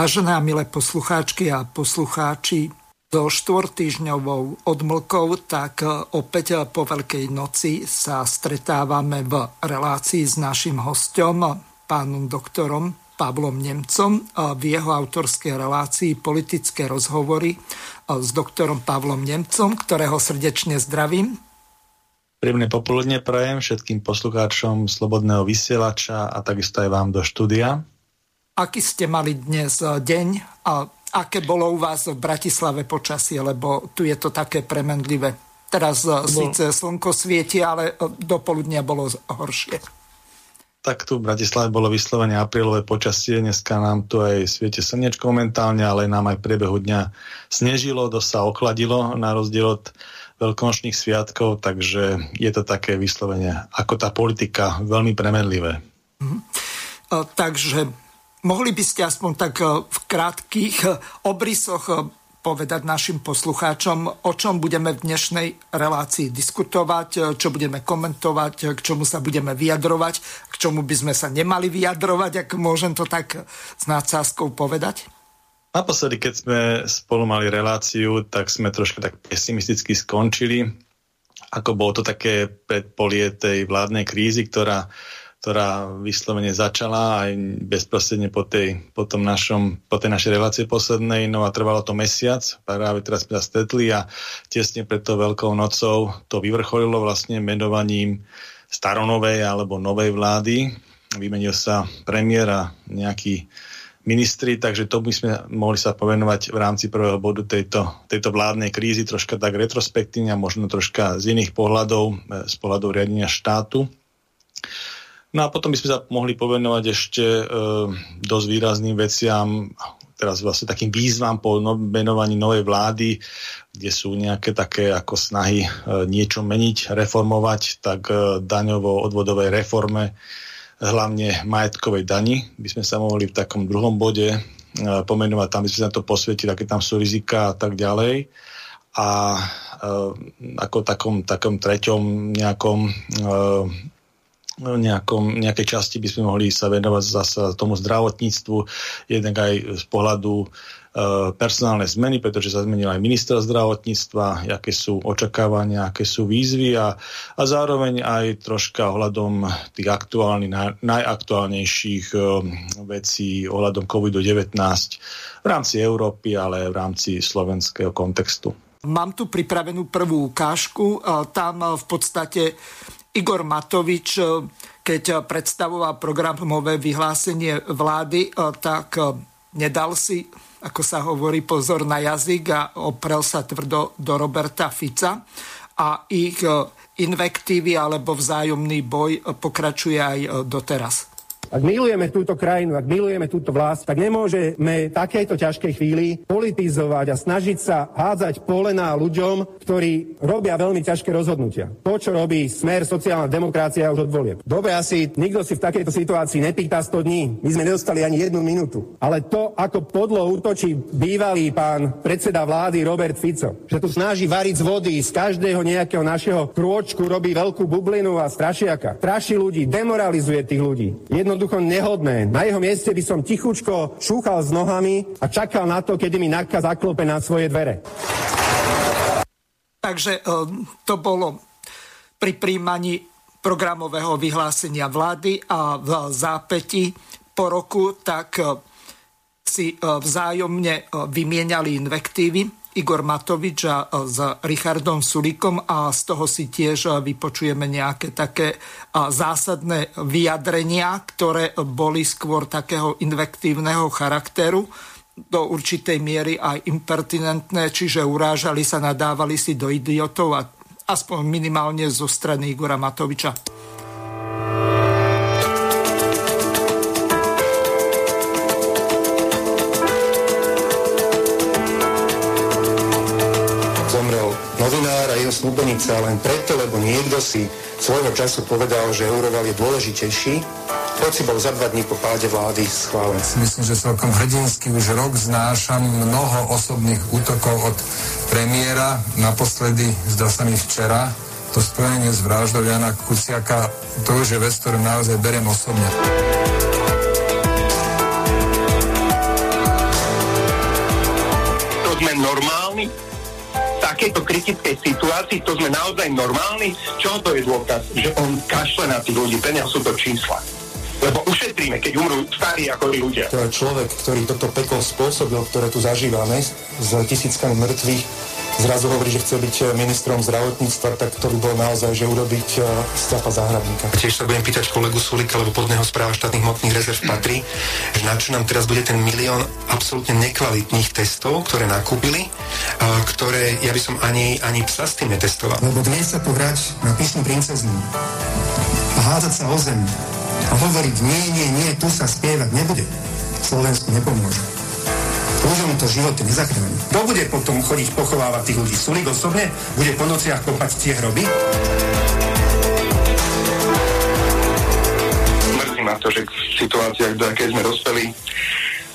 Vážené a milé poslucháčky a poslucháči, so štvortýžňovou odmlkou, tak opäť po Veľkej noci sa stretávame v relácii s našim hostom, pánom doktorom Pavlom Nemcom v jeho autorskej relácii Politické rozhovory s doktorom Pavlom Nemcom, ktorého srdečne zdravím. Príjemné popoludne prajem všetkým poslucháčom Slobodného vysielača a takisto aj vám do štúdia. Aký ste mali dnes eh, deň a aké bolo u vás v Bratislave počasie, lebo tu je to také premenlivé. Teraz eh, Bol... síce slnko svieti, ale eh, do poludnia bolo horšie. Tak tu v Bratislave bolo vyslovene aprílové počasie, dneska nám tu aj svieti slnečko momentálne, ale nám aj v priebehu dňa snežilo, dosť sa ochladilo na rozdiel od veľkonočných sviatkov, takže je to také vyslovene ako tá politika veľmi premenlivé. Mhm. Takže Mohli by ste aspoň tak e, v krátkých e, obrysoch e, povedať našim poslucháčom, o čom budeme v dnešnej relácii diskutovať, čo budeme komentovať, k čomu sa budeme vyjadrovať, k čomu by sme sa nemali vyjadrovať, ak môžem to tak s nácázkou povedať? Naposledy, keď sme spolu mali reláciu, tak sme trošku tak pesimisticky skončili. Ako bolo to také predpolie tej vládnej krízy, ktorá ktorá vyslovene začala aj bezprostredne po tej, po, tom našom, po tej našej relácie poslednej, no a trvalo to mesiac, práve teraz sme sa stretli a tesne pred tou veľkou nocou to vyvrcholilo vlastne menovaním staronovej alebo novej vlády. Vymenil sa premiér a nejaký ministri, takže to by sme mohli sa povenovať v rámci prvého bodu tejto, tejto vládnej krízy troška tak retrospektívne a možno troška z iných pohľadov, z pohľadov riadenia štátu. No a potom by sme sa mohli povenovať ešte e, dosť výrazným veciam, teraz vlastne takým výzvam po no, menovaní novej vlády, kde sú nejaké také ako snahy e, niečo meniť, reformovať, tak e, daňovo-odvodovej reforme, hlavne majetkovej dani, by sme sa mohli v takom druhom bode e, pomenovať, tam by sme sa to posvetili, aké tam sú rizika a tak ďalej. A e, ako takom, takom treťom nejakom e, nejakom, nejakej časti by sme mohli sa venovať zase tomu zdravotníctvu, jednak aj z pohľadu e, personálne zmeny, pretože sa zmenil aj minister zdravotníctva, aké sú očakávania, aké sú výzvy a, a zároveň aj troška ohľadom tých aktuálnych, naj, najaktuálnejších e, vecí ohľadom COVID-19 v rámci Európy, ale v rámci slovenského kontextu. Mám tu pripravenú prvú ukážku. E, tam v podstate Igor Matovič, e, keď predstavoval programové vyhlásenie vlády, e, tak e, nedal si, ako sa hovorí, pozor na jazyk a oprel sa tvrdo do Roberta Fica a ich invektívy alebo vzájomný boj pokračuje aj doteraz. Ak milujeme túto krajinu, ak milujeme túto vlast, tak nemôžeme takejto ťažkej chvíli politizovať a snažiť sa hádzať polená ľuďom, ktorí robia veľmi ťažké rozhodnutia. To, čo robí smer sociálna demokracia už od Dobre, asi nikto si v takejto situácii nepýta 100 dní. My sme nedostali ani jednu minútu. Ale to, ako podlo útočí bývalý pán predseda vlády Robert Fico, že tu snaží variť z vody, z každého nejakého našeho krôčku robí veľkú bublinu a strašiaka. Straší ľudí, demoralizuje tých ľudí. Jedno jednoducho nehodné. Na jeho mieste by som tichučko šúchal s nohami a čakal na to, kedy mi Natka zaklope na svoje dvere. Takže e, to bolo pri príjmaní programového vyhlásenia vlády a v zápäti po roku tak e, si e, vzájomne vymieniali invektívy. Igor Matovič a s Richardom Sulikom a z toho si tiež vypočujeme nejaké také zásadné vyjadrenia, ktoré boli skôr takého invektívneho charakteru do určitej miery aj impertinentné, čiže urážali sa, nadávali si do idiotov a aspoň minimálne zo strany Igora Matoviča. Snúbenica len preto, lebo niekto si svojho času povedal, že Euroval je dôležitejší, hoci bol za dva dní po páde vlády schválen. Myslím, že celkom hrdinsky už rok znášam mnoho osobných útokov od premiéra. Naposledy, zdá sa mi včera, to spojenie s vraždou Jana Kuciaka, to už je vec, ktorú naozaj beriem osobne. To sme normálni? Takejto kritickej situácii, to sme naozaj normálni? Čo to je dôkaz? Že on kašle na tých ľudí, peniaze sú to čísla. Lebo ušetríme, keď umrú starí ako ľudia. To je človek, ktorý toto peklo spôsobil, ktoré tu zažívame s tisíckami mŕtvych, zrazu hovorí, že chce byť eh, ministrom zdravotníctva, tak to by bolo naozaj, že urobiť uh, Stapa Záhradníka. Tiež sa budem pýtať kolegu Sulika, lebo podného správa štátnych hmotných rezerv patrí, že na čo nám teraz bude ten milión absolútne nekvalitných testov, ktoré nakúpili, ktoré ja by som ani, ani psa s tým netestoval. Lebo dnes sa tu hrať na písnu princeznu a hádzať sa o zem a hovoriť nie, nie, nie, tu sa spievať nebude. Slovensku nepomôže. Ľuďom to životy nezachráni. Kto bude potom chodiť pochovávať tých ľudí? Sulik osobne? Bude po nociach kopať tie hroby? Mrzí ma to, že v situáciách, do akej sme dospeli,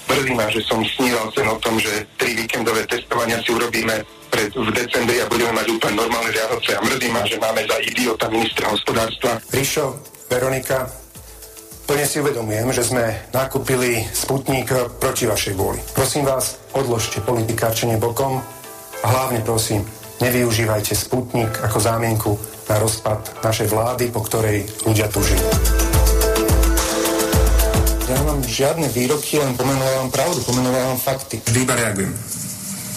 mrzí ma, že som sníval sen o tom, že tri víkendové testovania si urobíme pred, v decembri a budeme mať úplne normálne Vianoce a mrzí ma, že máme za idiota ministra hospodárstva. Ríšo, Veronika, Plne si uvedomujem, že sme nakúpili Sputnik proti vašej vôli. Prosím vás, odložte politikárčenie bokom a hlavne prosím, nevyužívajte Sputnik ako zámienku na rozpad našej vlády, po ktorej ľudia tuží. Ja nemám žiadne výroky, len pomenovávam pravdu, pomenovávam fakty. Vždy iba reagujem.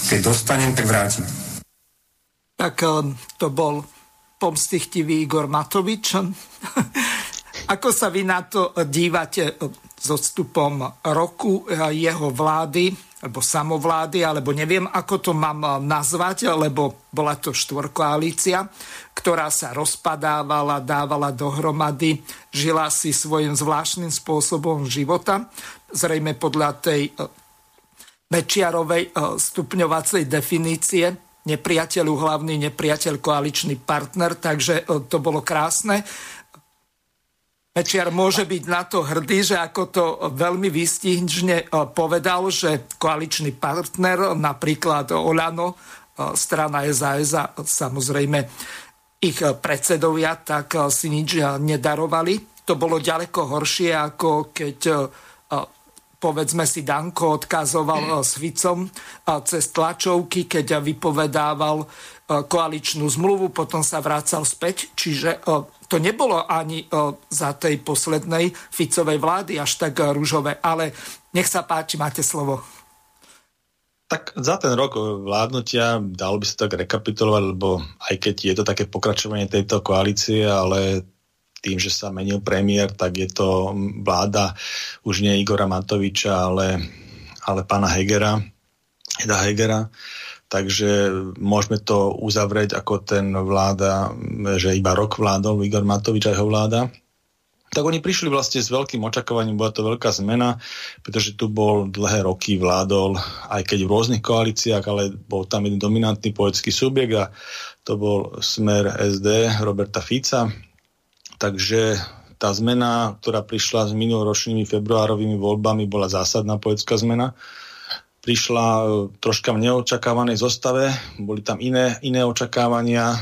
Keď dostanem, tak vrátim. Tak eh, to bol pomstichtivý Igor Matovič. Ako sa vy na to dívate s odstupom roku jeho vlády, alebo samovlády, alebo neviem, ako to mám nazvať, lebo bola to štvorkoalícia, ktorá sa rozpadávala, dávala dohromady, žila si svojím zvláštnym spôsobom života, zrejme podľa tej Mečiarovej stupňovacej definície, nepriateľu hlavný, nepriateľ koaličný partner, takže to bolo krásne. Mečiar môže byť na to hrdý, že ako to veľmi vystihne e, povedal, že koaličný partner, napríklad Olano, e, strana SAS a samozrejme ich predsedovia, tak e, si nič nedarovali. To bolo ďaleko horšie, ako keď povedzme si Danko odkazoval s Ficom cez tlačovky, keď vypovedával koaličnú zmluvu, potom sa vracal späť. Čiže to nebolo ani za tej poslednej Ficovej vlády až tak rúžové, ale nech sa páči, máte slovo. Tak za ten rok vládnutia dalo by sa tak rekapitulovať, lebo aj keď je to také pokračovanie tejto koalície, ale tým, že sa menil premiér, tak je to vláda už nie Igora Matoviča, ale, ale pána Hegera, Eda Hegera. Takže môžeme to uzavrieť ako ten vláda, že iba rok vládol Igor Matovič a jeho vláda. Tak oni prišli vlastne s veľkým očakávaním, bola to veľká zmena, pretože tu bol dlhé roky vládol, aj keď v rôznych koalíciách, ale bol tam jeden dominantný politický subjekt a to bol smer SD Roberta Fica. Takže tá zmena, ktorá prišla s minuloročnými februárovými voľbami, bola zásadná politická zmena prišla e, troška v neočakávanej zostave, boli tam iné, iné očakávania, e,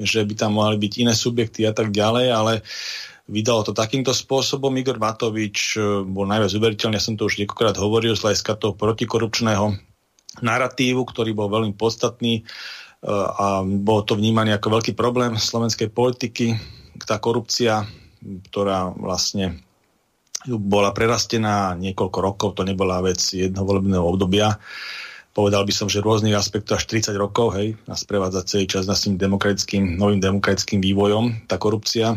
že by tam mohli byť iné subjekty a tak ďalej, ale vydalo to takýmto spôsobom. Igor Matovič e, bol najviac uveriteľný, ja som to už niekoľkrát hovoril, z hľadiska toho protikorupčného narratívu, ktorý bol veľmi podstatný a bolo to vnímané ako veľký problém slovenskej politiky, tá korupcia, ktorá vlastne bola prerastená niekoľko rokov, to nebola vec jednovolebného obdobia. povedal by som, že rôznych aspektov až 30 rokov, hej, nás prevádza celý čas s tým demokratickým, novým demokratickým vývojom, tá korupcia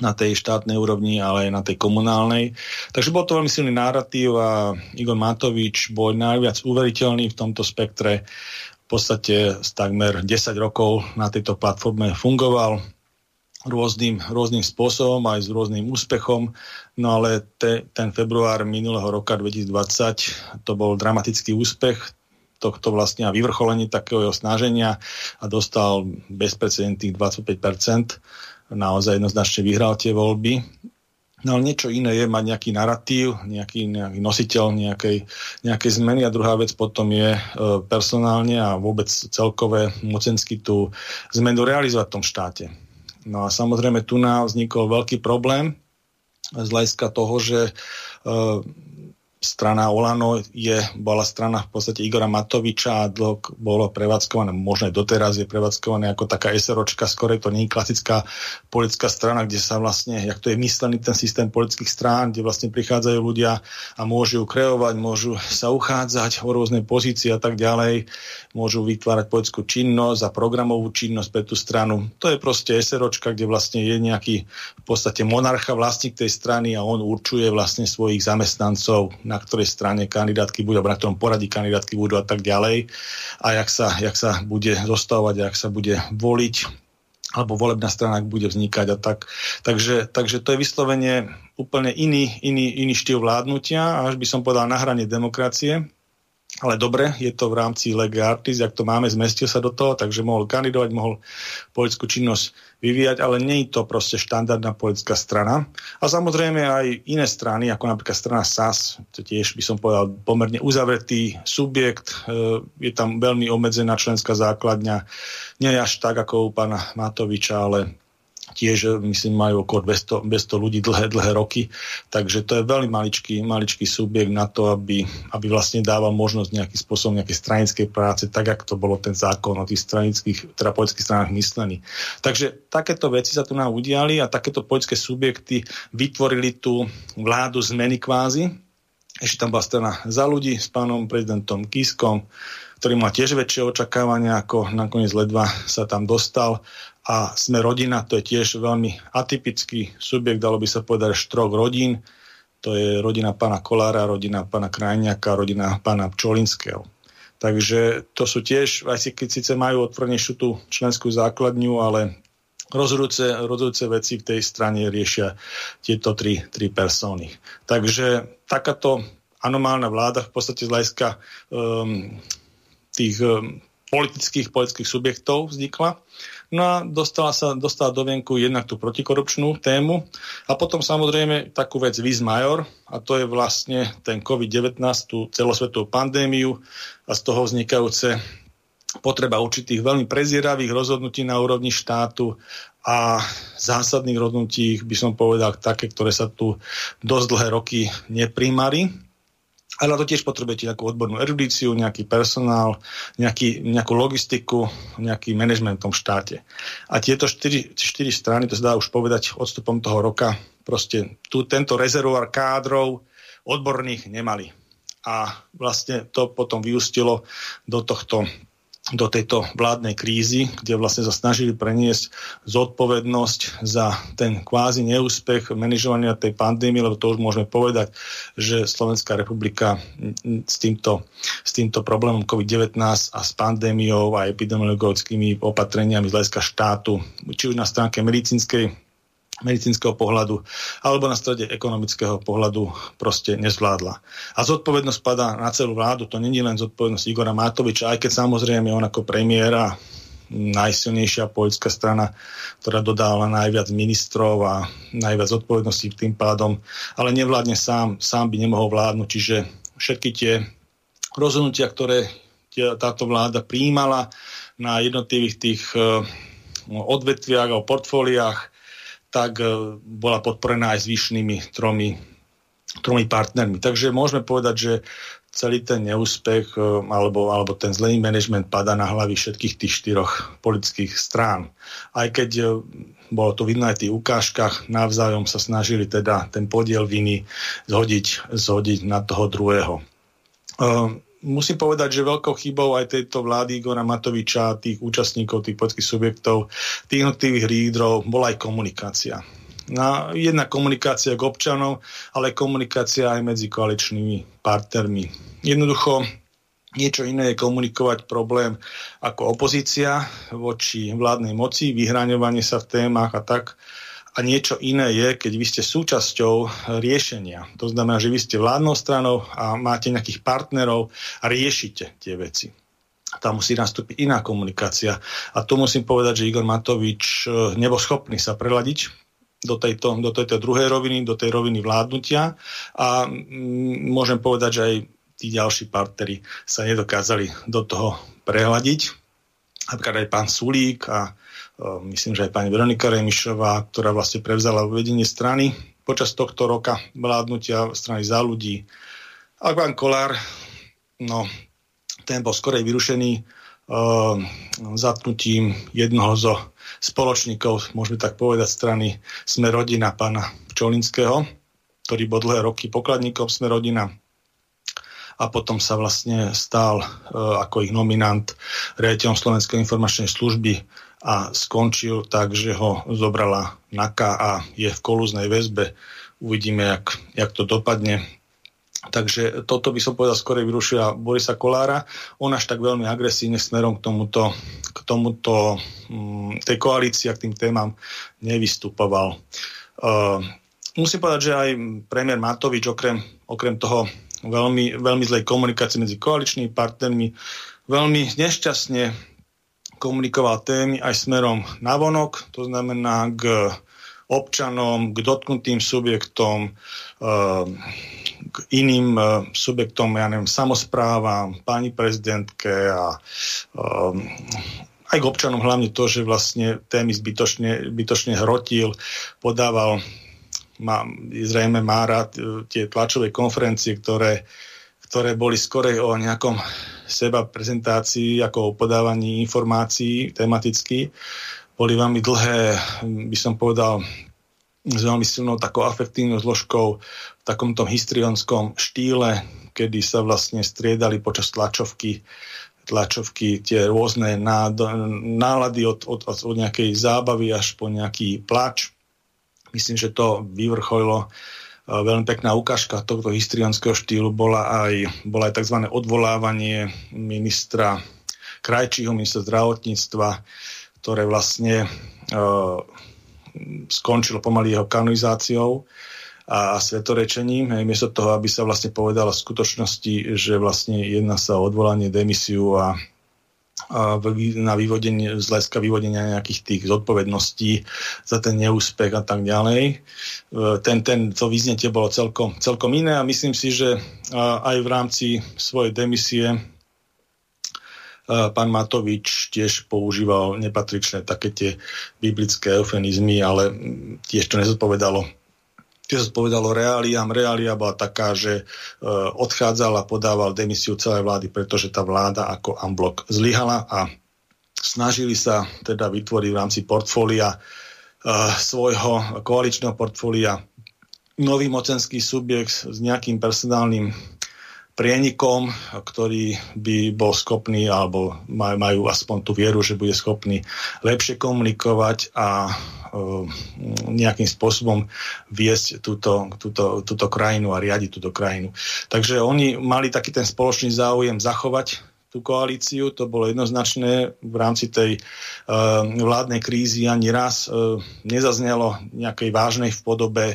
na tej štátnej úrovni, ale aj na tej komunálnej. Takže bol to veľmi silný narratív a Igor Matovič bol najviac uveriteľný v tomto spektre. V podstate takmer 10 rokov na tejto platforme fungoval rôznym, rôznym spôsobom, aj s rôznym úspechom. No ale te, ten február minulého roka 2020 to bol dramatický úspech tohto vlastne a vyvrcholenie takého jeho snaženia a dostal bezprecedentných 25%. Naozaj jednoznačne vyhral tie voľby. No ale niečo iné je mať nejaký narratív, nejaký, nejaký nositeľ nejakej, nejakej zmeny a druhá vec potom je e, personálne a vôbec celkové mocensky tú zmenu realizovať v tom štáte. No a samozrejme tu nám vznikol veľký problém z hľadiska toho, že e, strana Olano je, bola strana v podstate Igora Matoviča a dlho bolo prevádzkované, možno doteraz je prevádzkované ako taká SROčka, skôr to nie je klasická politická strana, kde sa vlastne, jak to je myslený ten systém politických strán, kde vlastne prichádzajú ľudia a môžu kreovať, môžu sa uchádzať o rôzne pozície a tak ďalej, môžu vytvárať politickú činnosť a programovú činnosť pre tú stranu. To je proste SROčka, kde vlastne je nejaký v podstate monarcha, vlastník tej strany a on určuje vlastne svojich zamestnancov na ktorej strane kandidátky budú, na ktorom poradí kandidátky budú a tak ďalej. A jak sa, jak sa bude zostavovať, jak sa bude voliť, alebo volebná strana bude vznikať a tak. Takže, takže to je vyslovene úplne iný, iný, iný štýl vládnutia, až by som povedal na hrane demokracie. Ale dobre, je to v rámci lege artis, jak to máme, zmestil sa do toho, takže mohol kandidovať, mohol politickú činnosť vyvíjať, ale nie je to proste štandardná politická strana. A samozrejme aj iné strany, ako napríklad strana SAS, to tiež by som povedal pomerne uzavretý subjekt, e, je tam veľmi obmedzená členská základňa, nie až tak ako u pána Matoviča, ale tiež myslím majú okolo 200, 200 ľudí dlhé, dlhé roky, takže to je veľmi maličký, maličký subjekt na to, aby, aby vlastne dával možnosť nejakým spôsobom nejakej stranickej práce, tak ako to bolo ten zákon o tých stranických, teda politických stranách myslený. Takže takéto veci sa tu nám udiali a takéto politické subjekty vytvorili tú vládu zmeny kvázi. Ešte tam bola strana za ľudí s pánom prezidentom Kiskom, ktorý má tiež väčšie očakávania, ako nakoniec ledva sa tam dostal a sme rodina, to je tiež veľmi atypický subjekt, dalo by sa povedať štrok rodín. To je rodina pána Kolára, rodina pána Krajniaka, rodina pána Pčolinského. Takže to sú tiež, aj si keď síce majú otvornejšiu tú členskú základňu, ale rozhodujúce, rozhodujúce veci v tej strane riešia tieto tri, tri persóny. Takže takáto anomálna vláda v podstate z hľadiska um, tých um, politických, politických subjektov vznikla. No a dostala sa dostala do vienku jednak tú protikorupčnú tému a potom samozrejme takú vec vis major a to je vlastne ten COVID-19, tú celosvetovú pandémiu a z toho vznikajúce potreba určitých veľmi prezieravých rozhodnutí na úrovni štátu a zásadných rozhodnutí, by som povedal, také, ktoré sa tu dosť dlhé roky neprímali ale na to tiež potrebujete nejakú odbornú erudíciu, nejaký personál, nejaký, nejakú logistiku, nejaký manažment v tom štáte. A tieto štyri, štyri strany, to sa dá už povedať odstupom toho roka, proste tu, tento rezervoár kádrov odborných nemali. A vlastne to potom vyústilo do tohto do tejto vládnej krízy, kde vlastne sa snažili preniesť zodpovednosť za ten kvázi neúspech manažovania tej pandémie, lebo to už môžeme povedať, že Slovenská republika s týmto, s týmto problémom COVID-19 a s pandémiou a epidemiologickými opatreniami z hľadiska štátu, či už na stránke medicínskej medicínskeho pohľadu alebo na strede ekonomického pohľadu proste nezvládla. A zodpovednosť padá na celú vládu, to není len zodpovednosť Igora Matoviča, aj keď samozrejme on ako premiéra najsilnejšia poľská strana, ktorá dodávala najviac ministrov a najviac zodpovedností tým pádom, ale nevládne sám, sám by nemohol vládnuť, čiže všetky tie rozhodnutia, ktoré táto vláda príjmala na jednotlivých tých eh, odvetviach alebo portfóliách, tak e, bola podporená aj zvyšnými tromi, tromi partnermi. Takže môžeme povedať, že celý ten neúspech e, alebo, alebo ten zlý management padá na hlavy všetkých tých štyroch politických strán. Aj keď e, bolo to vidno aj v tých ukážkach, navzájom sa snažili teda ten podiel viny zhodiť, zhodiť na toho druhého. Musím povedať, že veľkou chybou aj tejto vlády Igora Matoviča, tých účastníkov, tých politických subjektov, tých jednotlivých lídrov bola aj komunikácia. Na, jedna komunikácia k občanov, ale komunikácia aj medzi koaličnými partnermi. Jednoducho niečo iné je komunikovať problém ako opozícia voči vládnej moci, vyhraňovanie sa v témach a tak a niečo iné je, keď vy ste súčasťou riešenia. To znamená, že vy ste vládnou stranou a máte nejakých partnerov a riešite tie veci. Tam musí nastúpiť iná komunikácia. A tu musím povedať, že Igor Matovič e, nebol schopný sa preladiť do tejto, do tejto druhej roviny, do tej roviny vládnutia a môžem povedať, že aj tí ďalší partneri sa nedokázali do toho prehľadiť. Napríklad aj pán Sulík a myslím, že aj pani Veronika Remišová, ktorá vlastne prevzala vedenie strany počas tohto roka vládnutia strany za ľudí. A pán Kolár, no, ten bol skorej vyrušený uh, zatknutím jednoho zo spoločníkov, môžeme tak povedať, strany Sme rodina pána Čolinského, ktorý bol dlhé roky pokladníkom Sme rodina a potom sa vlastne stal uh, ako ich nominant riaditeľom Slovenskej informačnej služby a skončil tak, že ho zobrala NAKA a je v kolúznej väzbe. Uvidíme, jak, jak to dopadne. Takže toto by som povedal skôr vyrušila Borisa Kolára. On až tak veľmi agresívne smerom k tomuto, k tomuto um, tej koalícii a k tým témam nevystupoval. Uh, musím povedať, že aj premiér Matovič okrem, okrem toho veľmi, veľmi zlej komunikácie medzi koaličnými partnermi veľmi nešťastne komunikoval témy aj smerom navonok, to znamená k občanom, k dotknutým subjektom, eh, k iným eh, subjektom, ja neviem, samozprávam, pani prezidentke a eh, aj k občanom hlavne to, že vlastne témy zbytočne, zbytočne hrotil, podával má, zrejme má rád tie tlačové konferencie, ktoré, ktoré boli skorej o nejakom seba prezentácií, ako o podávaní informácií tematicky. Boli veľmi dlhé, by som povedal, s veľmi silnou takou afektívnou zložkou v takomto histrionskom štýle, kedy sa vlastne striedali počas tlačovky tlačovky, tie rôzne nálady od, od, od nejakej zábavy až po nejaký plač. Myslím, že to vyvrcholilo Veľmi pekná ukážka tohto histrianského štýlu bola aj, bola aj tzv. odvolávanie ministra Krajčího, ministra zdravotníctva, ktoré vlastne uh, skončilo pomaly jeho kanonizáciou a, a svetorečením, hej, miesto toho, aby sa vlastne povedala v skutočnosti, že vlastne jedná sa o odvolanie, demisiu a na vyvodenie, z hľadiska vyvodenia nejakých tých zodpovedností za ten neúspech a tak ďalej. E, ten, ten, to vyznetie bolo celkom, celkom iné a myslím si, že aj v rámci svojej demisie pán Matovič tiež používal nepatričné také tie biblické eufemizmy, ale tiež to nezodpovedalo Čo sa povedalo reáliám. Reália bola taká, že e, odchádzal a podával demisiu celej vlády, pretože tá vláda ako amblok zlyhala a snažili sa teda vytvoriť v rámci portfólia e, svojho koaličného portfólia nový mocenský subjekt s nejakým personálnym prienikom, ktorý by bol schopný, alebo majú aspoň tú vieru, že bude schopný lepšie komunikovať a e, nejakým spôsobom viesť túto, túto, túto krajinu a riadiť túto krajinu. Takže oni mali taký ten spoločný záujem zachovať tú koalíciu, to bolo jednoznačné v rámci tej uh, vládnej krízy ani raz uh, nezaznelo nejakej vážnej v podobe,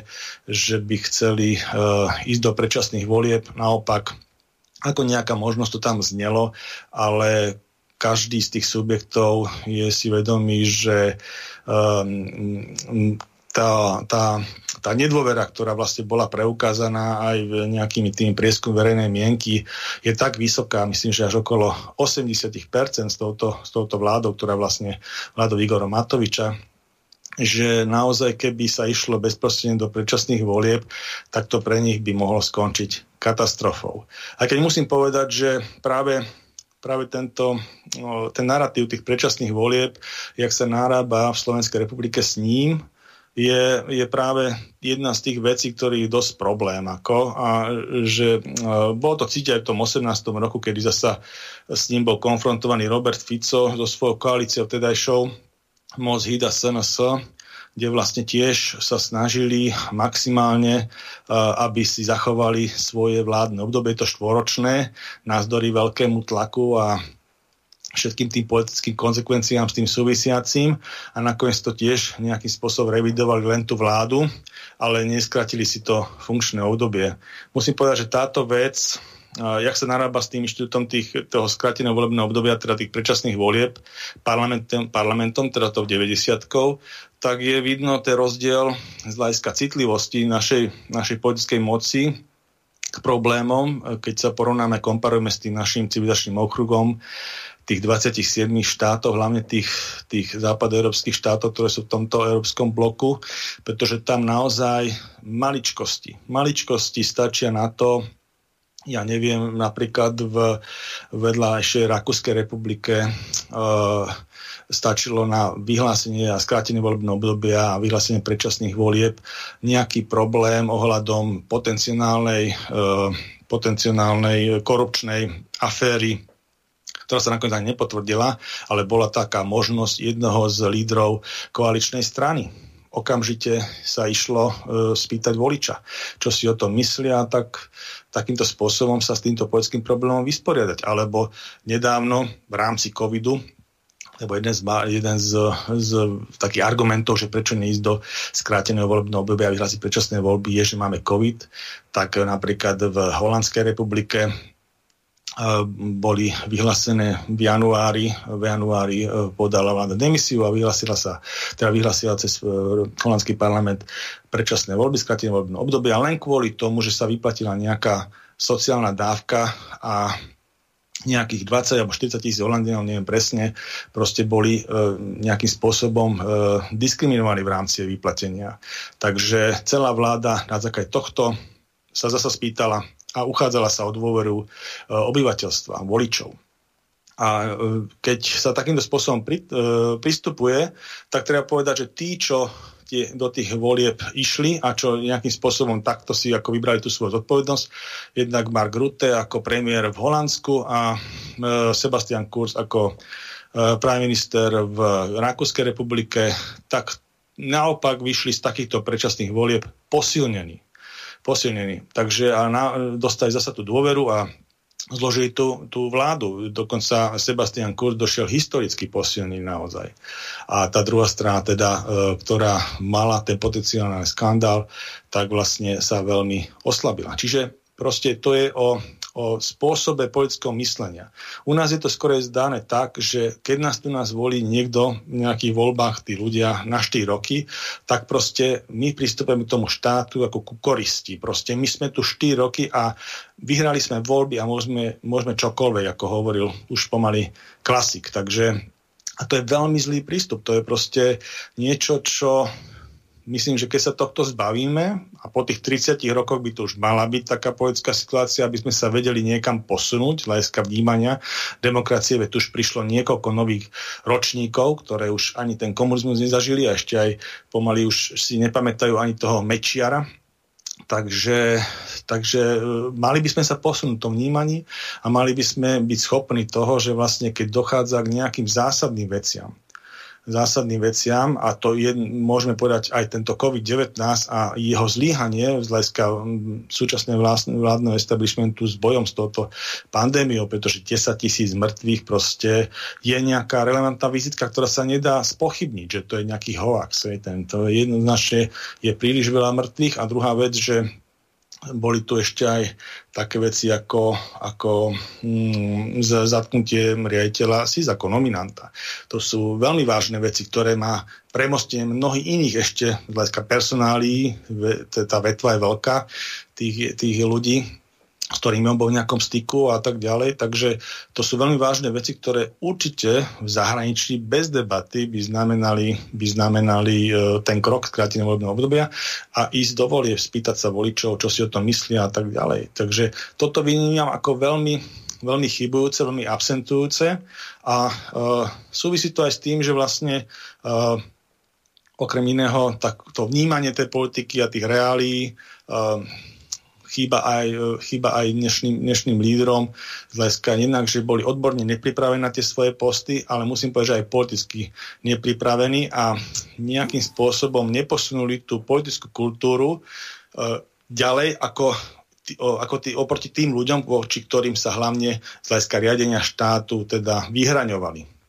že by chceli uh, ísť do predčasných volieb. Naopak ako nejaká možnosť to tam znelo, ale každý z tých subjektov je si vedomý, že um, tá, tá, tá nedôvera, ktorá vlastne bola preukázaná aj v nejakými tými prieskum verejnej mienky, je tak vysoká, myslím, že až okolo 80% s touto, s touto vládou, ktorá vlastne vládou Igora Matoviča, že naozaj keby sa išlo bezprostredne do predčasných volieb, tak to pre nich by mohlo skončiť katastrofou. A keď musím povedať, že práve práve tento, ten narratív tých predčasných volieb, jak sa nárába v Slovenskej republike s ním, je, je práve jedna z tých vecí, ktorý je dosť problém. Ako, a že uh, bolo to cítiť aj v tom 18. roku, kedy zasa s ním bol konfrontovaný Robert Fico so svojou koalíciou vtedajšou Moc Hida SNS, kde vlastne tiež sa snažili maximálne, uh, aby si zachovali svoje vládne obdobie, to štvoročné, názdory veľkému tlaku a všetkým tým politickým konsekvenciám s tým súvisiacím a nakoniec to tiež nejakým spôsobom revidovali len tú vládu, ale neskratili si to funkčné obdobie. Musím povedať, že táto vec, jak sa narába s tým inštitútom toho skrateného volebného obdobia, teda tých predčasných volieb parlamentom, parlamentom teda to v 90 tak je vidno ten rozdiel z hľadiska citlivosti našej, našej politickej moci k problémom, keď sa porovnáme, komparujeme s tým našim civilizačným okrugom, tých 27 štátov, hlavne tých, tých západoeurópskych štátov, ktoré sú v tomto európskom bloku, pretože tam naozaj maličkosti, maličkosti stačia na to, ja neviem, napríklad v vedľajšej Rakúskej republike uh, stačilo na vyhlásenie a skrátenie volebného obdobia a vyhlásenie predčasných volieb nejaký problém ohľadom potenciálnej, uh, potenciálnej korupčnej aféry ktorá sa nakoniec ani nepotvrdila, ale bola taká možnosť jednoho z lídrov koaličnej strany. Okamžite sa išlo e, spýtať voliča, čo si o tom myslia, tak takýmto spôsobom sa s týmto politickým problémom vysporiadať. Alebo nedávno v rámci covidu lebo jeden z, jeden z, z takých argumentov, že prečo neísť do skráteného volebného obdobia a vyhlásiť predčasné voľby, je, že máme COVID, tak napríklad v Holandskej republike boli vyhlásené v januári, v januári e, podala vláda demisiu a vyhlásila sa, teda vyhlásila cez holandský parlament predčasné voľby, skratené voľbné obdobie a len kvôli tomu, že sa vyplatila nejaká sociálna dávka a nejakých 20 alebo 40 tisíc Holandinov, neviem presne, proste boli e, nejakým spôsobom e, diskriminovaní v rámci vyplatenia. Takže celá vláda na základe tohto sa zasa spýtala, a uchádzala sa o dôveru e, obyvateľstva, voličov. A e, keď sa takýmto spôsobom pri, e, pristupuje, tak treba povedať, že tí, čo tie, do tých volieb išli a čo nejakým spôsobom takto si ako vybrali tú svoju zodpovednosť, jednak Mark Rutte ako premiér v Holandsku a Sebastian Kurz ako prime minister v Rakúskej republike, tak naopak vyšli z takýchto predčasných volieb posilnení. Posilnení. Takže a na, dostali zasa tú dôveru a zložili tú, tú vládu. Dokonca Sebastian Kurz došiel historicky posilný naozaj. A tá druhá strana, teda, e, ktorá mala ten potenciálny skandál, tak vlastne sa veľmi oslabila. Čiže proste to je o o spôsobe politického myslenia. U nás je to skoro zdané tak, že keď nás tu nás volí niekto v nejakých voľbách, tí ľudia na 4 roky, tak proste my pristupujeme k tomu štátu ako ku koristi. Proste my sme tu 4 roky a vyhrali sme voľby a môžeme, môžeme čokoľvek, ako hovoril už pomaly klasik. Takže a to je veľmi zlý prístup. To je proste niečo, čo myslím, že keď sa tohto zbavíme a po tých 30 rokoch by to už mala byť taká politická situácia, aby sme sa vedeli niekam posunúť, hľadiska vnímania demokracie, veď už prišlo niekoľko nových ročníkov, ktoré už ani ten komunizmus nezažili a ešte aj pomaly už si nepamätajú ani toho Mečiara, Takže, takže e, mali by sme sa posunúť v tom vnímaní a mali by sme byť schopní toho, že vlastne keď dochádza k nejakým zásadným veciam, zásadným veciam a to je, môžeme povedať aj tento COVID-19 a jeho zlíhanie z hľadiska súčasného vládneho establishmentu s bojom s touto pandémiou, pretože 10 tisíc mŕtvych proste je nejaká relevantná vizitka, ktorá sa nedá spochybniť, že to je nejaký hoax. Je ten, to je jednoznačne je príliš veľa mŕtvych a druhá vec, že boli tu ešte aj také veci ako, ako mm, zatknutie riaditeľa SIS ako nominanta. To sú veľmi vážne veci, ktoré má premostenie mnohých iných ešte z hľadiska personálí, tá vetva je veľká tých, tých ľudí, s ktorými on bol v nejakom styku a tak ďalej. Takže to sú veľmi vážne veci, ktoré určite v zahraničí bez debaty by znamenali, by znamenali e, ten krok skráteného volebného obdobia a ísť do volie, spýtať sa voličov, čo si o tom myslia a tak ďalej. Takže toto vnímam ako veľmi, veľmi chybujúce, veľmi absentujúce a uh, súvisí to aj s tým, že vlastne uh, okrem iného, tak to vnímanie tej politiky a tých reálí uh, chýba aj, chýba aj dnešným, dnešným lídrom z hľadiska jednak, že boli odborne nepripravení na tie svoje posty, ale musím povedať, že aj politicky nepripravení a nejakým spôsobom neposunuli tú politickú kultúru uh, ďalej ako ako tí, oproti tým ľuďom, voči ktorým sa hlavne z hľadiska riadenia štátu teda vyhraňovali.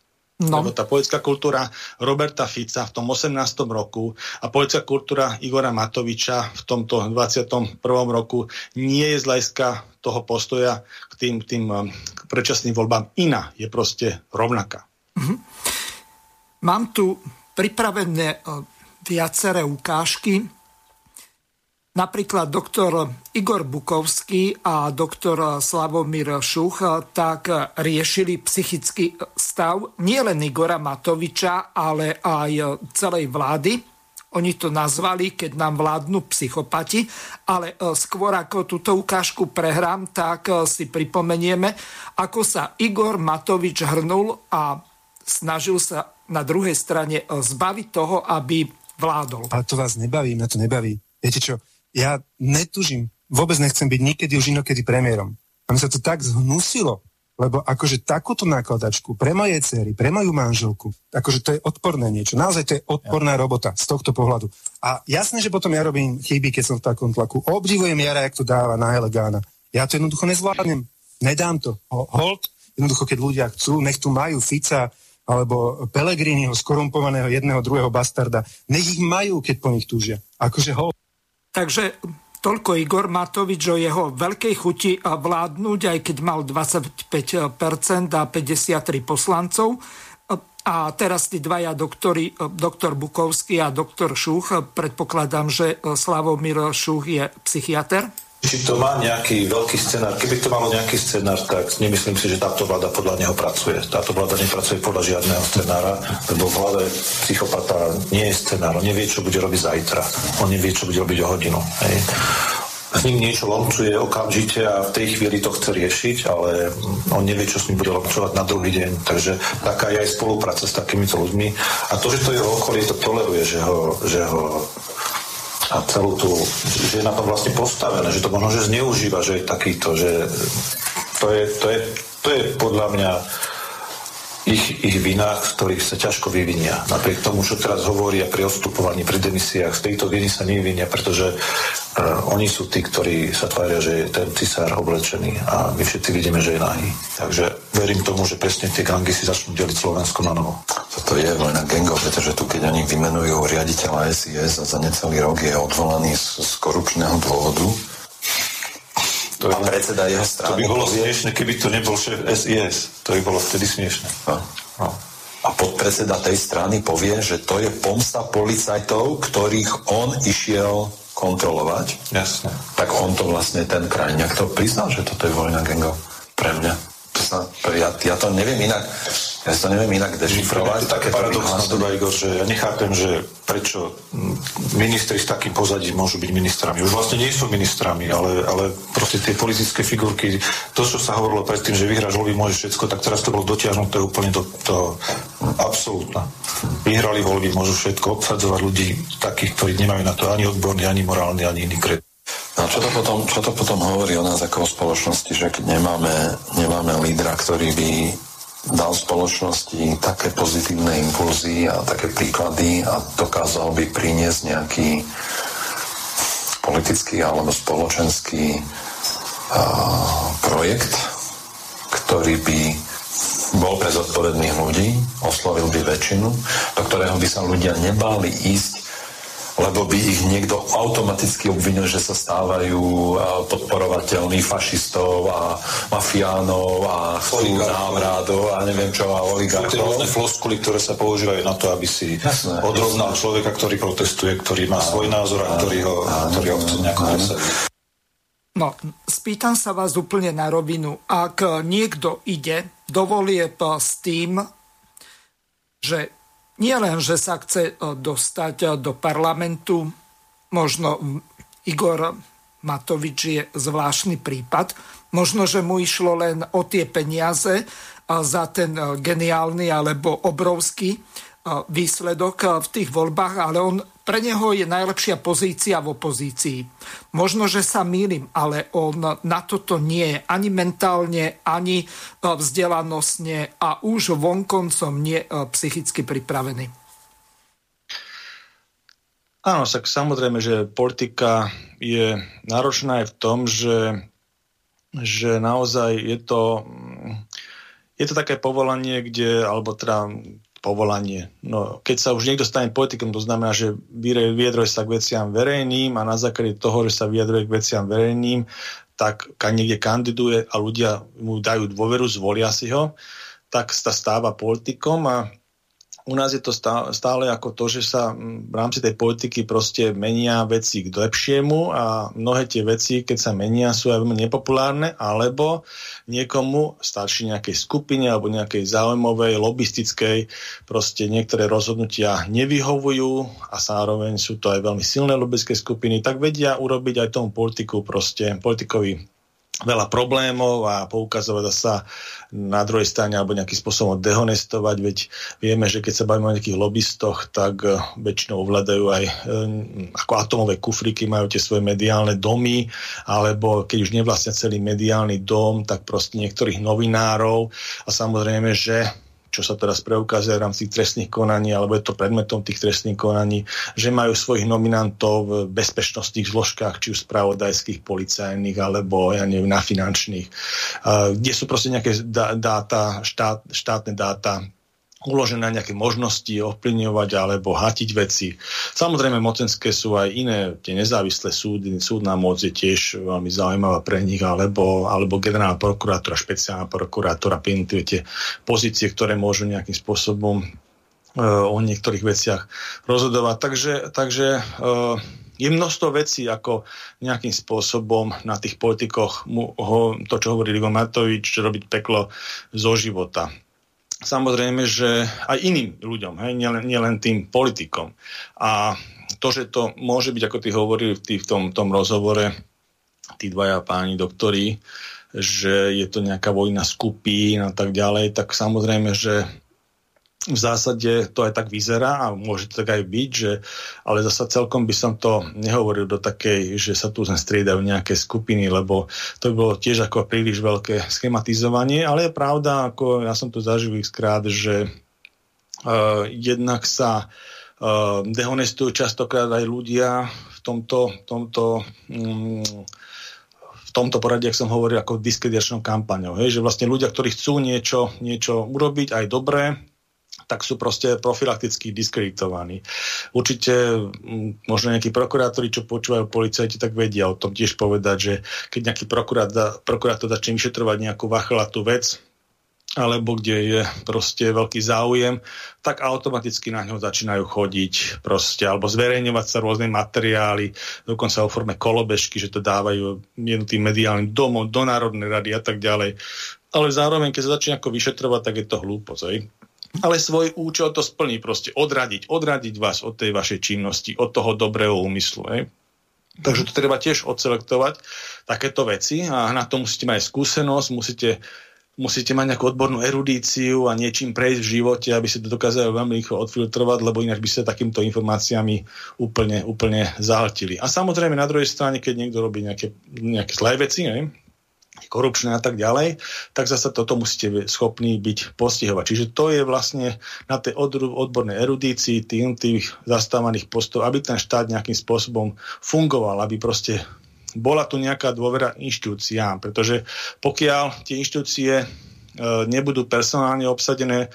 No. Lebo tá politická kultúra Roberta Fica v tom 18. roku a politická kultúra Igora Matoviča v tomto 21. roku nie je z hľadiska toho postoja k tým, tým um, predčasným voľbám iná. Je proste rovnaká. Mm-hmm. Mám tu pripravené uh, viaceré ukážky Napríklad doktor Igor Bukovský a doktor Slavomír Šuch tak riešili psychický stav nielen Igora Matoviča, ale aj celej vlády. Oni to nazvali, keď nám vládnu psychopati, ale e, skôr ako túto ukážku prehrám, tak e, si pripomenieme, ako sa Igor Matovič hrnul a snažil sa na druhej strane e, zbaviť toho, aby vládol. Ale to vás nebaví, mňa to nebaví. Viete čo, ja netužím, vôbec nechcem byť nikedy už inokedy premiérom. A mi sa to tak zhnusilo, lebo akože takúto nakladačku pre moje cery, pre moju manželku, akože to je odporné niečo. Naozaj to je odporná robota z tohto pohľadu. A jasné, že potom ja robím chyby, keď som v takom tlaku. Obdivujem Jara, jak to dáva na Helegána. Ja to jednoducho nezvládnem. Nedám to. Hold, jednoducho, keď ľudia chcú, nech tu majú Fica, alebo Pelegriniho, skorumpovaného jedného, druhého bastarda. Nech ich majú, keď po nich túžia. Akože hold. Takže toľko Igor Matovič o jeho veľkej chuti vládnuť, aj keď mal 25% a 53 poslancov. A teraz tí dvaja doktori, doktor Bukovský a doktor Šuch, predpokladám, že Slavomír Šuch je psychiatr či to má nejaký veľký scenár. Keby to malo nejaký scenár, tak nemyslím si, že táto vláda podľa neho pracuje. Táto vláda nepracuje podľa žiadneho scenára, lebo v hlave psychopata nie je scenár. On nevie, čo bude robiť zajtra. On nevie, čo bude robiť o hodinu. Hej. S ním niečo lomčuje okamžite a v tej chvíli to chce riešiť, ale on nevie, čo s ním bude lomčovať na druhý deň. Takže taká je aj spolupráca s takýmito ľuďmi. A to, že to jeho okolie to toleruje, že ho, že ho a celú tú, že je na tom vlastne postavené, že to možno, že zneužíva, že je takýto, že to je, to je, to je podľa mňa ich, ich vina, z ktorých sa ťažko vyvinia. Napriek tomu, čo teraz hovoria pri odstupovaní, pri demisiách, z tejto viny sa nevyvinia, pretože uh, oni sú tí, ktorí sa tvária, že je ten cisár oblečený a my všetci vidíme, že je nahý. Takže verím tomu, že presne tie gangy si začnú deliť Slovensko na novo. Toto je vojna gangov, pretože tu, keď oni vymenujú riaditeľa SIS a za necelý rok je odvolaný z, z korupčného dôvodu, to by, predseda jeho strany. To by bolo povie... smiešne, keby to nebol šéf SIS. To by bolo vtedy smiešne. No. No. A podpredseda tej strany povie, že to je pomsta policajtov, ktorých on išiel kontrolovať. Jasne. Tak on to vlastne, ten krajňak to priznal, že toto je vojna gangov. Pre mňa. To sa, ja, ja to neviem inak ja to neviem inak dešifrovať. Je také paradoxná doba, Igor, že ja nechápem, že prečo ministri s takým pozadím môžu byť ministrami. Už vlastne nie sú ministrami, ale, ale proste tie politické figurky, to, čo sa hovorilo predtým, že vyhráš voľby, môžeš všetko, tak teraz to bolo dotiahnuté úplne do toho absolútna. Vyhrali voľby, môžu všetko obsadzovať ľudí takých, ktorí nemajú na to ani odborný, ani morálny, ani iný kredit. No čo to, potom, čo to potom hovorí o nás ako o spoločnosti, že keď nemáme, nemáme lídra, ktorý by dal spoločnosti také pozitívne impulzy a také príklady a dokázal by priniesť nejaký politický alebo spoločenský uh, projekt, ktorý by bol pre zodpovedných ľudí, oslovil by väčšinu, do ktorého by sa ľudia nebáli ísť lebo by ich niekto automaticky obvinil, že sa stávajú podporovateľní fašistov a mafiánov a chcú návrádov a neviem čo a oligarchov. Sú tie rôzne floskuly, ktoré sa používajú na to, aby si jasné, odrovnal jasné. človeka, ktorý protestuje, ktorý má svoj názor a ktorý ho, ktorý ho chce nejako No, spýtam sa vás úplne na rovinu. Ak niekto ide do volieb s tým, že nie len, že sa chce e, dostať e, do parlamentu, možno Igor Matovič je zvláštny prípad, možno, že mu išlo len o tie peniaze e, za ten geniálny alebo obrovský výsledok v tých voľbách, ale on, pre neho je najlepšia pozícia v opozícii. Možno, že sa mýlim, ale on na toto nie je ani mentálne, ani vzdelanostne a už vonkoncom nie psychicky pripravený. Áno, tak samozrejme, že politika je náročná aj v tom, že, že naozaj je to, je to také povolanie, kde, alebo teda povolanie. No, keď sa už niekto stane politikom, to znamená, že vyjadruje sa k veciam verejným a na základe toho, že sa vyjadruje k veciam verejným, tak niekde kandiduje a ľudia mu dajú dôveru, zvolia si ho, tak sa stáva politikom a u nás je to stále ako to, že sa v rámci tej politiky proste menia veci k lepšiemu a mnohé tie veci, keď sa menia, sú aj veľmi nepopulárne, alebo niekomu starší nejakej skupine alebo nejakej záujmovej, lobistickej, proste niektoré rozhodnutia nevyhovujú a zároveň sú to aj veľmi silné lobistické skupiny, tak vedia urobiť aj tomu politiku proste, politikovi veľa problémov a poukazovať sa na druhej strane alebo nejakým spôsobom dehonestovať, veď vieme, že keď sa bavíme o nejakých lobbystoch, tak eh, väčšinou ovládajú aj eh, ako atomové kufriky, majú tie svoje mediálne domy, alebo keď už nevlastnia celý mediálny dom, tak proste niektorých novinárov. A samozrejme, že čo sa teraz preukazuje v rámci trestných konaní, alebo je to predmetom tých trestných konaní, že majú svojich nominantov v bezpečnostných zložkách, či už spravodajských, policajných, alebo ja neviem, na finančných, kde sú proste nejaké dáta, štát, štátne dáta, uložené nejaké možnosti ovplyvňovať alebo hatiť veci. Samozrejme, mocenské sú aj iné, tie nezávislé súdy, súdna moc je tiež veľmi zaujímavá pre nich, alebo, alebo generálna prokurátora, špeciálna prokurátora, tie pozície, ktoré môžu nejakým spôsobom uh, o niektorých veciach rozhodovať. Takže, takže uh, je množstvo vecí, ako nejakým spôsobom na tých politikoch mu, ho, to, čo hovorí Igor Matovič, robiť peklo zo života samozrejme, že aj iným ľuďom, hej, nielen, nielen tým politikom. A to, že to môže byť, ako ty hovorili v, tý, v tom, tom rozhovore, tí dvaja páni doktori, že je to nejaká vojna skupín a tak ďalej, tak samozrejme, že v zásade to aj tak vyzerá a môže to tak aj byť, že, ale zasa celkom by som to nehovoril do takej, že sa tu striedajú nejaké skupiny, lebo to by bolo tiež ako príliš veľké schematizovanie, ale je pravda, ako ja som to zažil krát, že uh, jednak sa uh, dehonestujú častokrát aj ľudia v tomto, tomto um, v tomto poradí, ak som hovoril, ako diskreditačnou kampaňou. Hej, že vlastne ľudia, ktorí chcú niečo, niečo urobiť aj dobré, tak sú proste profilakticky diskreditovaní. Určite možno nejakí prokurátori, čo počúvajú policajti, tak vedia o tom tiež povedať, že keď nejaký prokurátor začne vyšetrovať nejakú vachlatú vec, alebo kde je proste veľký záujem, tak automaticky na ňo začínajú chodiť proste, alebo zverejňovať sa rôzne materiály, dokonca o forme kolobežky, že to dávajú jednotým mediálnym domom, do Národnej rady a tak ďalej. Ale zároveň, keď sa začne ako vyšetrovať, tak je to hlúposť ale svoj účel to splní proste odradiť, odradiť vás od tej vašej činnosti, od toho dobrého úmyslu. Hej. Takže to treba tiež odselektovať, takéto veci a na to musíte mať skúsenosť, musíte, musíte mať nejakú odbornú erudíciu a niečím prejsť v živote, aby ste to dokázali veľmi rýchlo odfiltrovať, lebo ináč by ste takýmto informáciami úplne, úplne zahltili. A samozrejme na druhej strane, keď niekto robí nejaké, nejaké zlé veci, ne? Korupčné a tak ďalej, tak zase toto musíte schopní byť postihovať. Čiže to je vlastne na tej odbornej erudícii tým, tých zastávaných postov, aby ten štát nejakým spôsobom fungoval, aby proste bola tu nejaká dôvera inštitúciám, pretože pokiaľ tie inštitúcie e, nebudú personálne obsadené e,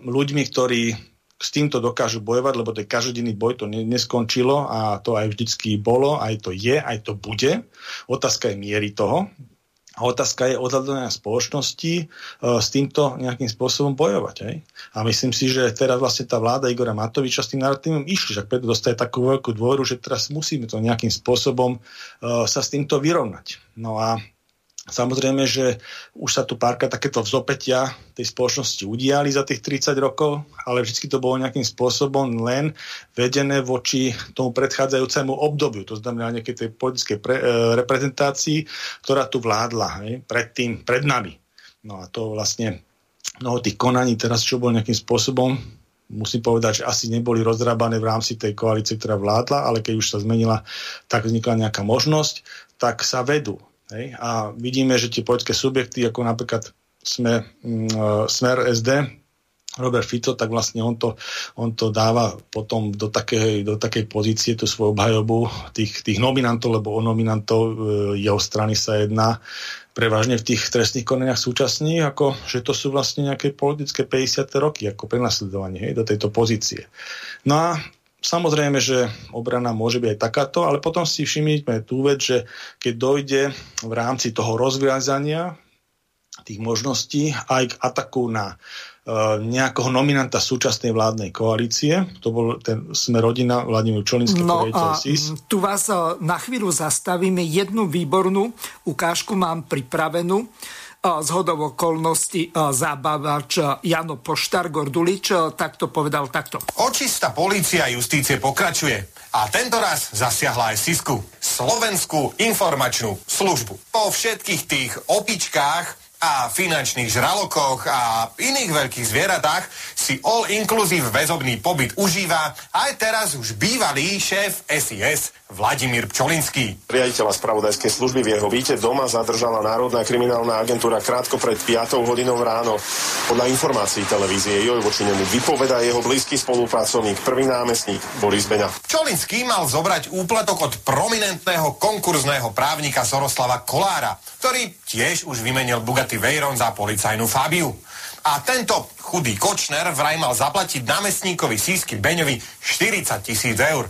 ľuďmi, ktorí s týmto dokážu bojovať, lebo je každodenný boj, to neskončilo a to aj vždycky bolo, aj to je, aj to bude. Otázka je miery toho, otázka je odhľadania spoločnosti e, s týmto nejakým spôsobom bojovať. Aj? A myslím si, že teraz vlastne tá vláda Igora Matoviča s tým narratívnym išli, že preto dostaje takú veľkú dôveru, že teraz musíme to nejakým spôsobom e, sa s týmto vyrovnať. No a Samozrejme, že už sa tu párka takéto vzopetia tej spoločnosti udiali za tých 30 rokov, ale vždy to bolo nejakým spôsobom len vedené voči tomu predchádzajúcemu obdobiu, to znamená nejakej tej politickej pre, e, reprezentácii, ktorá tu vládla hej, pred tým, pred nami. No a to vlastne mnoho tých konaní teraz, čo bolo nejakým spôsobom musím povedať, že asi neboli rozrábané v rámci tej koalície, ktorá vládla, ale keď už sa zmenila, tak vznikla nejaká možnosť, tak sa vedú. Hej? A vidíme, že tie politické subjekty, ako napríklad sme, mm, Smer SD, Robert Fico, tak vlastne on to, on to dáva potom do takej, do takej pozície tú svoju obhajobu tých, tých nominantov, lebo o nominantov e, jeho strany sa jedná prevažne v tých trestných konaniach súčasných, ako že to sú vlastne nejaké politické 50. roky, ako prenasledovanie hej, do tejto pozície. No a Samozrejme, že obrana môže byť aj takáto, ale potom si všimnite tú vec, že keď dojde v rámci toho rozviazania tých možností aj k ataku na uh, nejakého nominanta súčasnej vládnej koalície. To bol ten sme rodina Vladimír Čolinský, no a SIS. tu vás uh, na chvíľu zastavíme. Jednu výbornú ukážku mám pripravenú z hodov okolností zábavač Jano Poštár Gordulič takto povedal takto. Očista polícia justície pokračuje. A tento raz zasiahla aj Sisku, Slovenskú informačnú službu. Po všetkých tých opičkách a finančných žralokoch a iných veľkých zvieratách si all-inclusive väzobný pobyt užíva aj teraz už bývalý šéf SIS Vladimír Pčolinský. Riaditeľa spravodajskej služby v jeho víte doma zadržala Národná kriminálna agentúra krátko pred 5 hodinou ráno. Podľa informácií televízie Joj voči nemu vypoveda jeho blízky spolupracovník, prvý námestník Boris Beňa. Pčolinský mal zobrať úplatok od prominentného konkurzného právnika Soroslava Kolára, ktorý tiež už vymenil Bugatti Veyron za policajnú Fabiu. A tento chudý Kočner vraj mal zaplatiť námestníkovi Sísky Beňovi 40 tisíc eur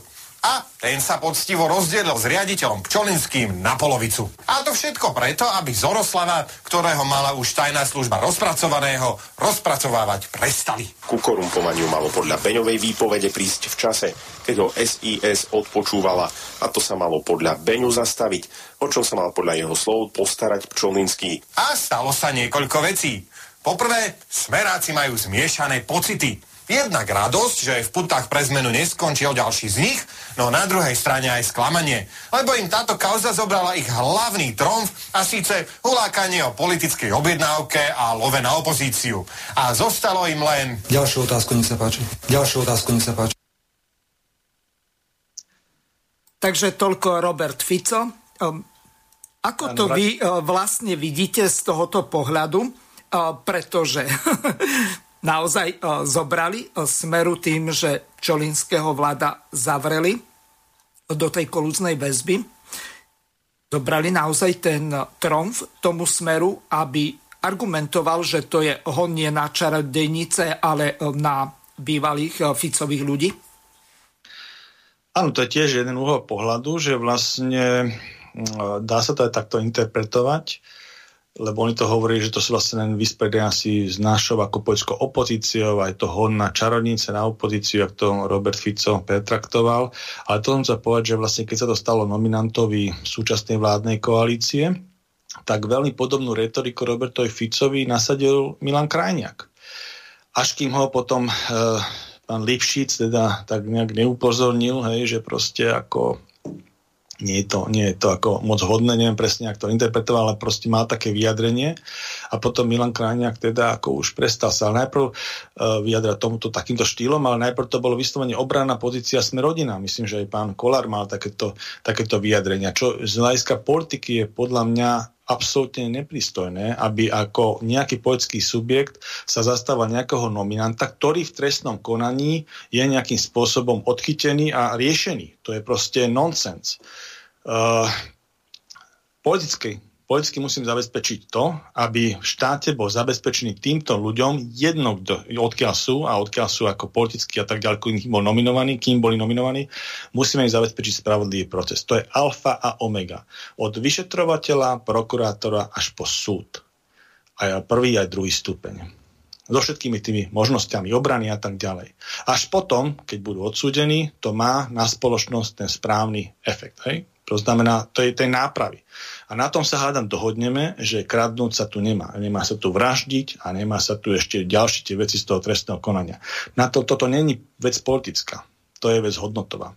a ten sa poctivo rozdielil s riaditeľom Pčolinským na polovicu. A to všetko preto, aby Zoroslava, ktorého mala už tajná služba rozpracovaného, rozpracovávať prestali. Ku korumpovaniu malo podľa Beňovej výpovede prísť v čase, keď ho SIS odpočúvala a to sa malo podľa Beňu zastaviť, o čo sa mal podľa jeho slov postarať Pčolinský. A stalo sa niekoľko vecí. Poprvé, smeráci majú zmiešané pocity. Jednak radosť, že v putách pre zmenu neskončil ďalší z nich, no na druhej strane aj sklamanie, lebo im táto kauza zobrala ich hlavný tromf a síce hulákanie o politickej objednávke a love na opozíciu. A zostalo im len... Ďalšiu otázku, nech sa páči. Ďalšiu otázku, nech sa páči. Takže toľko Robert Fico. Um, ako to vy uh, vlastne vidíte z tohoto pohľadu? Uh, pretože naozaj e, zobrali e, smeru tým, že Čolinského vláda zavreli do tej kolúznej väzby. Zobrali naozaj ten tromf tomu smeru, aby argumentoval, že to je hon nie na čarodejnice, ale na bývalých e, Ficových ľudí? Áno, to je tiež jeden uhol pohľadu, že vlastne dá sa to aj takto interpretovať lebo oni to hovorí, že to sú vlastne len vyspredenia s našou ako poľskou opozíciou, aj to hon na čarodnice na opozíciu, ak to Robert Fico pretraktoval. Ale to som sa povedať, že vlastne keď sa to stalo nominantovi súčasnej vládnej koalície, tak veľmi podobnú retoriku Robertovi Ficovi nasadil Milan Krajniak. Až kým ho potom e, pán Lipšic teda tak nejak neupozornil, hej, že proste ako nie je to, nie je to ako moc hodné, neviem presne, ako to interpretoval, ale proste má také vyjadrenie. A potom Milan Krajniak teda ako už prestal sa najprv uh, vyjadrať tomuto takýmto štýlom, ale najprv to bolo vyslovene obranná pozícia sme rodina. Myslím, že aj pán Kolár mal takéto, takéto vyjadrenia, čo z hľadiska politiky je podľa mňa absolútne nepristojné, aby ako nejaký poľský subjekt sa zastáva nejakého nominanta, ktorý v trestnom konaní je nejakým spôsobom odchytený a riešený. To je proste nonsens. Uh, politicky politicky musím zabezpečiť to, aby v štáte bol zabezpečený týmto ľuďom jedno, odkiaľ sú a odkiaľ sú ako politicky a tak ďalej, kým bol nominovaný, kým boli nominovaní, musíme im zabezpečiť spravodlivý proces. To je alfa a omega. Od vyšetrovateľa, prokurátora až po súd. Aj prvý, aj druhý stupeň so všetkými tými možnosťami obrany a tak ďalej. Až potom, keď budú odsúdení, to má na spoločnosť ten správny efekt. Hej? To znamená, to je tej nápravy. A na tom sa hádam dohodneme, že kradnúť sa tu nemá. Nemá sa tu vraždiť a nemá sa tu ešte ďalšie tie veci z toho trestného konania. Na to, toto není vec politická. To je vec hodnotová.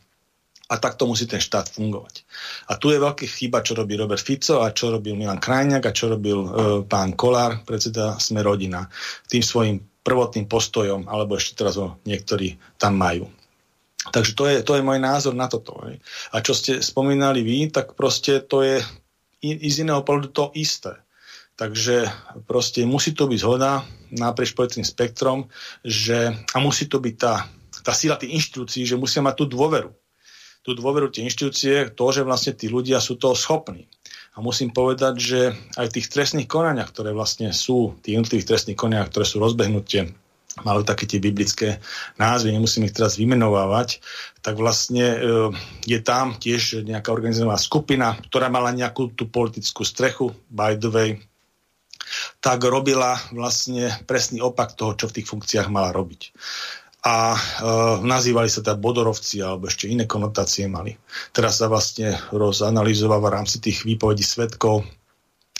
A takto musí ten štát fungovať. A tu je veľký chyba, čo robí Robert Fico a čo robil Milan Krajňák a čo robil e, pán Kolár, predseda Sme rodina. Tým svojim prvotným postojom, alebo ešte teraz ho niektorí tam majú. Takže to je, to je môj názor na toto. A čo ste spomínali vy, tak proste to je z iného pohľadu to isté. Takže proste musí to byť zhoda naprieč politickým spektrom, že, a musí to byť tá, tá sila tých inštitúcií, že musia mať tú dôveru. Tú dôveru tie inštitúcie, to, že vlastne tí ľudia sú toho schopní. A musím povedať, že aj v tých trestných konaniach, ktoré vlastne sú, tých jednotlivých trestných konaniach, ktoré sú rozbehnutie majú také tie biblické názvy, nemusím ich teraz vymenovávať, tak vlastne e, je tam tiež nejaká organizovaná skupina, ktorá mala nejakú tú politickú strechu, by the way, tak robila vlastne presný opak toho, čo v tých funkciách mala robiť. A e, nazývali sa teda bodorovci, alebo ešte iné konotácie mali. Teraz sa vlastne rozanalizováva v rámci tých výpovedí svetkov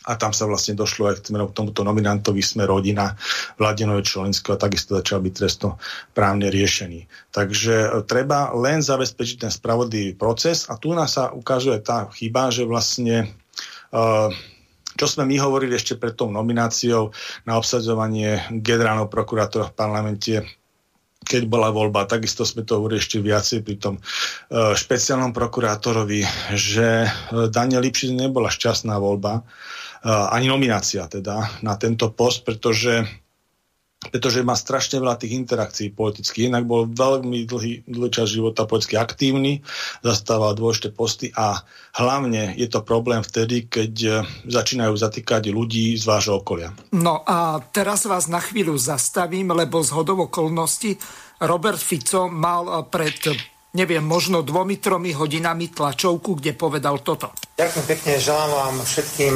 a tam sa vlastne došlo aj k tomuto nominantovi sme rodina Vladinovi Čolinského a takisto začal byť trestno právne riešený. Takže e, treba len zabezpečiť ten spravodlivý proces a tu nás sa ukazuje tá chyba, že vlastne uh, čo sme my hovorili ešte pred tou nomináciou na obsadzovanie generálneho prokurátora v parlamente, keď bola voľba, takisto sme to hovorili ešte viacej pri tom uh, špeciálnom prokurátorovi, že Daniel Lipšic nebola šťastná voľba, ani nominácia teda na tento post, pretože pretože má strašne veľa tých interakcií politických. Inak bol veľmi dlhý, dlhý čas života politicky aktívny, zastával dôležité posty a hlavne je to problém vtedy, keď e, začínajú zatýkať ľudí z vášho okolia. No a teraz vás na chvíľu zastavím, lebo z hodov okolností Robert Fico mal pred neviem, možno dvomi, tromi hodinami tlačovku, kde povedal toto. Ďakujem pekne, želám vám všetkým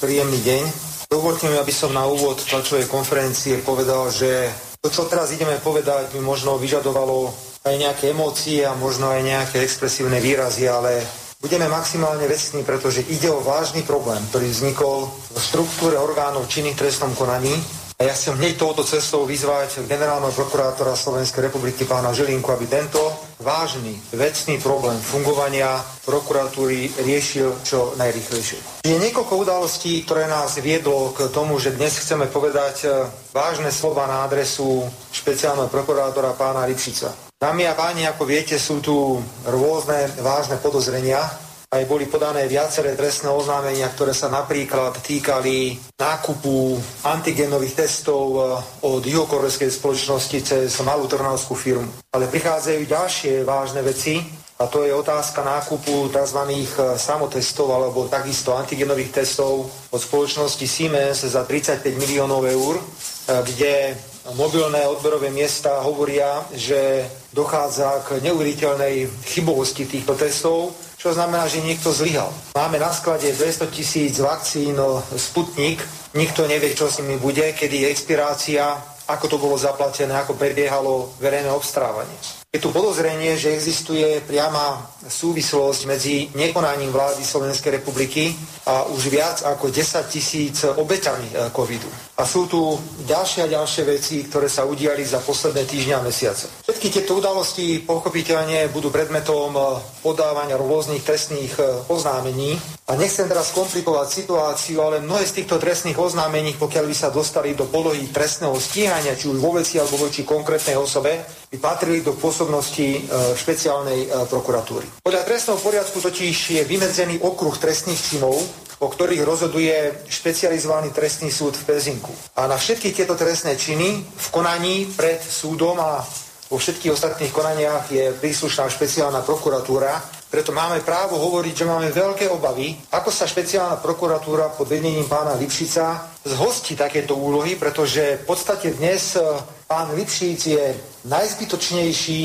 príjemný deň. Dovolte mi, aby som na úvod tlačovej konferencie povedal, že to, čo teraz ideme povedať, by možno vyžadovalo aj nejaké emócie a možno aj nejaké expresívne výrazy, ale budeme maximálne vecní, pretože ide o vážny problém, ktorý vznikol v štruktúre orgánov činných trestnom konaní a ja chcem hneď touto cestou vyzvať generálneho prokurátora Slovenskej republiky pána Žilinku, aby tento vážny, vecný problém fungovania prokuratúry riešil čo najrychlejšie. Je niekoľko udalostí, ktoré nás viedlo k tomu, že dnes chceme povedať e, vážne slova na adresu špeciálneho prokurátora pána Lipšica. Dámy a páni, ako viete, sú tu rôzne vážne podozrenia aj boli podané viaceré trestné oznámenia, ktoré sa napríklad týkali nákupu antigenových testov eh, od juhokorejskej spoločnosti cez malú trnavskú firmu. Ale prichádzajú ďalšie vážne veci, a to je otázka nákupu tzv. Eh, samotestov alebo takisto antigenových testov od spoločnosti Siemens za 35 miliónov eur, eh, kde mobilné odberové miesta hovoria, že dochádza k neuveriteľnej chybovosti týchto testov čo znamená, že niekto zlyhal. Máme na sklade 200 tisíc vakcín Sputnik, nikto nevie, čo s nimi bude, kedy je expirácia, ako to bolo zaplatené, ako prebiehalo verejné obstrávanie. Je tu podozrenie, že existuje priama súvislosť medzi nekonaním vlády Slovenskej republiky a už viac ako 10 tisíc obeťami eh, covidu. A sú tu ďalšie a ďalšie veci, ktoré sa udiali za posledné týždňa a mesiace. Všetky tieto udalosti pochopiteľne budú predmetom eh, podávania rôznych trestných eh, oznámení. A nechcem teraz komplikovať situáciu, ale mnohé z týchto trestných oznámení, pokiaľ by sa dostali do polohy trestného stíhania, či už vo veci alebo voči konkrétnej osobe, by patrili do pôsobnosti e, špeciálnej e, prokuratúry. Podľa trestného poriadku totiž je vymedzený okruh trestných činov, o ktorých rozhoduje špecializovaný trestný súd v Pezinku. A na všetky tieto trestné činy v konaní pred súdom a vo všetkých ostatných konaniach je príslušná špeciálna prokuratúra, preto máme právo hovoriť, že máme veľké obavy, ako sa špeciálna prokuratúra pod vedením pána Lipšica zhostí takéto úlohy, pretože v podstate dnes e, pán Lipšic je najzbytočnejší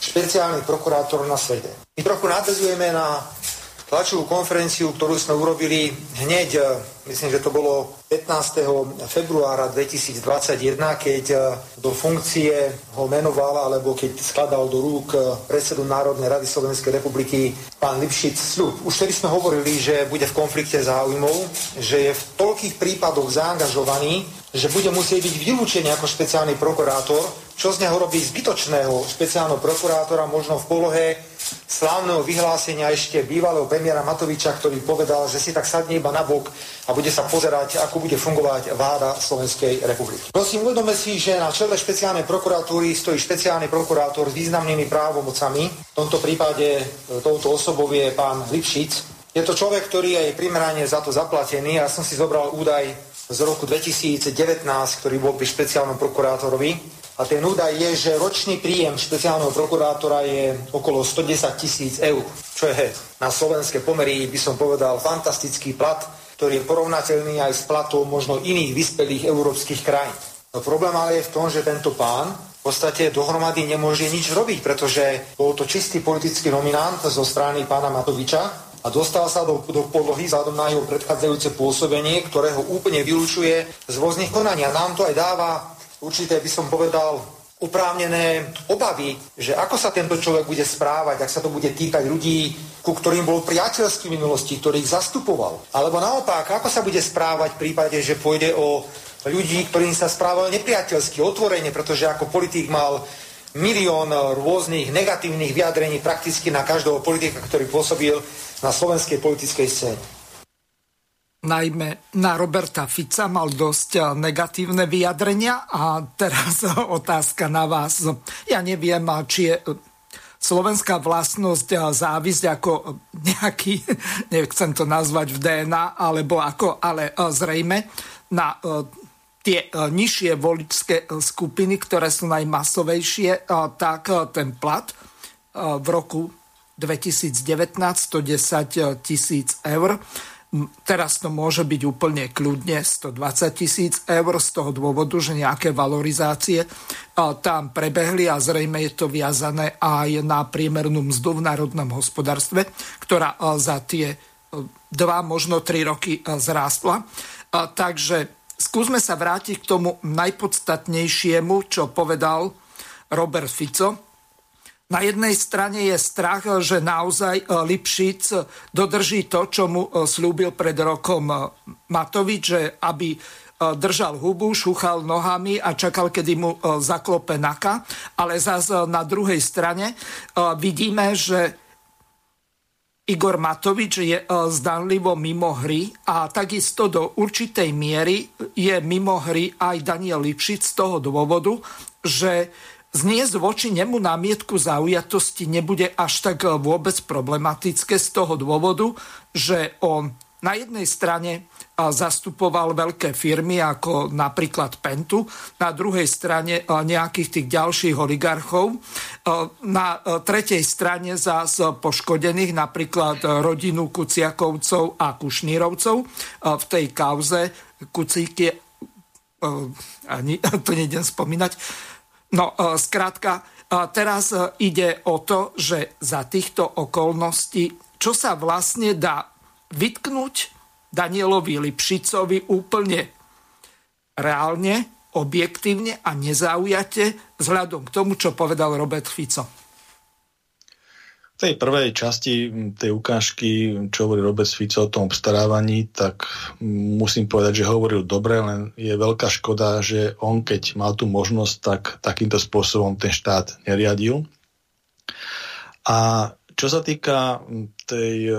špeciálny prokurátor na svete. My trochu nadvezujeme na tlačovú konferenciu, ktorú sme urobili hneď, e, myslím, že to bolo 15. februára 2021, keď e, do funkcie ho menoval, alebo keď skladal do rúk e, predsedu Národnej rady Slovenskej republiky pán Lipšic sľub. Už vtedy sme hovorili, že bude v konflikte záujmov, že je v toľkých prípadoch zaangažovaný, že bude musieť byť vylúčený ako špeciálny prokurátor, čo z neho robí zbytočného špeciálneho prokurátora, možno v polohe slávneho vyhlásenia ešte bývalého premiéra Matoviča, ktorý povedal, že si tak sadne iba na bok a bude sa pozerať, ako bude fungovať vláda Slovenskej republiky. Prosím, uvedome si, že na čele špeciálnej prokuratúry stojí špeciálny prokurátor s významnými právomocami. V tomto prípade e, touto osobou je pán Lipšic. Je to človek, ktorý je primerane za to zaplatený. Ja som si zobral údaj z roku 2019, ktorý bol pri špeciálnom prokurátorovi a ten údaj je, že ročný príjem špeciálneho prokurátora je okolo 110 tisíc eur, čo je na slovenské pomery, by som povedal, fantastický plat, ktorý je porovnateľný aj s platom možno iných vyspelých európskych krajín. No problém ale je v tom, že tento pán v podstate dohromady nemôže nič robiť, pretože bol to čistý politický nominant zo strany pána Matoviča a dostal sa do, do podlohy vzhľadom na jeho predchádzajúce pôsobenie, ktoré ho úplne vylúčuje z rôznych konania. Nám to aj dáva určité, by som povedal, oprávnené obavy, že ako sa tento človek bude správať, ak sa to bude týkať ľudí, ku ktorým bol priateľský v minulosti, ktorých zastupoval. Alebo naopak, ako sa bude správať v prípade, že pôjde o ľudí, ktorým sa správal nepriateľsky, otvorene, pretože ako politik mal milión rôznych negatívnych vyjadrení prakticky na každého politika, ktorý pôsobil na slovenskej politickej scéne najmä na Roberta Fica mal dosť eh, negatívne vyjadrenia a teraz otázka na vás. Ja neviem, či je eh, slovenská vlastnosť eh, závisť ako nejaký, nechcem to nazvať v DNA, alebo ako, ale zrejme na tie nižšie voličské skupiny, ktoré sú najmasovejšie, tak ten plat v roku 2019 110 tisíc eur Teraz to môže byť úplne kľudne 120 tisíc eur z toho dôvodu, že nejaké valorizácie tam prebehli a zrejme je to viazané aj na priemernú mzdu v národnom hospodárstve, ktorá za tie dva, možno tri roky zrástla. Takže skúsme sa vrátiť k tomu najpodstatnejšiemu, čo povedal Robert Fico na jednej strane je strach, že naozaj e, Lipšic dodrží to, čo mu e, slúbil pred rokom e, Matovič, že aby držal hubu, šúchal nohami a čakal, kedy mu zaklope naka. Ale zase na druhej strane vidíme, že Igor Matovič je zdanlivo mimo hry a takisto do určitej miery je mimo hry aj Daniel Lipšic z toho dôvodu, že zniesť voči nemu námietku zaujatosti nebude až tak e, vôbec problematické z toho dôvodu, že on na jednej strane e, zastupoval veľké firmy ako napríklad Pentu, na druhej strane e, nejakých tých ďalších oligarchov, na tretej strane zás poškodených napríklad rodinu Kuciakovcov a Kušnírovcov. V tej kauze Kucíky, ani to nejdem spomínať, No, e, skrátka, e, teraz e, ide o to, že za týchto okolností, čo sa vlastne dá vytknúť Danielovi Lipšicovi úplne reálne, objektívne a nezaujate vzhľadom k tomu, čo povedal Robert Fico tej prvej časti tej ukážky, čo hovorí Robert Fico o tom obstarávaní, tak musím povedať, že hovoril dobre, len je veľká škoda, že on keď mal tú možnosť, tak takýmto spôsobom ten štát neriadil. A čo sa týka tej,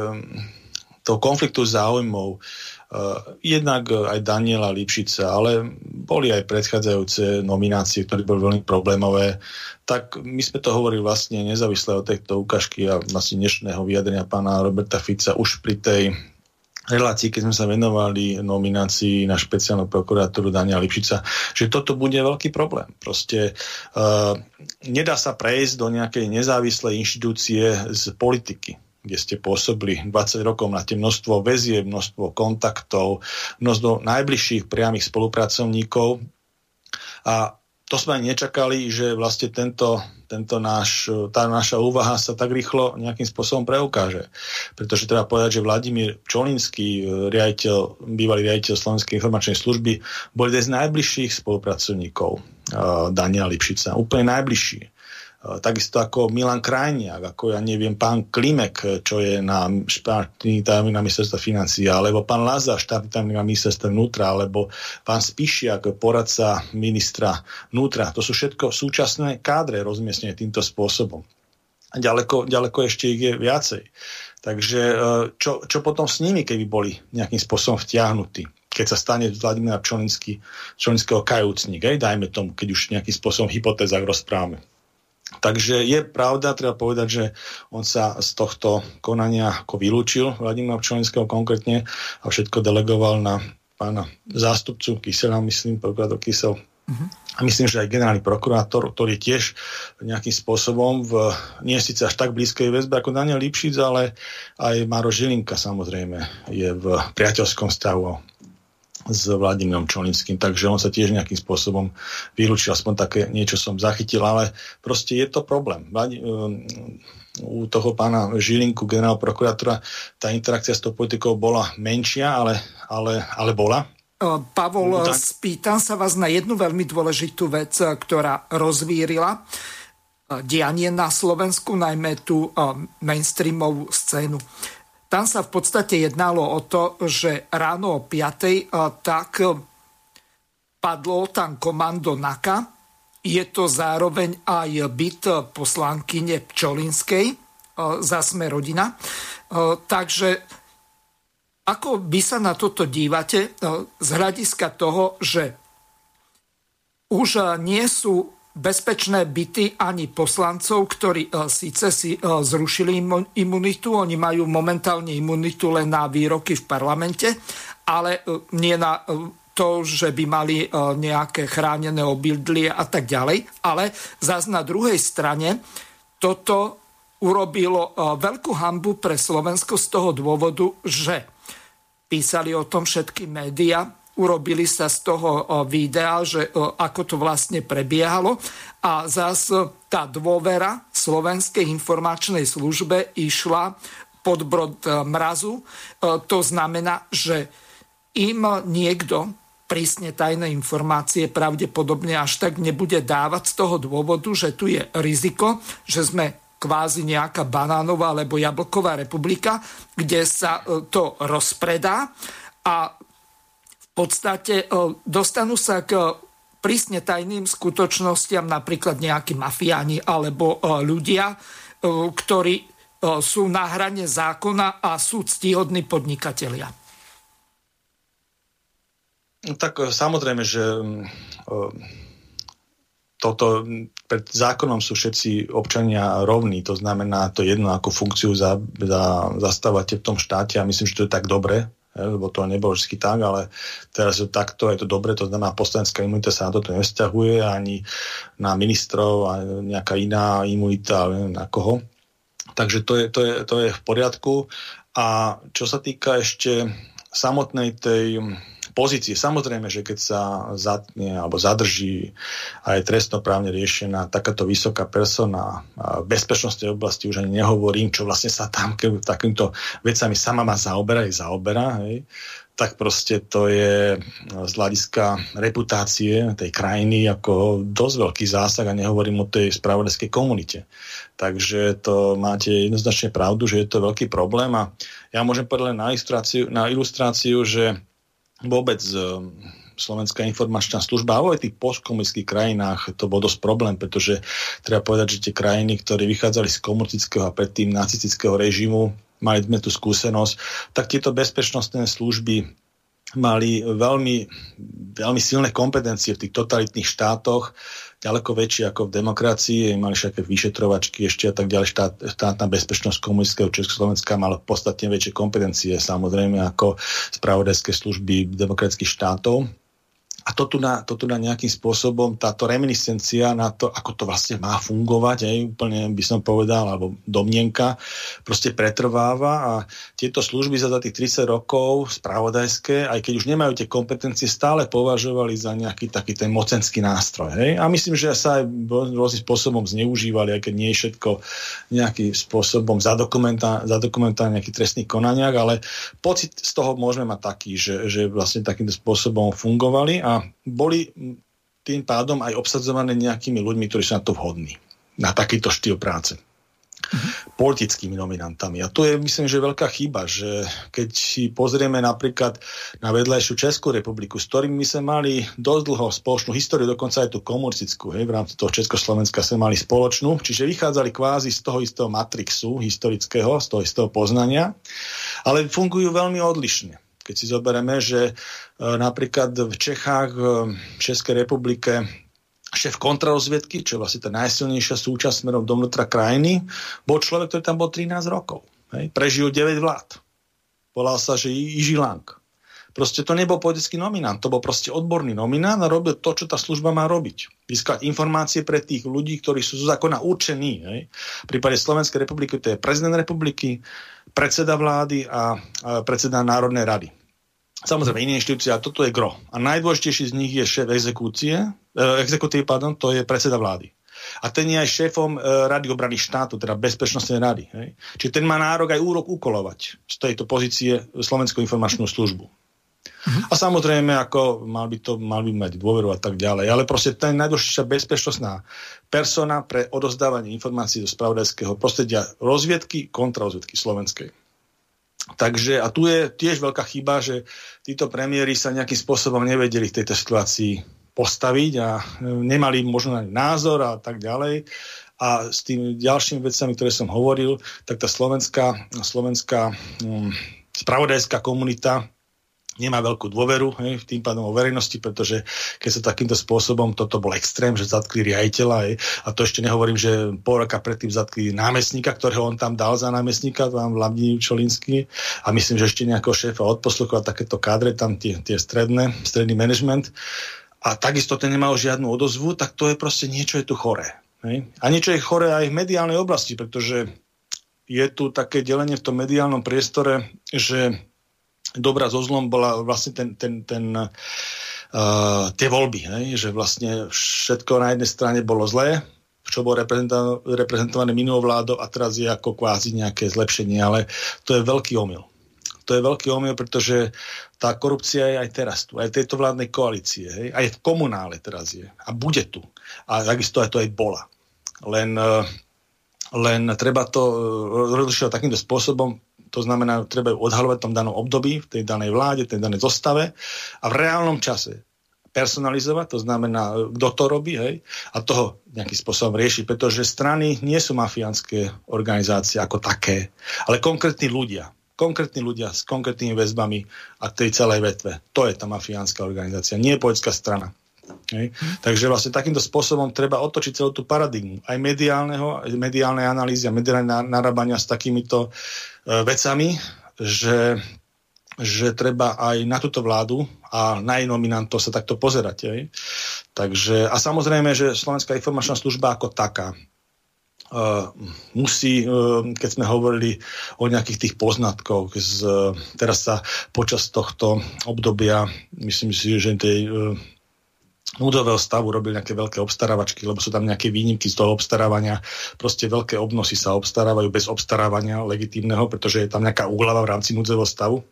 toho konfliktu záujmov, jednak aj Daniela Lipšica, ale boli aj predchádzajúce nominácie, ktoré boli veľmi problémové, tak my sme to hovorili vlastne nezávisle od tejto ukážky a vlastne dnešného vyjadrenia pána Roberta Fica už pri tej relácii, keď sme sa venovali nominácii na špeciálnu prokurátoru Daniela Lipšica, že toto bude veľký problém. Proste uh, nedá sa prejsť do nejakej nezávislej inštitúcie z politiky kde ste pôsobili 20 rokov, máte množstvo väzie, množstvo kontaktov, množstvo najbližších priamých spolupracovníkov a to sme nečakali, že vlastne tento, tento náš, tá naša úvaha sa tak rýchlo nejakým spôsobom preukáže. Pretože treba povedať, že Vladimír Čolinský, riaditeľ, bývalý riaditeľ Slovenskej informačnej služby, bol jeden z najbližších spolupracovníkov uh, Daniela Lipšica. Úplne najbližší. Eh, takisto ako Milan Krajniak, ako ja neviem, pán Klimek, čo je na štátny na ministerstvo financií, alebo pán Lazar, štátny tajomník na ministerstvo vnútra, alebo pán Spišiak, poradca ministra vnútra. To sú všetko súčasné kádre rozmiestnené týmto spôsobom. A ďaleko, ďaleko ešte ich je viacej. Takže e, čo, čo potom s nimi, keby boli nejakým spôsobom vtiahnutí? Keď sa stane Vladimír Čolinský, Čolinského kajúcnik, aj, dajme tomu, keď už nejakým spôsobom hypotézach rozprávame. Takže je pravda, treba povedať, že on sa z tohto konania ako vylúčil, Vladimír Čolinského konkrétne, a všetko delegoval na pána zástupcu Kysela, myslím, prokurátor Kysel, Uh-huh. A myslím, že aj generálny prokurátor, ktorý tiež nejakým spôsobom v, nie síce až tak blízkej väzbe ako Daniel Lipšic, ale aj Maro Žilinka samozrejme je v priateľskom stavu s Vladimírom Čolinským, takže on sa tiež nejakým spôsobom vylúčil, aspoň také niečo som zachytil, ale proste je to problém. Um, u toho pána Žilinku, generálneho prokurátora, tá interakcia s tou politikou bola menšia, ale, ale, ale bola. Pavol, tak. spýtam sa vás na jednu veľmi dôležitú vec, ktorá rozvírila dianie na Slovensku, najmä tú mainstreamovú scénu. Tam sa v podstate jednalo o to, že ráno o 5. tak padlo tam komando NAKA. Je to zároveň aj byt poslankyne Pčolinskej za sme rodina. Takže ako by sa na toto dívate e, z hľadiska toho, že už e, nie sú bezpečné byty ani poslancov, ktorí e, síce si zrušili imunitu, oni majú momentálne imunitu len na výroky v parlamente, ale nie na to, že by mali nejaké chránené obydlie a tak ďalej. Ale zase na druhej strane toto urobilo veľkú hambu pre Slovensko z toho dôvodu, že písali o tom všetky médiá, urobili sa z toho videa, že ako to vlastne prebiehalo a zás tá dôvera Slovenskej informačnej službe išla pod brod e, mrazu. E, to znamená, že im niekto prísne tajné informácie pravdepodobne až tak nebude dávať z toho dôvodu, že tu je riziko, že sme kvázi nejaká banánová alebo jablková republika, kde sa e, to rozpredá a podstate e, dostanú sa k prísne tajným skutočnostiam napríklad nejakí mafiáni alebo e, ľudia, ktorí sú na hrane zákona a sú ctihodní podnikatelia. Tak samozrejme, že toto pred zákonom sú všetci občania rovní, to znamená to jedno, ako funkciu za, za, zastávate v tom štáte a myslím, že to je tak dobre, lebo to nebolo vždy tak, ale teraz je to takto, je to dobre, to znamená poslanecká imunita sa na toto nevzťahuje ani na ministrov, a nejaká iná imunita, ale na koho. Takže to je, to, je, to je v poriadku. A čo sa týka ešte samotnej tej pozície. Samozrejme, že keď sa zatne alebo zadrží a je trestnoprávne riešená takáto vysoká persona v bezpečnostnej oblasti, už ani nehovorím, čo vlastne sa tam keď takýmto vecami sama má zaoberať, zaoberá, hej, tak proste to je z hľadiska reputácie tej krajiny ako dosť veľký zásah a nehovorím o tej spravodajskej komunite. Takže to máte jednoznačne pravdu, že je to veľký problém a ja môžem povedať len na ilustráciu, na ilustráciu že vôbec e, Slovenská informačná služba, ale aj v tých postkomunistických krajinách to bol dosť problém, pretože treba povedať, že tie krajiny, ktoré vychádzali z komunistického a predtým nacistického režimu, mali sme tu skúsenosť, tak tieto bezpečnostné služby mali veľmi, veľmi silné kompetencie v tých totalitných štátoch, ďaleko väčšie ako v demokracii, mali všaké vyšetrovačky ešte a tak ďalej. Štát, štátna bezpečnosť komunistického Československa mala podstatne väčšie kompetencie samozrejme ako spravodajské služby demokratických štátov. A to tu, na, to tu na nejakým spôsobom, táto reminiscencia na to, ako to vlastne má fungovať, aj úplne by som povedal, alebo domnienka, proste pretrváva a tieto služby za tých 30 rokov spravodajské, aj keď už nemajú tie kompetencie, stále považovali za nejaký taký ten mocenský nástroj. Hej? A myslím, že sa aj rôznym spôsobom zneužívali, aj keď nie je všetko nejakým spôsobom zadokumentované nejakých trestných konaniach, ale pocit z toho môžeme mať taký, že, že vlastne takýmto spôsobom fungovali a boli tým pádom aj obsadzované nejakými ľuďmi, ktorí sú na to vhodní, na takýto štýl práce. politickými nominantami. A to je, myslím, že veľká chyba, že keď si pozrieme napríklad na vedľajšiu Českú republiku, s ktorými my sme mali dosť dlho spoločnú históriu, dokonca aj tú komunistickú, hej, v rámci toho Československa sme mali spoločnú, čiže vychádzali kvázi z toho istého matrixu historického, z toho istého poznania, ale fungujú veľmi odlišne. Keď si zoberieme, že e, napríklad v Čechách, v Českej republike šéf kontrarozviedky, čo je vlastne tá najsilnejšia súčasť smerom dovnútra krajiny, bol človek, ktorý tam bol 13 rokov. Hej. Prežil 9 vlád. Volal sa, že Iži Lang. Proste to nebol politický nominant, to bol proste odborný nominant a robil to, čo tá služba má robiť. Získať informácie pre tých ľudí, ktorí sú zo zákona určení. Hej. V prípade Slovenskej republiky to je prezident republiky, predseda vlády a, predseda Národnej rady. Samozrejme, iné inštitúcie, a toto je gro. A najdôležitejší z nich je šéf exekúcie, eh, pardon, to je predseda vlády. A ten je aj šéfom e, Rady obrany štátu, teda Bezpečnostnej rady. Hej. Čiže ten má nárok aj úrok ukolovať z tejto pozície Slovenskú informačnú službu. Uh-huh. A samozrejme, ako mal by to mal by mať dôveru a tak ďalej. Ale proste ten najdôležitejšia bezpečnostná persona pre odozdávanie informácií do spravodajského prostredia rozviedky, kontrarozviedky slovenskej. Takže, a tu je tiež veľká chyba, že títo premiéry sa nejakým spôsobom nevedeli v tejto situácii postaviť a e, nemali možno ani názor a tak ďalej. A s tými ďalšími vecami, ktoré som hovoril, tak tá slovenská, slovenská um, spravodajská komunita nemá veľkú dôveru hej, tým pádom o verejnosti, pretože keď sa takýmto spôsobom, toto bol extrém, že zatkli riaditeľa hej, a to ešte nehovorím, že pol roka predtým zatkli námestníka, ktorého on tam dal za námestníka, tam Vladimír Čolínsky a myslím, že ešte nejakého šéfa odposluchov a takéto kádre, tam tie, tie stredné, stredný management a takisto ten nemal žiadnu odozvu, tak to je proste niečo je tu choré. Hej? A niečo je choré aj v mediálnej oblasti, pretože je tu také delenie v tom mediálnom priestore, že dobrá so zlom bola vlastne ten, ten, ten, uh, tie voľby, hej? že vlastne všetko na jednej strane bolo zlé, čo bolo reprezentované minulou vládou a teraz je ako kvázi nejaké zlepšenie, ale to je veľký omyl. To je veľký omyl, pretože tá korupcia je aj teraz tu, aj tejto vládnej koalície, hej? aj v komunále teraz je a bude tu. A takisto aj to aj bola. Len, uh, len treba to uh, rozlišovať takýmto spôsobom, to znamená, treba ju odhalovať v tom danom období, v tej danej vláde, v tej danej zostave a v reálnom čase personalizovať, to znamená, kto to robí, hej, a toho nejakým spôsobom riešiť, pretože strany nie sú mafiánske organizácie ako také, ale konkrétni ľudia, konkrétni ľudia s konkrétnymi väzbami a tej celej vetve. To je tá mafiánska organizácia, nie politická strana. Hej. Takže vlastne takýmto spôsobom treba otočiť celú tú paradigmu aj mediálneho, mediálnej analýzy a mediálnej narábania s takýmito uh, vecami, že, že treba aj na túto vládu a na jej nominantov sa takto pozerať. Hej. Takže, a samozrejme, že Slovenská informačná služba ako taká Uh, musí, uh, keď sme hovorili o nejakých tých poznatkoch, z, uh, teraz sa počas tohto obdobia, myslím si, že tej núdového stavu robil nejaké veľké obstarávačky, lebo sú tam nejaké výnimky z toho obstarávania. Proste veľké obnosy sa obstarávajú bez obstarávania legitímneho, pretože je tam nejaká úhlava v rámci núdzového stavu.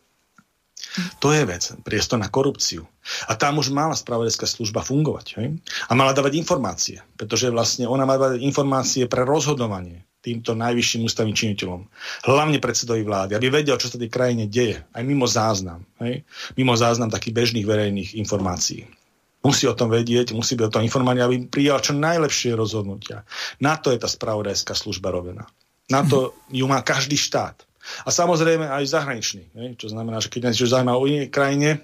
To je vec, priestor na korupciu. A tam už mala spravodajská služba fungovať. Hej? A mala dávať informácie, pretože vlastne ona má dávať informácie pre rozhodovanie týmto najvyšším ústavným činiteľom. Hlavne predsedovi vlády, aby vedel, čo sa tej krajine deje, aj mimo záznam. Hej? Mimo záznam takých bežných verejných informácií musí o tom vedieť, musí byť o tom informovaný, aby prijal čo najlepšie rozhodnutia. Na to je tá spravodajská služba robená. Na to ju má každý štát. A samozrejme aj zahraničný. Ne? Čo znamená, že keď niečo zaujíma o inej krajine,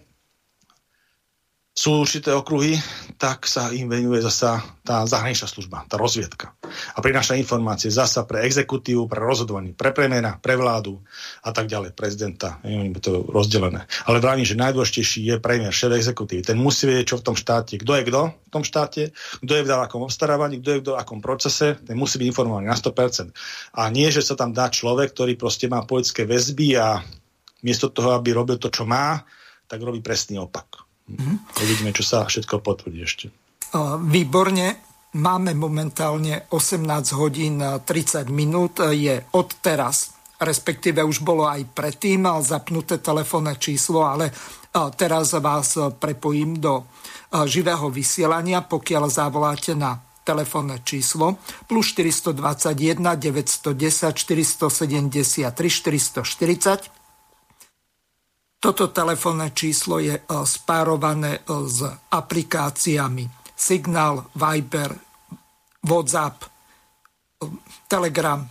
sú určité okruhy, tak sa im venuje zasa tá zahraničná služba, tá rozviedka. A prináša informácie zasa pre exekutívu, pre rozhodovanie, pre premiéra, pre vládu a tak ďalej, prezidenta. Je to rozdelené. Ale vravím, že najdôležitejší je premiér, šéf exekutívy. Ten musí vedieť, čo v tom štáte, kto je kto v tom štáte, kto je v akom obstarávaní, kto je v akom procese, ten musí byť informovaný na 100%. A nie, že sa tam dá človek, ktorý proste má politické väzby a miesto toho, aby robil to, čo má, tak robí presný opak. Mm-hmm. Uvidíme, čo sa všetko potvrdí ešte. Výborne. Máme momentálne 18 hodín 30 minút. Je od teraz, respektíve už bolo aj predtým zapnuté telefónne číslo, ale teraz vás prepojím do živého vysielania. Pokiaľ zavoláte na telefónne číslo plus 421 910 473 440. Toto telefónne číslo je spárované s aplikáciami Signal, Viber, WhatsApp, Telegram,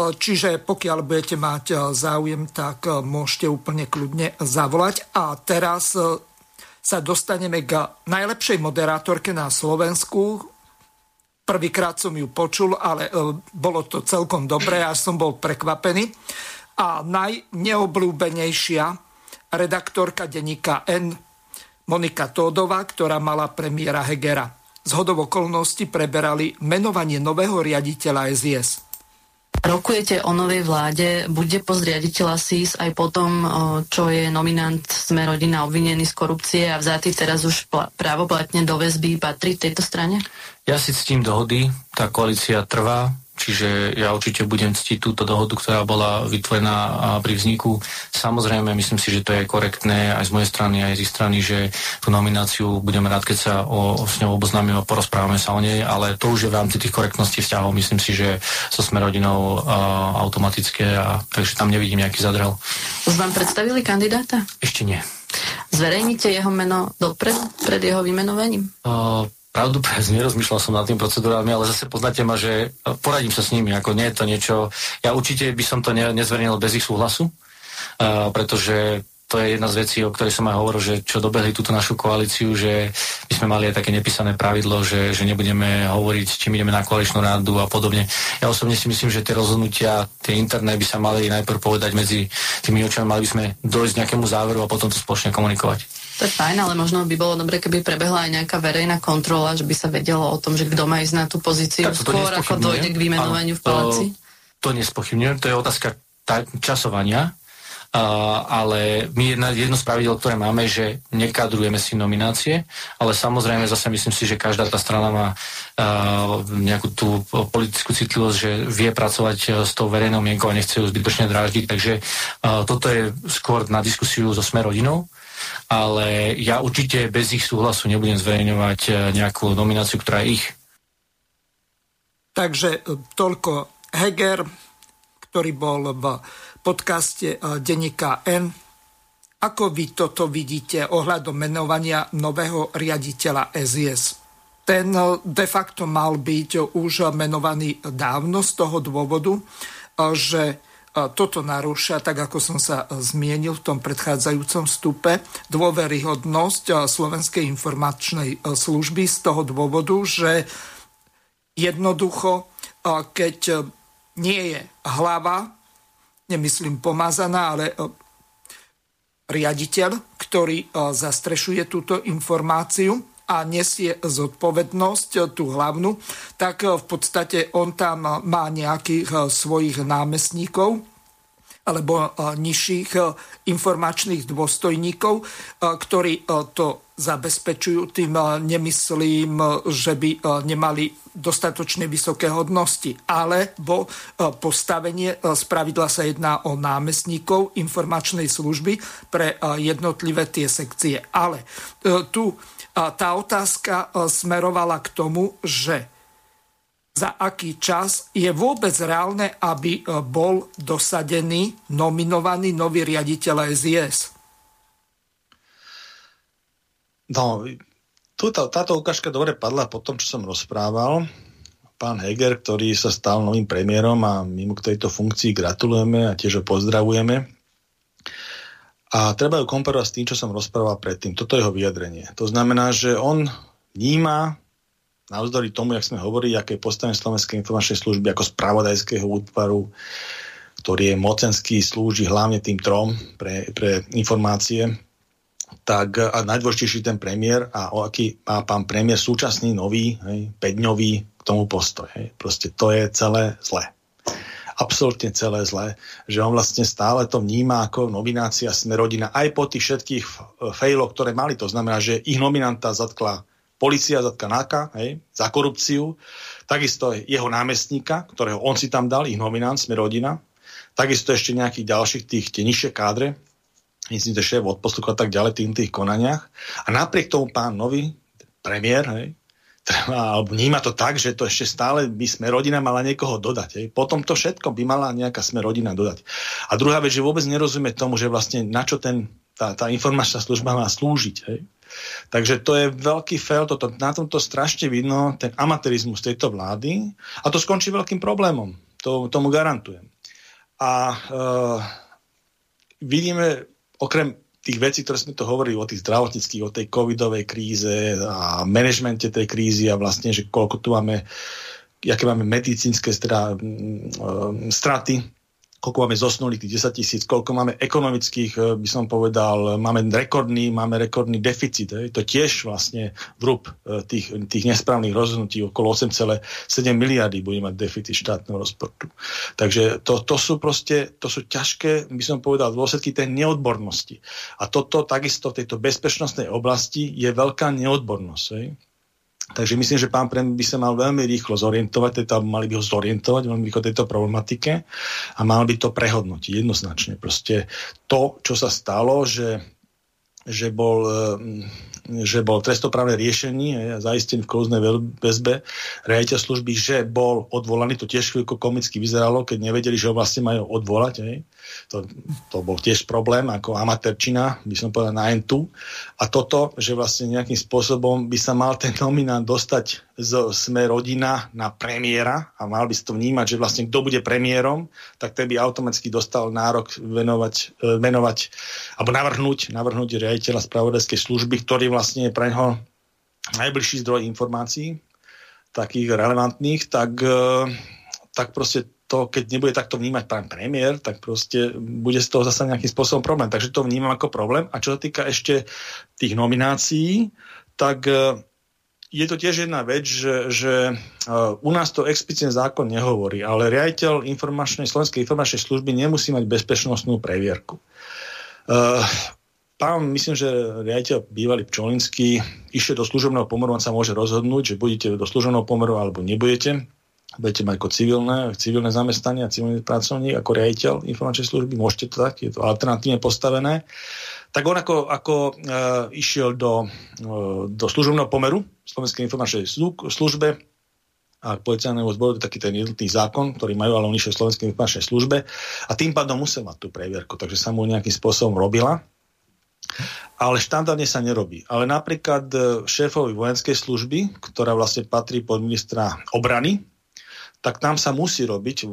Čiže pokiaľ budete mať záujem, tak môžete úplne kľudne zavolať. A teraz sa dostaneme k najlepšej moderátorke na Slovensku. Prvýkrát som ju počul, ale bolo to celkom dobré, až som bol prekvapený. A najneobľúbenejšia redaktorka denníka N, Monika Tódová, ktorá mala premiéra Hegera. Z hodov okolností preberali menovanie nového riaditeľa SIS. Rokujete o novej vláde, bude post riaditeľa SIS aj potom, čo je nominant Sme rodina obvinený z korupcie a vzatý teraz už právoplatne do väzby, patrí tejto strane? Ja si ctím dohody, tá koalícia trvá, Čiže ja určite budem ctiť túto dohodu, ktorá bola vytvorená pri vzniku. Samozrejme, myslím si, že to je korektné aj z mojej strany, aj z ich strany, že tú nomináciu budeme rád, keď sa o, s ňou oboznámime a porozprávame sa o nej, ale to už je v rámci tých korektností vzťahov. Myslím si, že so sme rodinou a, automatické, a, takže tam nevidím nejaký zadrel. Už vám predstavili kandidáta? Ešte nie. Zverejnite jeho meno dopredu, pred jeho vymenovaním? Uh, pravdu povedz, nerozmýšľal som nad tým procedúrami, ale zase poznáte ma, že poradím sa s nimi, ako nie je to niečo, ja určite by som to ne, nezverejnil bez ich súhlasu, uh, pretože to je jedna z vecí, o ktorej som aj hovoril, že čo dobehli túto našu koalíciu, že my sme mali aj také nepísané pravidlo, že, že nebudeme hovoriť, čím ideme na koaličnú rádu a podobne. Ja osobne si myslím, že tie rozhodnutia, tie interné by sa mali najprv povedať medzi tými očami, mali by sme dojsť k nejakému záveru a potom to spoločne komunikovať. To je fajn, ale možno by bolo dobre, keby prebehla aj nejaká verejná kontrola, že by sa vedelo o tom, že kto má ísť na tú pozíciu tak skôr, ako dojde k vymenovaniu v paláci. To, to nespochybňujem, to je otázka časovania, Uh, ale my jedna, jedno z pravidel, ktoré máme, že nekadrujeme si nominácie, ale samozrejme zase myslím si, že každá tá strana má uh, nejakú tú politickú citlivosť, že vie pracovať uh, s tou verejnou mienkou a nechce ju zbytočne dráždiť, takže uh, toto je skôr na diskusiu so Smer rodinou, ale ja určite bez ich súhlasu nebudem zverejňovať uh, nejakú nomináciu, ktorá je ich. Takže uh, toľko Heger, ktorý bol v podcaste eh, denníka N. Ako vy toto vidíte ohľadom menovania nového riaditeľa SIS? Ten de facto mal byť už menovaný dávno z toho dôvodu, že toto narúša, tak ako som sa zmienil v tom predchádzajúcom stupe, dôveryhodnosť Slovenskej informačnej služby z toho dôvodu, že jednoducho, keď nie je hlava nemyslím pomazaná, ale e, riaditeľ, ktorý e, zastrešuje túto informáciu a nesie zodpovednosť, e, tú hlavnú, tak v podstate on tam má nejakých svojich námestníkov alebo nižších informačných dôstojníkov, ktorí to zabezpečujú. Tým nemyslím, že by nemali dostatočne vysoké hodnosti, alebo e, postavenie, spravidla sa jedná o námestníkov informačnej služby pre jednotlivé tie sekcie. Ale tu tá otázka smerovala k tomu, že za aký čas je vôbec reálne, aby bol dosadený, nominovaný nový riaditeľ SIS? No, Tuto, táto ukážka dobre padla po tom, čo som rozprával. Pán Heger, ktorý sa stal novým premiérom a my mu k tejto funkcii gratulujeme a tiež ho pozdravujeme. A treba ju komparovať s tým, čo som rozprával predtým. Toto je jeho vyjadrenie. To znamená, že on vníma navzdory tomu, jak sme hovorili, aké je postavenie Slovenskej informačnej služby ako spravodajského útvaru, ktorý je mocenský, slúži hlavne tým trom pre, pre informácie, tak a najdôležitejší ten premiér a o aký má pán premiér súčasný nový, hej, 5-dňový k tomu postoj. Hej. Proste to je celé zlé. Absolutne celé zlé, že on vlastne stále to vníma ako nominácia Smerodina aj po tých všetkých fejloch, ktoré mali. To znamená, že ich nominanta zatkla policia, zatkla NAKA hej, za korupciu, takisto jeho námestníka, ktorého on si tam dal, ich nominant Smerodina, takisto ešte nejakých ďalších tých tie nižšie kádre, myslím, že šéf odposluchu a tak ďalej tým tých konaniach. A napriek tomu pán nový premiér hej, treba, alebo vníma to tak, že to ešte stále by sme rodina mala niekoho dodať. Hej. Potom to všetko by mala nejaká sme rodina dodať. A druhá vec, že vôbec nerozumie tomu, že vlastne na čo ten, tá, tá informačná služba má slúžiť. Hej. Takže to je veľký fail, toto, na tomto strašne vidno ten amatérizmus tejto vlády a to skončí veľkým problémom. To, tomu garantujem. A uh, vidíme, okrem tých vecí, ktoré sme to hovorili o tých zdravotníckých, o tej covidovej kríze a manažmente tej krízy a vlastne, že koľko tu máme, aké máme medicínske straty, koľko máme zosnulých, tých 10 tisíc, koľko máme ekonomických, e, by som povedal, máme rekordný, máme rekordný deficit. Je. To tiež vlastne vrúb e, tých, tých nesprávnych rozhodnutí, okolo 8,7 miliardy bude mať deficit štátneho rozpočtu. Takže to, to sú proste, to sú ťažké, by som povedal, dôsledky tej neodbornosti. A toto takisto v tejto bezpečnostnej oblasti je veľká neodbornosť. Je. Takže myslím, že pán premiér by sa mal veľmi rýchlo zorientovať, teda mali by ho zorientovať veľmi rýchlo tejto problematike a mal by to prehodnotiť jednoznačne. Proste to, čo sa stalo, že, že bol že bol trestoprávne riešenie, zaistený v klouznej väzbe riaditeľ služby, že bol odvolaný, to tiež chvíľko komicky vyzeralo, keď nevedeli, že ho vlastne majú odvolať. Hej. To, to bol tiež problém, ako amatérčina, by som povedal na entu. A toto, že vlastne nejakým spôsobom by sa mal ten nominant dostať z Sme rodina na premiéra a mal by si to vnímať, že vlastne kto bude premiérom, tak ten by automaticky dostal nárok venovať, e, venovať alebo navrhnúť, navrhnúť riaditeľa spravodajskej služby, ktorý vlastne je pre neho najbližší zdroj informácií, takých relevantných, tak, e, tak proste to, keď nebude takto vnímať pán premiér, tak proste bude z toho zase nejakým spôsobom problém. Takže to vnímam ako problém. A čo sa týka ešte tých nominácií, tak e, je to tiež jedna vec, že, že uh, u nás to explicitne zákon nehovorí, ale riaditeľ informačnej, Slovenskej informačnej služby nemusí mať bezpečnostnú previerku. Uh, pán, myslím, že riaditeľ bývalý Pčolinský išiel do služobného pomeru, on sa môže rozhodnúť, že budete do služobného pomeru alebo nebudete. Budete mať ako civilné, civilné zamestnanie a civilný pracovník ako riaditeľ informačnej služby, môžete to tak, je to alternatívne postavené. Tak on ako, ako e, išiel do, e, do služobného pomeru Slovenskej informačnej službe a policajného zboru, to je taký ten jednotný zákon, ktorý majú, ale on išiel v Slovenskej informačnej službe a tým pádom musel mať tú previerku, takže sa mu nejakým spôsobom robila. Ale štandardne sa nerobí. Ale napríklad e, šéfovi vojenskej služby, ktorá vlastne patrí pod ministra obrany, tak tam sa musí robiť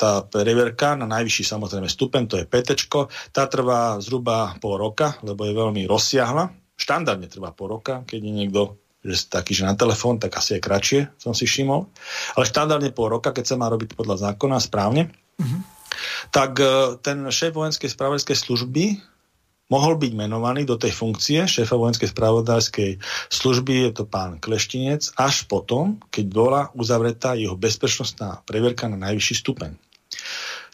tá previerka na najvyšší samozrejme stupeň, to je PT, tá trvá zhruba pol roka, lebo je veľmi rozsiahla. Štandardne trvá pol roka, keď je niekto že taký, že na telefón, tak asi je kratšie, som si všimol. Ale štandardne pol roka, keď sa má robiť podľa zákona správne, mm-hmm. tak e, ten šéf vojenskej spravodajskej služby mohol byť menovaný do tej funkcie šéfa vojenskej spravodajskej služby, je to pán Kleštinec, až potom, keď bola uzavretá jeho bezpečnostná previerka na najvyšší stupeň.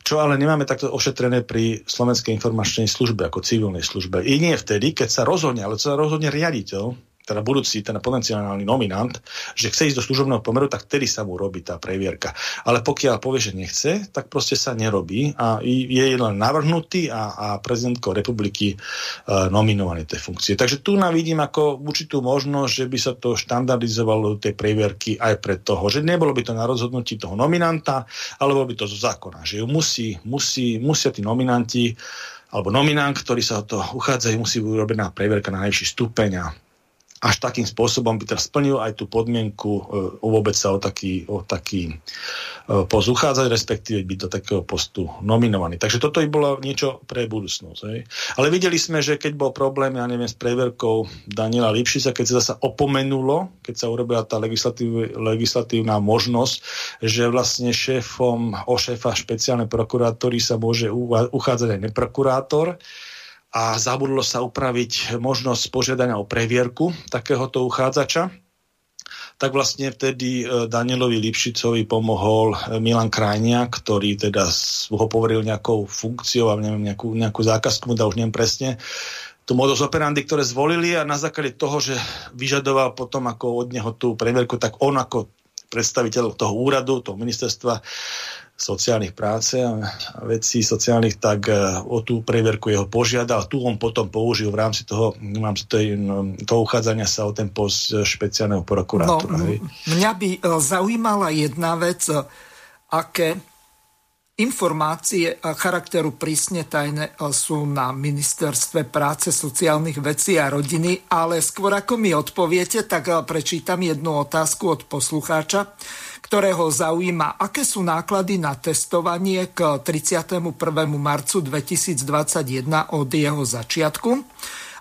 Čo ale nemáme takto ošetrené pri Slovenskej informačnej službe ako civilnej službe. I nie vtedy, keď sa rozhodne, ale sa rozhodne riaditeľ teda budúci, ten potenciálny nominant, že chce ísť do služobného pomeru, tak vtedy sa mu robí tá previerka. Ale pokiaľ povie, že nechce, tak proste sa nerobí a je len navrhnutý a, a prezidentko republiky e, nominovaný tej funkcie. Takže tu nám vidím ako určitú možnosť, že by sa to štandardizovalo do tej previerky aj pre toho, že nebolo by to na rozhodnutí toho nominanta, alebo by to zo zákona, že ju musí, musí, musia tí nominanti alebo nominant, ktorý sa o to uchádzajú, musí urobiť na previerka na najvyšší stupeň a až takým spôsobom by teraz splnil aj tú podmienku e, vôbec sa o taký, o taký e, post uchádzať, respektíve byť do takého postu nominovaný. Takže toto by bolo niečo pre budúcnosť. Hej. Ale videli sme, že keď bol problém, ja neviem, s preverkou Daniela Lipšica, keď sa zase opomenulo, keď sa urobila tá legislatív, legislatívna možnosť, že vlastne šéfom o šéfa špeciálnej prokurátory sa môže uchádzať aj neprokurátor, a zabudlo sa upraviť možnosť požiadania o previerku takéhoto uchádzača, tak vlastne vtedy e, Danielovi Lipšicovi pomohol e, Milan Krajnia, ktorý teda ho poveril nejakou funkciou a neviem, nejakú, nejakú zákazku mu dal už neviem presne, tú modus operandi, ktoré zvolili a na základe toho, že vyžadoval potom ako od neho tú previerku, tak on ako predstaviteľ toho úradu, toho ministerstva sociálnych práce a vecí sociálnych, tak e, o tú preverku jeho požiadal. Tu on potom použil v rámci toho, v rámci tej, toho uchádzania sa o ten post špeciálneho prokurátora. No, mňa by e, zaujímala jedna vec, e, aké informácie charakteru prísne tajné sú na ministerstve práce, sociálnych vecí a rodiny, ale skôr ako mi odpoviete, tak prečítam jednu otázku od poslucháča ktorého zaujíma, aké sú náklady na testovanie k 31. marcu 2021 od jeho začiatku,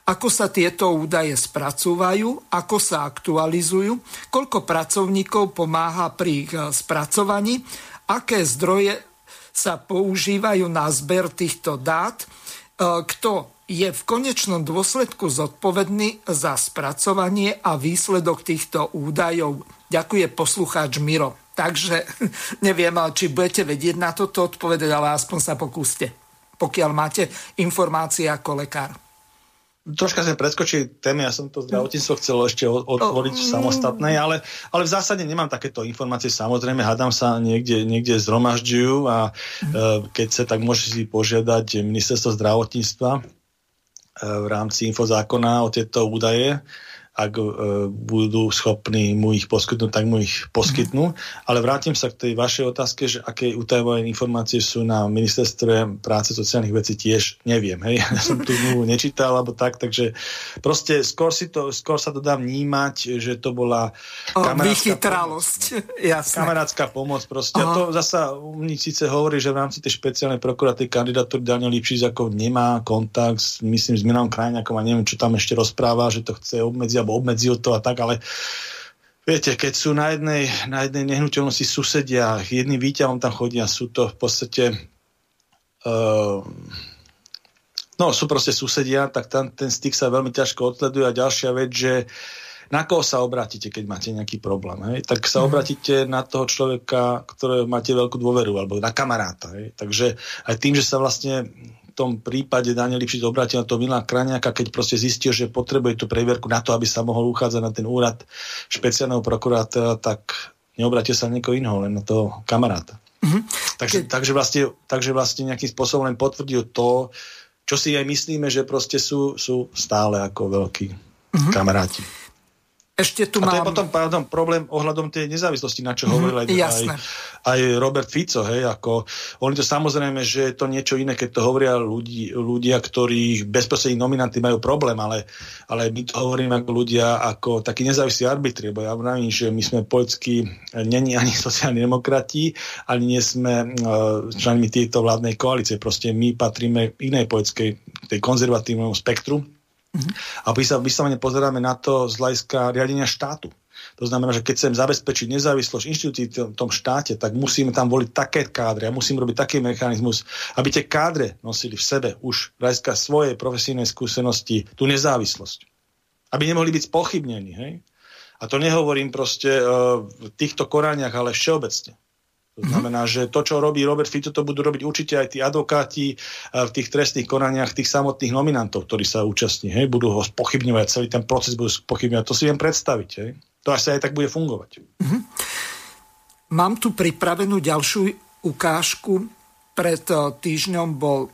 ako sa tieto údaje spracúvajú, ako sa aktualizujú, koľko pracovníkov pomáha pri ich spracovaní, aké zdroje sa používajú na zber týchto dát, e, kto je v konečnom dôsledku zodpovedný za spracovanie a výsledok týchto údajov. Ďakuje poslucháč Miro. Takže neviem, či budete vedieť na toto odpovedať, ale aspoň sa pokúste, pokiaľ máte informácie ako lekár. Troška sme preskočili témy, ja som to zdravotníctvo chcel ešte otvoriť v samostatnej, ale, ale v zásade nemám takéto informácie. Samozrejme, hádam sa niekde, niekde zhromažďujú a e, keď sa tak môže si požiadať ministerstvo zdravotníctva e, v rámci infozákona o tieto údaje ak e, budú schopní mu ich poskytnúť, tak mu ich poskytnú. Mm. Ale vrátim sa k tej vašej otázke, že aké utajované informácie sú na ministerstve práce sociálnych vecí, tiež neviem. Hej? Ja som tu nečítal, alebo tak, takže proste skôr, si to, skôr sa to dá vnímať, že to bola. Jasné. Kamarátska pomoc proste. A to zasa mne síce hovorí, že v rámci tej špeciálnej prokuratúry kandidatúry Daniel Lipšic ako nemá kontakt, myslím, s Milanom Krajňakom a neviem, čo tam ešte rozpráva, že to chce obmedziť alebo obmedzil to a tak, ale viete, keď sú na jednej, na jednej nehnuteľnosti susedia, jedným výťahom tam chodia, sú to v podstate uh, no sú proste susedia, tak tam ten styk sa veľmi ťažko odsleduje a ďalšia vec, že na koho sa obratíte, keď máte nejaký problém. Hej? Tak sa mhm. obratíte na toho človeka, ktorého máte veľkú dôveru, alebo na kamaráta. Hej? Takže aj tým, že sa vlastne tom prípade Daniel Lipšic obrátil na to Milana Kraniaka, keď proste zistil, že potrebuje tú previerku na to, aby sa mohol uchádzať na ten úrad špeciálneho prokurátora, tak neobratil sa na niekoho iného, len na toho kamaráta. Mm-hmm. Takže, keď... takže, vlastne, takže vlastne nejakým spôsobom len potvrdil to, čo si aj myslíme, že proste sú, sú stále ako veľkí mm-hmm. kamaráti. Ešte tu a to mám... je potom pardon, problém ohľadom tej nezávislosti, na čo mm, hovoril aj, aj, aj Robert Fico. Hej, ako, oni to samozrejme, že je to niečo iné, keď to hovoria ľudí, ľudia, ktorí bezprostrední nominanty majú problém, ale, ale my to hovoríme ako ľudia, ako takí nezávislí arbitri, lebo ja vravím, že my sme poľskí, není ani sociálni demokrati, ani nie sme uh, členmi tejto vládnej koalície. Proste my patríme inej poľskej, tej konzervatívnemu spektru. A my sa vyslovene pozeráme na to z hľadiska riadenia štátu. To znamená, že keď chcem zabezpečiť nezávislosť inštitúcií v tom štáte, tak musíme tam voliť také kádre a musím robiť taký mechanizmus, aby tie kádre nosili v sebe už hľadiska svojej profesijnej skúsenosti tú nezávislosť. Aby nemohli byť spochybnení. Hej? A to nehovorím proste uh, v týchto koraniach, ale všeobecne. To znamená, že to, čo robí Robert Fico, to budú robiť určite aj tí advokáti v tých trestných konaniach tých samotných nominantov, ktorí sa účastní. Hej? Budú ho spochybňovať, celý ten proces budú spochybňovať. To si viem predstaviť. Hej? To asi aj tak bude fungovať. Mm-hmm. Mám tu pripravenú ďalšiu ukážku. Pred eh, týždňom bol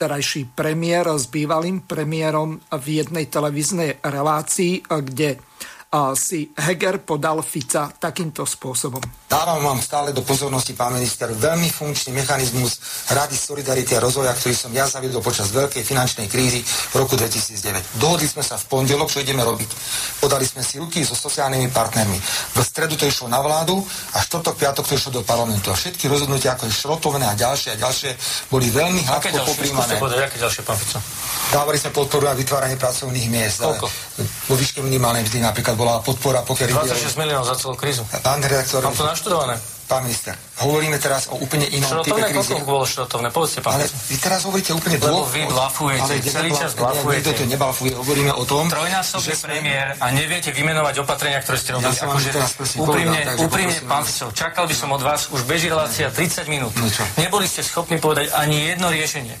terajší premiér s bývalým premiérom v jednej televíznej relácii, eh, kde si Heger podal Fica takýmto spôsobom. Dávam vám stále do pozornosti, pán minister, veľmi funkčný mechanizmus Rady Solidarity a rozvoja, ktorý som ja zaviedol počas veľkej finančnej krízy v roku 2009. Dohodli sme sa v pondelok, čo ideme robiť. Podali sme si ruky so sociálnymi partnermi. V stredu to išlo na vládu a štvrtok, piatok to išlo do parlamentu. A všetky rozhodnutia, ako je šrotovné a ďalšie a ďalšie, boli veľmi hladko popríjmané. Aké ďalšie, pán Fico? Dávali sme podporu na vytváranie pracovných miest. Koľko? Vo výške minimálnej mzdy napríklad bola podpora, pokiaľ... 26 miliónov za celú krízu. Pán redaktor... Mám to naštudované. Pán minister, hovoríme teraz o úplne inom šrotovné, type krízy. Koľko bolo šrotovné? Povedzte, pán. Ale vy teraz hovoríte úplne dlho. Lebo vy blafujete, ale celý čas blafujete. Nikto to neblafuje, hovoríme o tom, Trojnásobný že premiér a neviete vymenovať opatrenia, ktoré ste robili. Ja akože úprimne, úprimne, pán Fico, čakal by som od vás, už beží relácia 30 minút. No Neboli ste schopní povedať ani jedno riešenie.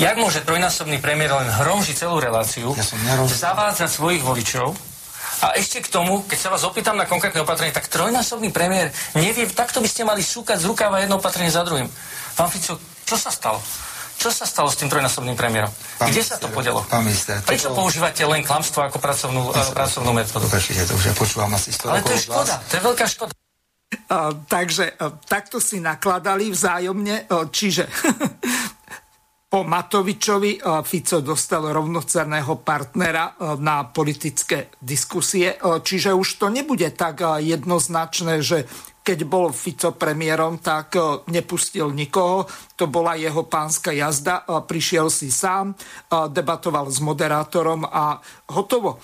Jak môže trojnásobný premiér len hromžiť celú reláciu, ja zavádzať svojich voličov A ešte k tomu, keď sa vás opýtam na konkrétne opatrenie, tak trojnásobný premiér nevie, takto by ste mali šúkať z rukáva jedno opatrenie za druhým. Pán Fico, čo sa stalo? Čo sa stalo s tým trojnásobným premiérom? Pán Kde minister, sa to podelo? Pán minister, Prečo to... používate len klamstvo ako pracovnú, uh, pracovnú metódu? Prečite, to už ja počúvam asi 100 Ale to je škoda, to je veľká škoda. Uh, takže uh, takto si nakladali vzájomne, uh, čiže po Matovičovi Fico dostal rovnocenného partnera na politické diskusie, čiže už to nebude tak jednoznačné, že keď bol Fico premiérom, tak e, nepustil nikoho. To bola jeho pánska jazda. E, prišiel si sám, e, debatoval s moderátorom a hotovo.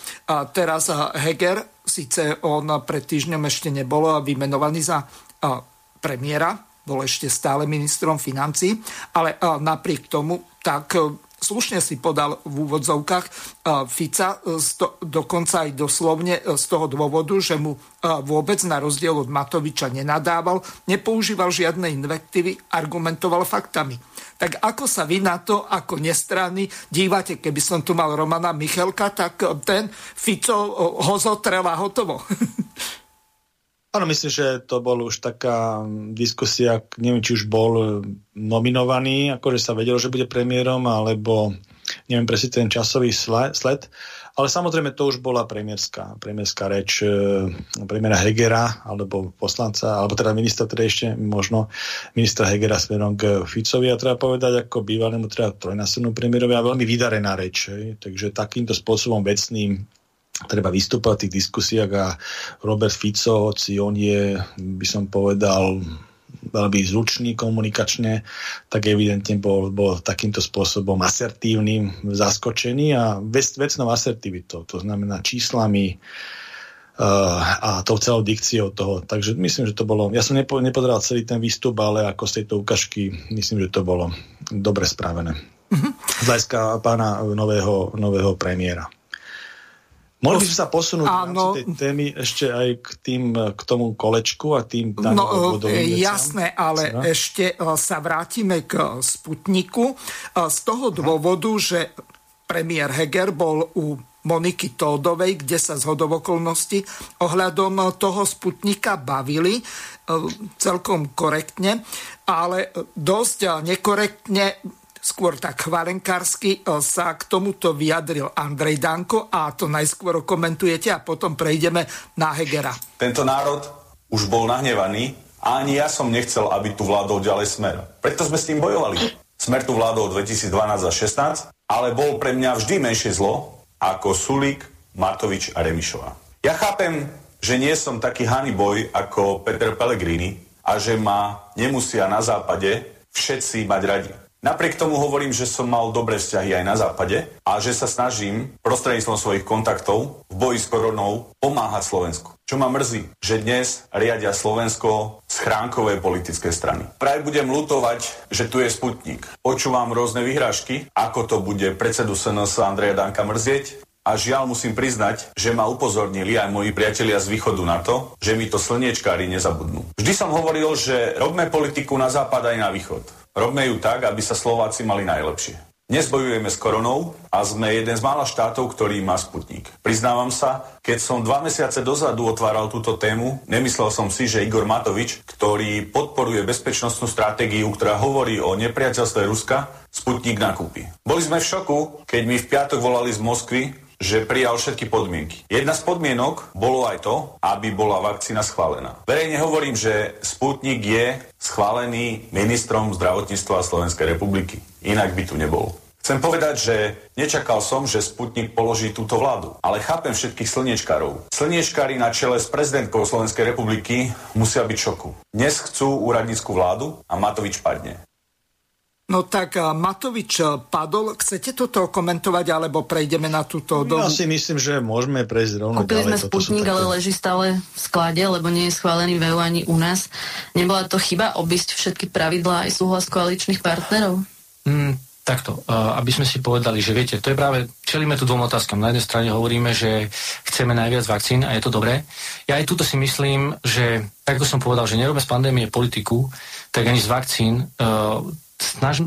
Teraz Heger, síce on pred týždňom ešte nebol vymenovaný za premiéra, bol ešte stále ministrom financí, ale napriek tomu tak slušne si podal v úvodzovkách Fica, e, dokonca aj doslovne z toho dôvodu, že mu vôbec na rozdiel od Matoviča nenadával, nepoužíval žiadne invektivy, argumentoval faktami. Tak ako sa vy na to, ako nestranný, dívate, keby som tu mal Romana Michelka, tak ten Fico ho zotrel a hotovo. Áno, myslím, že to bol už taká diskusia, neviem, či už bol nominovaný, akože sa vedelo, že bude premiérom, alebo neviem presne ten časový sled, ale samozrejme to už bola premiérska, premiérska reč e, premiéra Hegera, alebo poslanca, alebo teda ministra, teda ešte možno ministra Hegera smerom k Ficovi a treba povedať ako bývalému teda trojnásobnú premiérovi a veľmi vydarená reč. Takže takýmto spôsobom vecným treba vystúpať v tých diskusiách a Robert Fico, hoci on je, by som povedal, veľmi zručný komunikačne, tak evidentne bol, bol takýmto spôsobom asertívnym, zaskočený a vec, vecnou asertivitou, to znamená číslami uh, a tou celou dikciou toho. Takže myslím, že to bolo, ja som nepo, nepozeral celý ten výstup, ale ako z tejto ukážky, myslím, že to bolo dobre správené. Mm-hmm. Z hľadiska pána nového, nového premiéra. Mohli by sme sa posunúť Áno. tej témy ešte aj k, tým, k tomu kolečku a tým No jasné, ale Cena? ešte e, sa vrátime k Sputniku. E, z toho dôvodu, že premiér Heger bol u Moniky Tódovej, kde sa z hodovokolnosti ohľadom toho Sputnika bavili celkom korektne, ale dosť nekorektne skôr tak chvalenkársky e, sa k tomuto vyjadril Andrej Danko a to najskôr komentujete a potom prejdeme na Hegera. Tento národ už bol nahnevaný a ani ja som nechcel, aby tu vládol ďalej smer. Preto sme s tým bojovali. Smer tu vládol 2012 a 16, ale bol pre mňa vždy menšie zlo ako Sulík, Matovič a Remišová. Ja chápem, že nie som taký boj ako Peter Pellegrini a že ma nemusia na západe všetci mať radi. Napriek tomu hovorím, že som mal dobré vzťahy aj na západe a že sa snažím prostredníctvom svojich kontaktov v boji s koronou pomáhať Slovensku. Čo ma mrzí, že dnes riadia Slovensko schránkové politické strany. Práve budem lutovať, že tu je Sputnik. Počúvam rôzne vyhrážky, ako to bude predsedu SNS Andreja Danka mrzieť, a žiaľ musím priznať, že ma upozornili aj moji priatelia z východu na to, že mi to slniečkári nezabudnú. Vždy som hovoril, že robme politiku na západ aj na východ. Robme ju tak, aby sa Slováci mali najlepšie. Dnes bojujeme s koronou a sme jeden z mála štátov, ktorý má sputnik. Priznávam sa, keď som dva mesiace dozadu otváral túto tému, nemyslel som si, že Igor Matovič, ktorý podporuje bezpečnostnú stratégiu, ktorá hovorí o nepriateľstve Ruska, Sputnik nakúpi. Boli sme v šoku, keď mi v piatok volali z Moskvy, že prijal všetky podmienky. Jedna z podmienok bolo aj to, aby bola vakcína schválená. Verejne hovorím, že Sputnik je schválený ministrom zdravotníctva Slovenskej republiky. Inak by tu nebol. Chcem povedať, že nečakal som, že Sputnik položí túto vládu, ale chápem všetkých slniečkárov. Slniečkári na čele s prezidentkou Slovenskej republiky musia byť šoku. Dnes chcú úradnícku vládu a Matovič padne. No tak Matovič padol. Chcete toto komentovať, alebo prejdeme na túto dobu? Ja si myslím, že môžeme prejsť rovno Kúpili sme Sputnik, také... ale leží stále v sklade, lebo nie je schválený v EU ani u nás. Nebola to chyba obísť všetky pravidlá aj súhlas koaličných partnerov? Mm, takto, aby sme si povedali, že viete, to je práve, čelíme tu dvom otázkam. Na jednej strane hovoríme, že chceme najviac vakcín a je to dobré. Ja aj túto si myslím, že, tak ako som povedal, že nerobíme z pandémie politiku, tak ani z vakcín uh, snaž,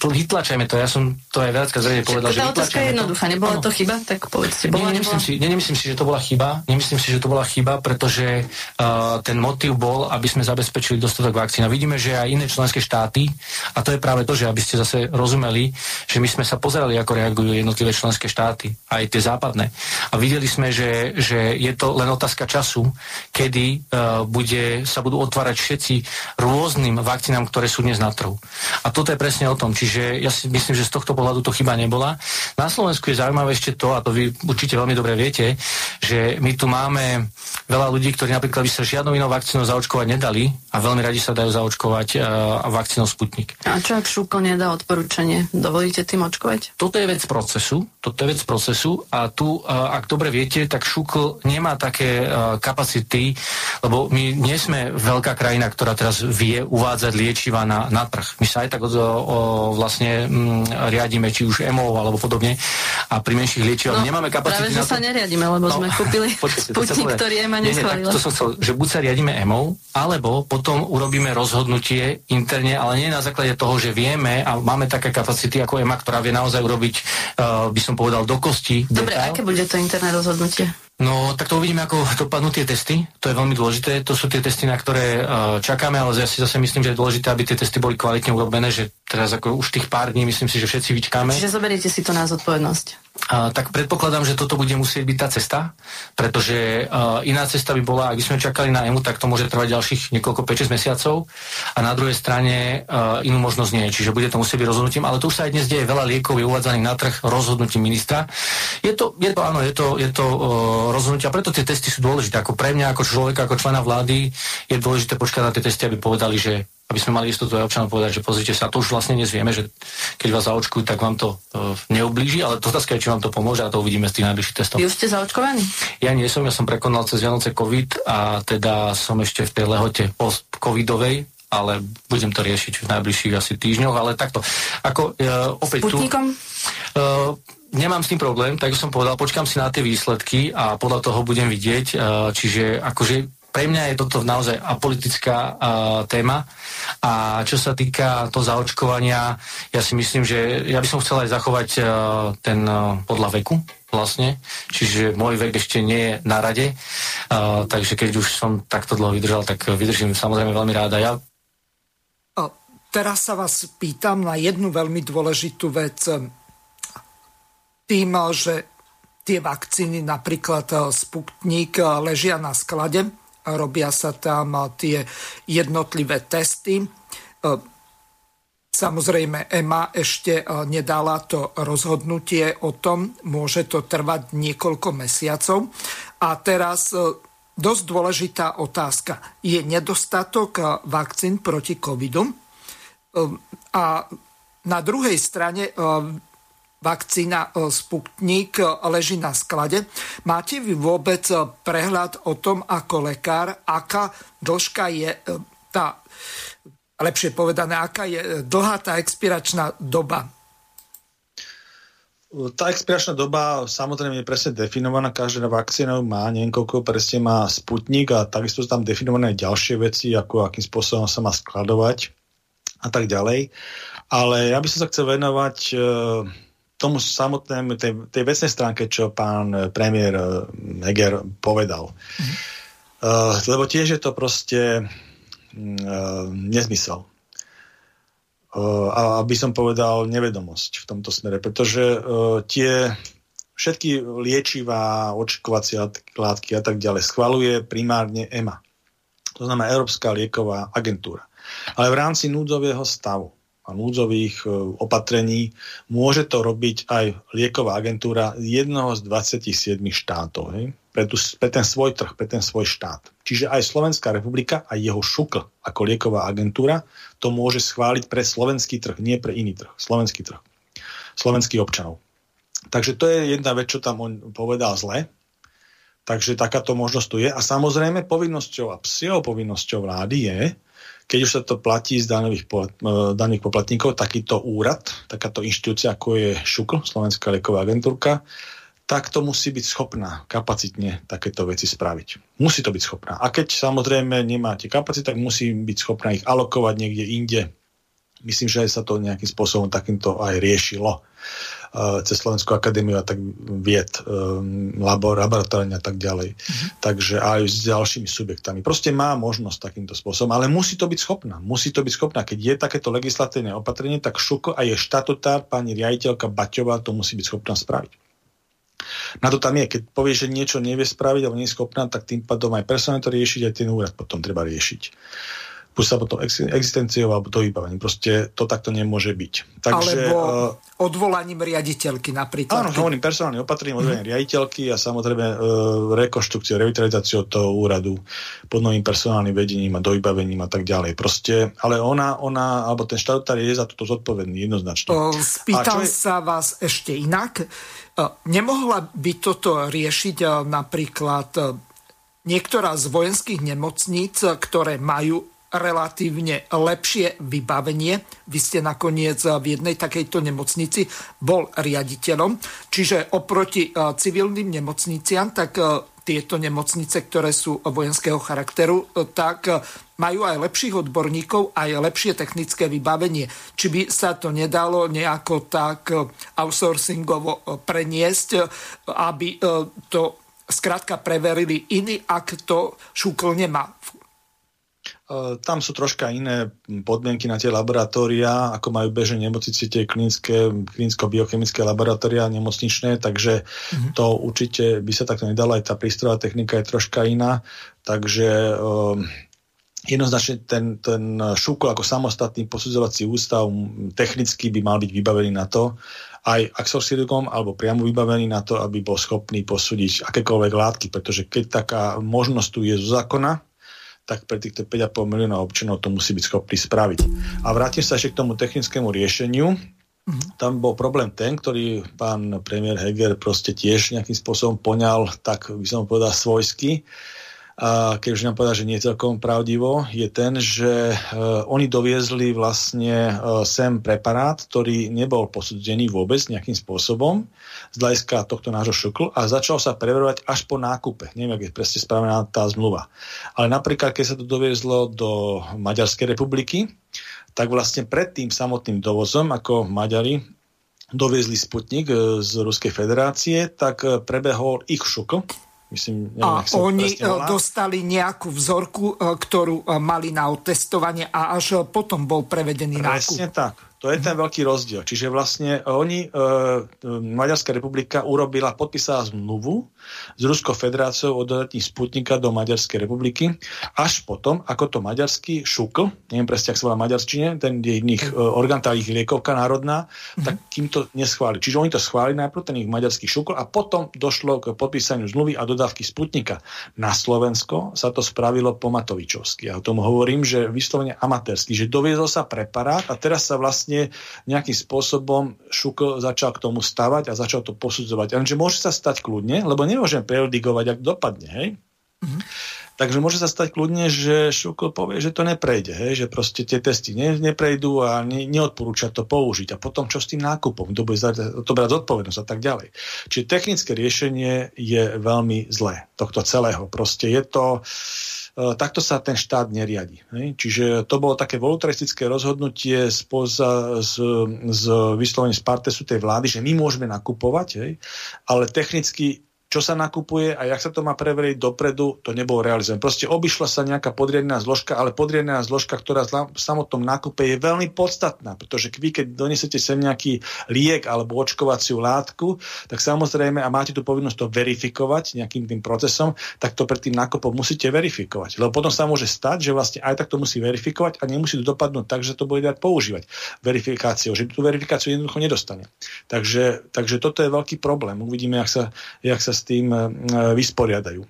vytlačajme to. Ja som to aj viackrát zrejme povedal, že Tá otázka je jednoduchá. Nebola to chyba? Tak povedzte. Bola, nie, nemyslím, si, nie, nemyslím si, že to bola chyba. Nemyslím si, že to bola chyba, pretože uh, ten motív bol, aby sme zabezpečili dostatok vakcín. A vidíme, že aj iné členské štáty, a to je práve to, že aby ste zase rozumeli, že my sme sa pozerali, ako reagujú jednotlivé členské štáty, aj tie západné. A videli sme, že, že je to len otázka času, kedy uh, bude, sa budú otvárať všetci rôznym vakcínám, ktoré sú dnes na trhu. A toto je presne o tom. Čiže ja si myslím, že z tohto pohľadu to chyba nebola. Na Slovensku je zaujímavé ešte to, a to vy určite veľmi dobre viete, že my tu máme veľa ľudí, ktorí napríklad by sa žiadnou inou vakcínou zaočkovať nedali a veľmi radi sa dajú zaočkovať uh, vakcínou Sputnik. A čo ak Šúkol nedá odporúčanie? Dovolíte tým očkovať? Toto je vec procesu. Toto je vec procesu a tu, uh, ak dobre viete, tak Šúkol nemá také uh, kapacity, lebo my nie sme veľká krajina, ktorá teraz vie uvádzať liečiva na, na trh. My sa aj tak vlastne mm, riadíme, či už EMO alebo podobne. A pri menších liečivách no, nemáme kapacity. Práve, že sa neriadíme, lebo no, sme kúpili sputnik, ktorý EMA neschválila. to som chcel, že buď sa riadíme EMO, alebo potom urobíme rozhodnutie interne, ale nie na základe toho, že vieme a máme také kapacity ako EMA, ktorá vie naozaj urobiť, uh, by som povedal, do kosti. Dobre, detail. aké bude to interné rozhodnutie? No, tak to uvidíme, ako dopadnú tie testy. To je veľmi dôležité. To sú tie testy, na ktoré uh, čakáme, ale ja si zase myslím, že je dôležité, aby tie testy boli kvalitne urobené, že teraz ako už tých pár dní myslím si, že všetci vyčkáme. Čiže zoberiete si to na zodpovednosť. Tak predpokladám, že toto bude musieť byť tá cesta, pretože uh, iná cesta by bola, ak by sme čakali na EMU, tak to môže trvať ďalších niekoľko 5-6 mesiacov a na druhej strane uh, inú možnosť nie je, čiže bude to musieť byť rozhodnutím, ale to už sa aj dnes deje, veľa liekov je uvádzaných na trh rozhodnutím ministra. Je to, je to áno, je to, je to uh, rozhodnutie a preto tie testy sú dôležité. Ako pre mňa, ako človeka, ako člena vlády, je dôležité počkať na tie testy, aby povedali, že aby sme mali istotu aj občanom povedať, že pozrite sa, to už vlastne dnes vieme, že keď vás zaočkujú, tak vám to uh, neublíži, ale to otázka je, či vám to pomôže a to uvidíme z tých najbližších testov. Vy už ste zaočkovaní? Ja nie som, ja som prekonal cez Vianoce COVID a teda som ešte v tej lehote post-covidovej, ale budem to riešiť v najbližších asi týždňoch, ale takto. Ako, uh, opäť Sputnikom? tu... Uh, nemám s tým problém, tak som povedal, počkam si na tie výsledky a podľa toho budem vidieť, čiže akože pre mňa je toto naozaj apolitická uh, téma a čo sa týka to zaočkovania, ja si myslím, že ja by som chcel aj zachovať uh, ten uh, podľa veku vlastne, čiže môj vek ešte nie je na rade, uh, takže keď už som takto dlho vydržal, tak vydržím samozrejme veľmi rád a ja. Teraz sa vás pýtam na jednu veľmi dôležitú vec. Tým, že tie vakcíny, napríklad Sputnik, ležia na sklade, robia sa tam tie jednotlivé testy. E, samozrejme, EMA ešte e, nedala to rozhodnutie o tom, môže to trvať niekoľko mesiacov. A teraz e, dosť dôležitá otázka. Je nedostatok vakcín proti covidu? A na druhej strane vakcína e, Sputnik e, leží na sklade. Máte vy vôbec e, prehľad o tom, ako lekár, aká dĺžka je tá, lepšie povedané, aká je dlhá tá expiračná doba? Tá expiračná doba samozrejme je presne definovaná, každá vakcína má niekoľko, presne má Sputnik a takisto sú tam definované ďalšie veci, ako akým spôsobom sa má skladovať a tak ďalej. Ale ja by som sa chcel venovať tomu samotnému, tej, tej vecnej stránke, čo pán premiér eh, Heger povedal. Mm-hmm. Lebo tiež je to proste uh, nezmysel. A aby som povedal nevedomosť v tomto smere, pretože tie všetky liečivá, očkovacie látky a tak ďalej schvaluje primárne EMA. To znamená Európska lieková agentúra. Ale v rámci núdzového stavu a núdzových e, opatrení. Môže to robiť aj lieková agentúra jednoho z 27 štátov. Hej? Pre, tu, pre ten svoj trh, pre ten svoj štát. Čiže aj Slovenská republika a jeho šukl ako lieková agentúra to môže schváliť pre slovenský trh, nie pre iný trh. Slovenský trh. Slovenských občanov. Takže to je jedna vec, čo tam on povedal zle. Takže takáto možnosť tu je. A samozrejme povinnosťou a psiou povinnosťou vlády je, keď už sa to platí z daných, e, daných poplatníkov, takýto úrad, takáto inštitúcia, ako je ŠUKL, Slovenská lieková agentúrka, tak to musí byť schopná kapacitne takéto veci spraviť. Musí to byť schopná. A keď samozrejme nemáte kapacity, tak musí byť schopná ich alokovať niekde inde Myslím, že sa to nejakým spôsobom takýmto aj riešilo cez Slovenskú akadémiu a tak vied, um, labor, laboratórne a tak ďalej. Mm-hmm. Takže aj s ďalšími subjektami. Proste má možnosť takýmto spôsobom, ale musí to byť schopná. Musí to byť schopná. Keď je takéto legislatívne opatrenie, tak Šuko a je štatutár, pani riaditeľka Baťová to musí byť schopná spraviť. Na to tam je, keď povie, že niečo nevie spraviť alebo nie je schopná, tak tým pádom aj personál to riešiť, aj ten úrad potom treba riešiť buď sa potom existenciou alebo to vybavením. Proste to takto nemôže byť. Takže, alebo uh, odvolaním riaditeľky napríklad. Áno, hovorím personálnym opatrením, odvolaním mm. riaditeľky a samozrejme uh, rekonštrukciou, revitalizáciou toho úradu pod novým personálnym vedením a dovybavením a tak ďalej. Proste, ale ona, ona alebo ten štatutár je za toto zodpovedný jednoznačne. Uh, spýtam je... sa vás ešte inak. Uh, nemohla by toto riešiť uh, napríklad uh, niektorá z vojenských nemocníc, ktoré majú relatívne lepšie vybavenie. Vy ste nakoniec v jednej takejto nemocnici bol riaditeľom. Čiže oproti e, civilným nemocniciam, tak e, tieto nemocnice, ktoré sú vojenského charakteru, tak majú aj lepších odborníkov, aj lepšie technické vybavenie. Či by sa to nedalo nejako tak outsourcingovo preniesť, aby to skrátka preverili iní, ak to šúkl E, tam sú troška iné podmienky na tie laboratória, ako majú bežné nemocnice, tie klinické, klinicko-biochemické laboratória nemocničné, takže mm-hmm. to určite by sa takto nedalo, aj tá prístrojová technika je troška iná, takže um, jednoznačne ten, ten šúkol ako samostatný posudzovací ústav technicky by mal byť vybavený na to, aj axorsilgom alebo priamo vybavený na to, aby bol schopný posúdiť akékoľvek látky, pretože keď taká možnosť tu je zo zákona, tak pre týchto 5,5 milióna občanov to musí byť schopný spraviť. A vrátim sa ešte k tomu technickému riešeniu. Mm-hmm. Tam bol problém ten, ktorý pán premiér Heger proste tiež nejakým spôsobom poňal, tak by som povedal, svojsky keď už nám povedal, že nie je celkom pravdivo, je ten, že uh, oni doviezli vlastne uh, sem preparát, ktorý nebol posúdený vôbec nejakým spôsobom z hľadiska tohto nášho šuklu a začal sa preverovať až po nákupe. Neviem, ak je presne spravená tá zmluva. Ale napríklad, keď sa to doviezlo do Maďarskej republiky, tak vlastne pred tým samotným dovozom, ako Maďari doviezli Sputnik e, z Ruskej federácie, tak prebehol ich šukl, Myslím, neviem, a oni e, dostali nejakú vzorku, e, ktorú e, mali na otestovanie a až potom bol prevedený Presne nákup. tak. To je ten veľký rozdiel. Čiže vlastne oni, e, Maďarská republika urobila, podpísala zmluvu s Ruskou federáciou o dodatí Sputnika do Maďarskej republiky, až potom, ako to maďarský šukl, neviem presne, ak sa volá maďarčine, ten je ich e, orgán, tá ich liekovka národná, mm-hmm. tak kým to neschváli. Čiže oni to schválili najprv, ten ich maďarský šukl, a potom došlo k podpísaniu zmluvy a dodávky Sputnika. Na Slovensko sa to spravilo po Matovičovsky. Ja o tom hovorím, že vyslovene amatérsky, že doviezol sa preparát a teraz sa vlastne vlastne nejakým spôsobom Šuko začal k tomu stavať a začal to posudzovať. Lenže môže sa stať kľudne, lebo nemôžem predigovať, ak dopadne. Hej? Mm-hmm. Takže môže sa stať kľudne, že Šuko povie, že to neprejde, hej? že proste tie testy ne, neprejdú a ne, neodporúča to použiť. A potom čo s tým nákupom? Kto bude to brať zodpovednosť a tak ďalej. Čiže technické riešenie je veľmi zlé tohto celého. Proste je to... Uh, takto sa ten štát neriadi. Čiže to bolo také voluntaristické rozhodnutie spoza, z, z vyslovene z Partesu tej vlády, že my môžeme nakupovať, ale technicky čo sa nakupuje a jak sa to má preveriť dopredu, to nebolo realizované. Proste obišla sa nejaká podriadená zložka, ale podriadená zložka, ktorá v samotnom nákupe je veľmi podstatná, pretože vy, keď donesete sem nejaký liek alebo očkovaciu látku, tak samozrejme, a máte tu povinnosť to verifikovať nejakým tým procesom, tak to pred tým nákupom musíte verifikovať. Lebo potom sa môže stať, že vlastne aj tak to musí verifikovať a nemusí to dopadnúť tak, že to bude dať používať verifikáciou, že tú verifikáciu jednoducho nedostane. Takže, takže toto je veľký problém. Uvidíme, jak sa, jak sa tým e, vysporiadajú.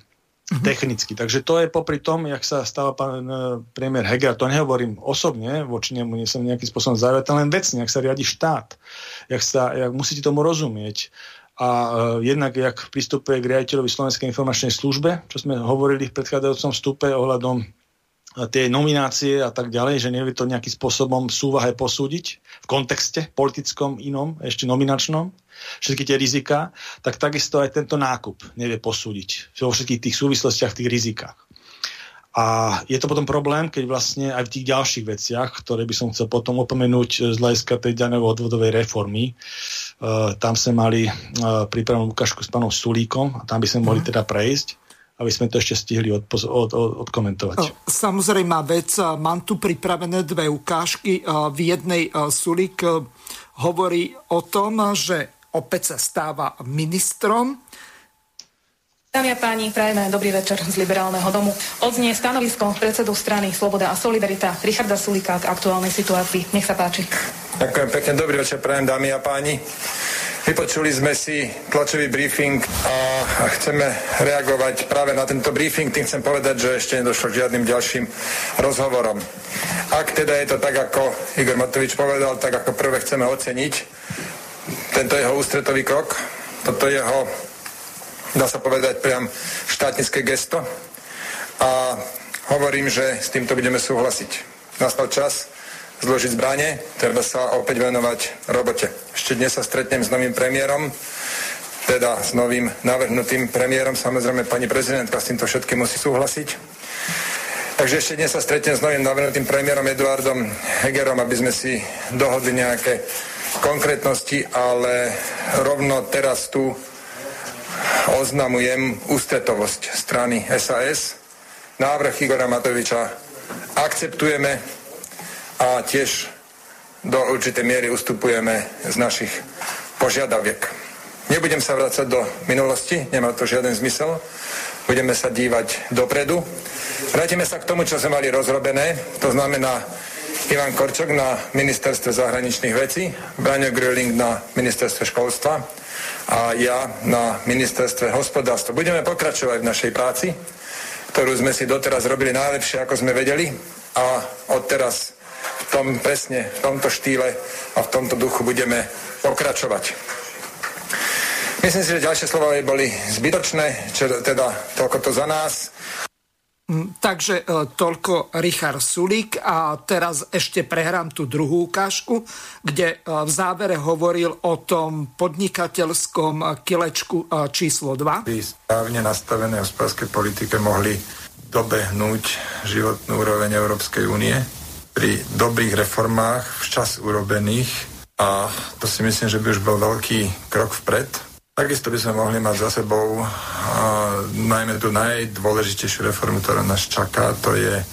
Mm-hmm. technicky. Takže to je popri tom, jak sa stáva pán e, premiér Heger, to nehovorím osobne, voči nemu nie som nejakým spôsobom zaujatý, len vecne, jak sa riadi štát, jak, sa, jak musíte tomu rozumieť. A uh, jednak, jak pristupuje k riaditeľovi Slovenskej informačnej službe, čo sme hovorili v predchádzajúcom vstupe ohľadom tie nominácie a tak ďalej, že nevie to nejakým spôsobom súvahe posúdiť v kontexte politickom inom, ešte nominačnom, všetky tie rizika, tak takisto aj tento nákup nevie posúdiť vo všetkých tých súvislostiach, tých rizikách. A je to potom problém, keď vlastne aj v tých ďalších veciach, ktoré by som chcel potom opomenúť z hľadiska tej daňovej odvodovej reformy, uh, tam sme mali uh, pripravenú ukážku s pánom Sulíkom a tam by sme mohli mhm. teda prejsť aby sme to ešte stihli od, od, od, odkomentovať. Samozrejme vec, mám tu pripravené dve ukážky. V jednej Sulík hovorí o tom, že opäť sa stáva ministrom Dámy a páni, prajeme dobrý večer z Liberálneho domu. Odznie stanovisko predsedu strany Sloboda a Solidarita Richarda Sulika k aktuálnej situácii. Nech sa páči. Ďakujem pekne, dobrý večer, prajem dámy a páni. Vypočuli sme si tlačový briefing a chceme reagovať práve na tento briefing. Tým chcem povedať, že ešte nedošlo k žiadnym ďalším rozhovorom. Ak teda je to tak, ako Igor Matovič povedal, tak ako prvé chceme oceniť tento jeho ústretový krok, toto jeho dá sa povedať priam štátnické gesto a hovorím, že s týmto budeme súhlasiť. Nastal čas zložiť zbranie, treba sa opäť venovať robote. Ešte dnes sa stretnem s novým premiérom, teda s novým navrhnutým premiérom, samozrejme pani prezidentka s týmto všetkým musí súhlasiť. Takže ešte dnes sa stretnem s novým navrhnutým premiérom Eduardom Hegerom, aby sme si dohodli nejaké konkrétnosti, ale rovno teraz tu oznamujem ústretovosť strany SAS. Návrh Igora Matoviča akceptujeme a tiež do určitej miery ustupujeme z našich požiadaviek. Nebudem sa vrácať do minulosti, nemá to žiaden zmysel. Budeme sa dívať dopredu. Vrátime sa k tomu, čo sme mali rozrobené, to znamená Ivan Korčok na ministerstve zahraničných vecí, Braňo Gröling na ministerstve školstva, a ja na ministerstve hospodárstva. Budeme pokračovať v našej práci, ktorú sme si doteraz robili najlepšie, ako sme vedeli a odteraz v tom presne, v tomto štýle a v tomto duchu budeme pokračovať. Myslím si, že ďalšie slova boli zbytočné, čo teda toľko to za nás. Mm, takže e, toľko Richard Sulík a teraz ešte prehrám tú druhú ukážku, kde e, v závere hovoril o tom podnikateľskom kilečku e, číslo 2. Pri správne nastavenej hospodárskej politike mohli dobehnúť životnú úroveň Európskej únie pri dobrých reformách včas urobených a to si myslím, že by už bol veľký krok vpred Takisto by sme mohli mať za sebou uh, najmä tú najdôležitejšiu reformu, ktorá nás čaká, to je uh,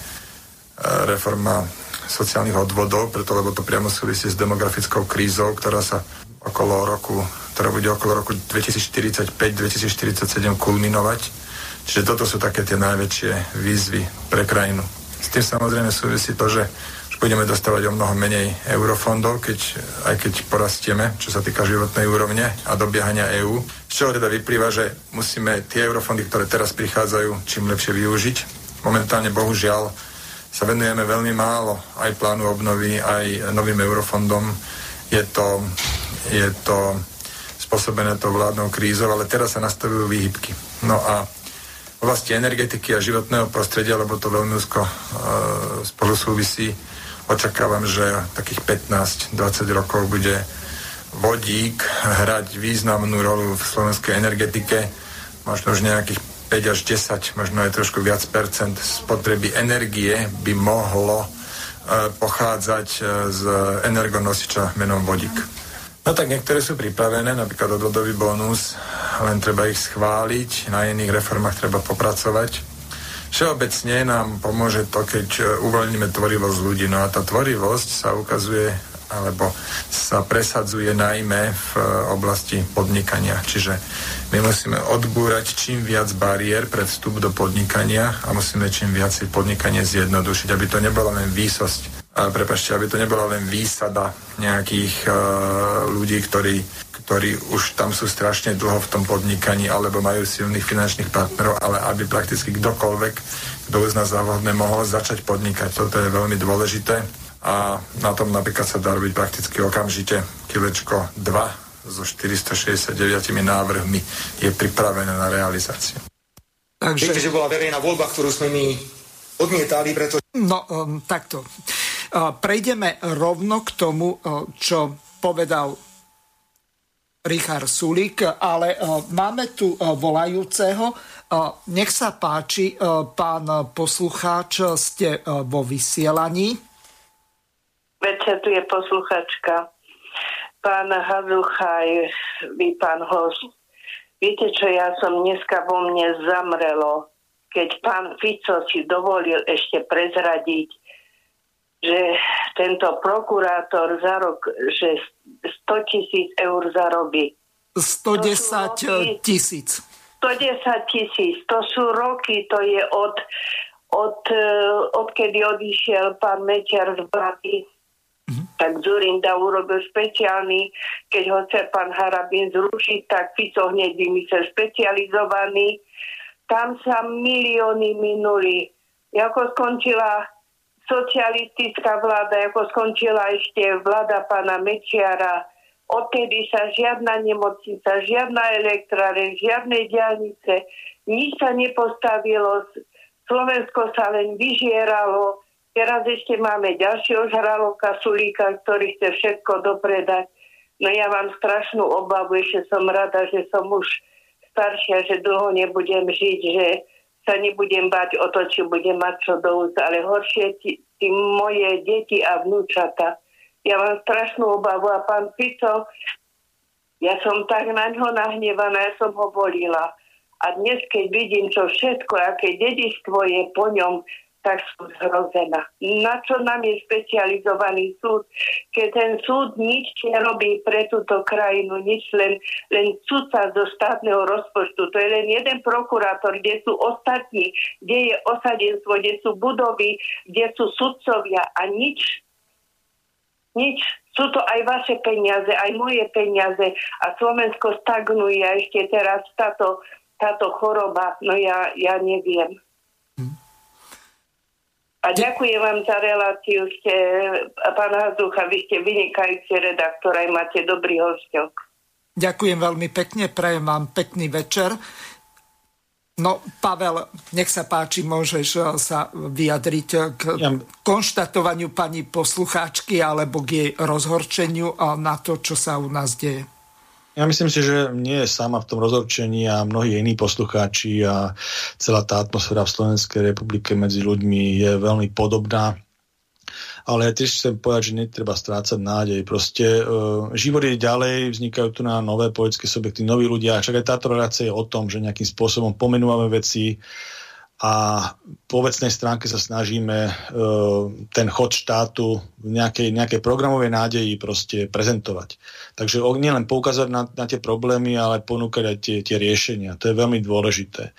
reforma sociálnych odvodov, preto lebo to priamo súvisí s demografickou krízou, ktorá sa okolo roku, ktorá bude okolo roku 2045-2047 kulminovať. Čiže toto sú také tie najväčšie výzvy pre krajinu. S tým samozrejme súvisí to, že budeme dostávať o mnoho menej eurofondov, keď, aj keď porastieme, čo sa týka životnej úrovne a dobiehania EÚ. Z čoho teda vyplýva, že musíme tie eurofondy, ktoré teraz prichádzajú, čím lepšie využiť. Momentálne, bohužiaľ, sa venujeme veľmi málo aj plánu obnovy, aj novým eurofondom. Je to, je to spôsobené to vládnou krízou, ale teraz sa nastavujú výhybky. No a v oblasti energetiky a životného prostredia, lebo to veľmi úzko uh, spolu súvisí, očakávam, že takých 15-20 rokov bude vodík hrať významnú rolu v slovenskej energetike, možno už nejakých 5 až 10, možno aj trošku viac percent spotreby energie by mohlo e, pochádzať e, z energonosiča menom vodík. No tak niektoré sú pripravené, napríklad odvodový bonus, len treba ich schváliť, na iných reformách treba popracovať. Všeobecne nám pomôže to, keď e, uvoľníme tvorivosť ľudí. No a tá tvorivosť sa ukazuje alebo sa presadzuje najmä v e, oblasti podnikania. Čiže my musíme odbúrať čím viac bariér pre vstup do podnikania a musíme čím viac podnikanie zjednodušiť, aby to nebola len výsosť prepašte, aby to nebola len výsada nejakých uh, ľudí, ktorí ktorí už tam sú strašne dlho v tom podnikaní alebo majú silných finančných partnerov, ale aby prakticky kdokoľvek, kto uzná za vhodné, mohol začať podnikať. Toto je veľmi dôležité a na tom napríklad sa dá robiť prakticky okamžite. Kilečko 2 so 469 návrhmi je pripravené na realizáciu. Takže... Viete, že bola verejná voľba, ktorú sme my odmietali, pretože... No, um, takto. Uh, prejdeme rovno k tomu, uh, čo povedal Richard Sulík, ale máme tu volajúceho. Nech sa páči, pán poslucháč, ste vo vysielaní. Večer tu je posluchačka. Pán Hazuchaj, vy pán host, viete čo, ja som dneska vo mne zamrelo, keď pán Fico si dovolil ešte prezradiť, že tento prokurátor za rok, že 100 tisíc eur zarobí. 110 tisíc. 110 tisíc, to sú roky, to je od, od, eh, odkedy odišiel pán Mečiar z Braty, mm-hmm. tak Zurinda urobil špeciálny, keď ho chce pán Harabin zrušiť, tak Fico hneď vymyslel špecializovaný. Tam sa milióny minuli. Ako skončila socialistická vláda, ako skončila ešte vláda pána Mečiara, odtedy sa žiadna nemocnica, žiadna elektráreň, žiadne diálnice, nič sa nepostavilo, Slovensko sa len vyžieralo, teraz ešte máme ďalšieho žraloka Sulíka, ktorý chce všetko dopredať. No ja mám strašnú obavu, ešte som rada, že som už staršia, že dlho nebudem žiť, že sa nebudem bať o to, či budem mať čo do úst, ale horšie tí, tí moje deti a vnúčata. Ja mám strašnú obavu a pán Fico, ja som tak na ňo nahnevaná, ja som ho volila. A dnes, keď vidím, čo všetko, aké dedičstvo je po ňom, tak som zhrozená. Na čo nám je specializovaný súd, keď ten súd nič nerobí pre túto krajinu, nič len, len súdca zo štátneho rozpočtu. To je len jeden prokurátor, kde sú ostatní, kde je osadenstvo, kde sú budovy, kde sú sudcovia a nič. Nič. Sú to aj vaše peniaze, aj moje peniaze a Slovensko stagnuje a ešte teraz táto, táto choroba, no ja, ja neviem. A ďakujem vám za reláciu. Ste, pán Hazucha, vy ste vynikajúci redaktor, aj máte dobrý hostok. Ďakujem veľmi pekne, prajem vám pekný večer. No, Pavel, nech sa páči, môžeš eh, sa vyjadriť k ja. konštatovaniu pani poslucháčky alebo k jej rozhorčeniu na to, čo sa u nás deje. Ja myslím si, že nie je sama v tom rozhorčení a mnohí iní poslucháči a celá tá atmosféra v Slovenskej republike medzi ľuďmi je veľmi podobná. Ale ja tiež chcem povedať, že netreba strácať nádej. Proste uh, život je ďalej, vznikajú tu na nové politické subjekty, noví ľudia. Však aj táto relácia je o tom, že nejakým spôsobom pomenúvame veci, a po vecnej stránke sa snažíme uh, ten chod štátu v nejakej, nejakej programovej nádeji proste prezentovať. Takže nielen poukázať na, na tie problémy, ale ponúkať aj tie, tie riešenia. To je veľmi dôležité.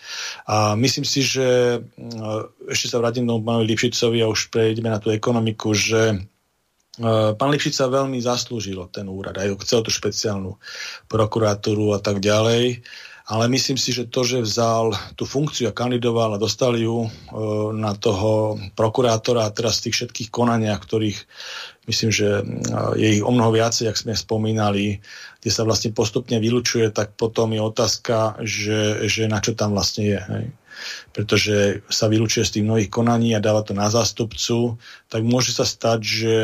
A myslím si, že uh, ešte sa vrátim do pánovi Lipšicovi a už prejdeme na tú ekonomiku, že uh, pán Lipšica veľmi zaslúžil ten úrad, aj chcel tú špeciálnu prokuratúru a tak ďalej. Uh, ale myslím si, že to, že vzal tú funkciu a kandidoval a dostali ju e, na toho prokurátora a teraz tých všetkých konaniach, ktorých myslím, že e, je ich o mnoho viacej, ak sme spomínali, kde sa vlastne postupne vylučuje, tak potom je otázka, že, že na čo tam vlastne je. Hej pretože sa vylučuje z tých mnohých konaní a dáva to na zástupcu, tak môže sa stať, že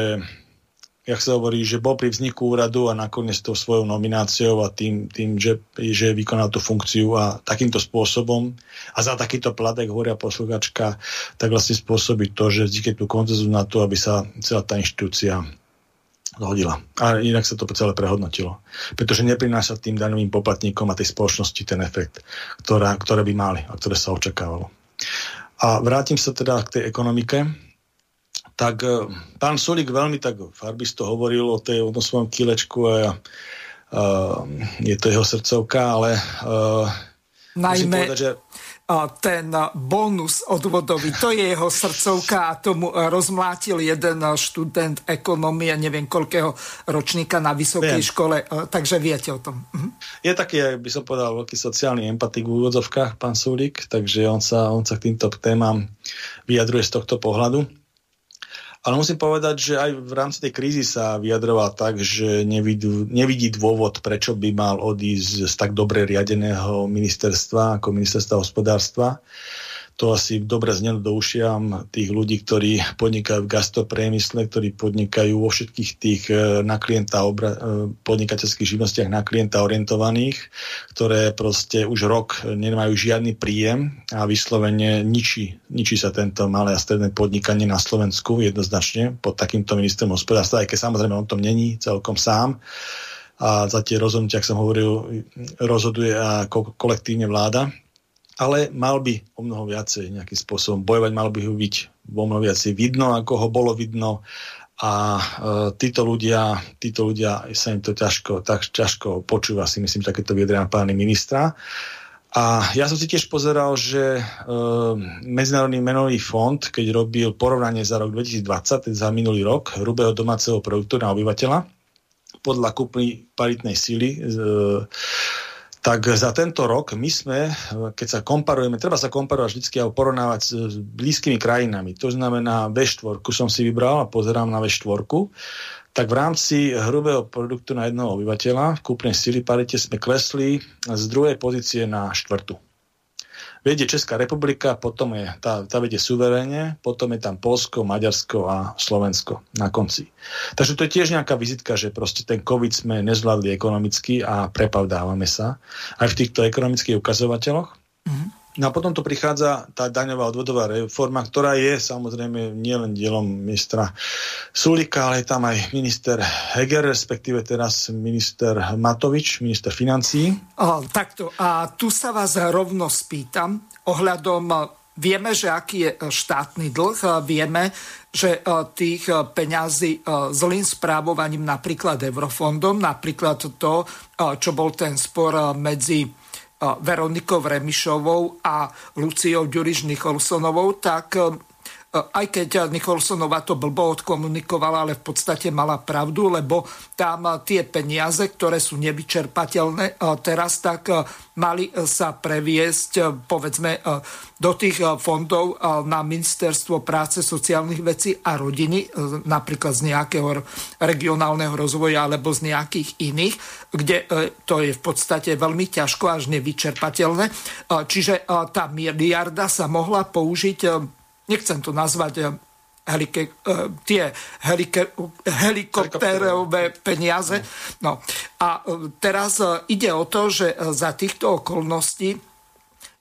jak sa hovorí, že bol pri vzniku úradu a nakoniec tou svojou nomináciou a tým, tým že, že vykonal tú funkciu a takýmto spôsobom a za takýto platek hovoria posluchačka, tak vlastne spôsobí to, že vznikne tú koncezu na to, aby sa celá tá inštitúcia zhodila. A inak sa to celé prehodnotilo. Pretože neprináša tým daňovým poplatníkom a tej spoločnosti ten efekt, ktorá, ktoré by mali a ktoré sa očakávalo. A vrátim sa teda k tej ekonomike tak e, pán Solík veľmi tak farbisto hovoril o, tej, o tom svojom kilečku a uh, je to jeho srdcovka, ale uh, Najmä povedať, že... ten bonus odvodový, to je jeho srdcovka a tomu rozmlátil jeden študent ekonomie, neviem koľkého ročníka na vysokej Viem. škole, takže viete o tom. Mhm. Je taký, by som povedal, veľký sociálny empatik v úvodzovkách, pán Sulík, takže on sa, on sa k týmto témam vyjadruje z tohto pohľadu. Ale musím povedať, že aj v rámci tej krízy sa vyjadroval tak, že nevidí, nevidí dôvod, prečo by mal odísť z tak dobre riadeného ministerstva ako ministerstva hospodárstva. To asi dobre znelo do ušiam tých ľudí, ktorí podnikajú v gastropriemysle, ktorí podnikajú vo všetkých tých e, na klienta obra- e, podnikateľských živnostiach na klienta orientovaných, ktoré proste už rok nemajú žiadny príjem a vyslovene ničí, ničí sa tento malé a stredné podnikanie na Slovensku jednoznačne pod takýmto ministrom hospodárstva, aj keď samozrejme on tom není celkom sám. A za tie rozhodnutia, ak som hovoril, rozhoduje a kolektívne vláda ale mal by o mnoho viacej nejakým spôsobom bojovať, mal by ho byť o mnoho viacej vidno, ako ho bolo vidno a e, títo ľudia, títo ľudia sa im to ťažko, tak ťažko počúva si myslím takéto vyjadrenia pány ministra. A ja som si tiež pozeral, že e, Medzinárodný menový fond, keď robil porovnanie za rok 2020, teda za minulý rok, hrubého domáceho produktu na obyvateľa, podľa kúpy paritnej síly e, tak za tento rok my sme, keď sa komparujeme, treba sa komparovať vždy a porovnávať s blízkymi krajinami. To znamená V4, som si vybral a pozerám na V4, tak v rámci hrubého produktu na jednoho obyvateľa v kúpnej sily parite sme klesli z druhej pozície na štvrtú vedie Česká republika, potom je, tá, tá vedie suverénne, potom je tam Polsko, Maďarsko a Slovensko na konci. Takže to je tiež nejaká vizitka, že proste ten COVID sme nezvládli ekonomicky a prepavdávame sa aj v týchto ekonomických ukazovateľoch. No a potom tu prichádza tá daňová odvodová reforma, ktorá je samozrejme nielen dielom ministra Sulika, ale je tam aj minister Heger, respektíve teraz minister Matovič, minister financí. O, takto. A tu sa vás rovno spýtam ohľadom Vieme, že aký je štátny dlh, vieme, že tých peňazí zlým správovaním napríklad eurofondom, napríklad to, čo bol ten spor medzi Veronikou Remišovou a Luciou Ďuriš Nicholsonovou, tak aj keď Nicholsonová to blbo odkomunikovala, ale v podstate mala pravdu, lebo tam tie peniaze, ktoré sú nevyčerpateľné e, teraz, tak e, mali sa previesť, povedzme, do tých fondov na Ministerstvo práce, sociálnych vecí a rodiny, napríklad z nejakého regionálneho rozvoja alebo z nejakých iných, kde to je v podstate veľmi ťažko až nevyčerpateľné. Čiže tá miliarda sa mohla použiť nechcem to nazvať eh, helike, uh, tie helike, helikoptérové peniaze. No. A uh, teraz ide o to, že za týchto okolností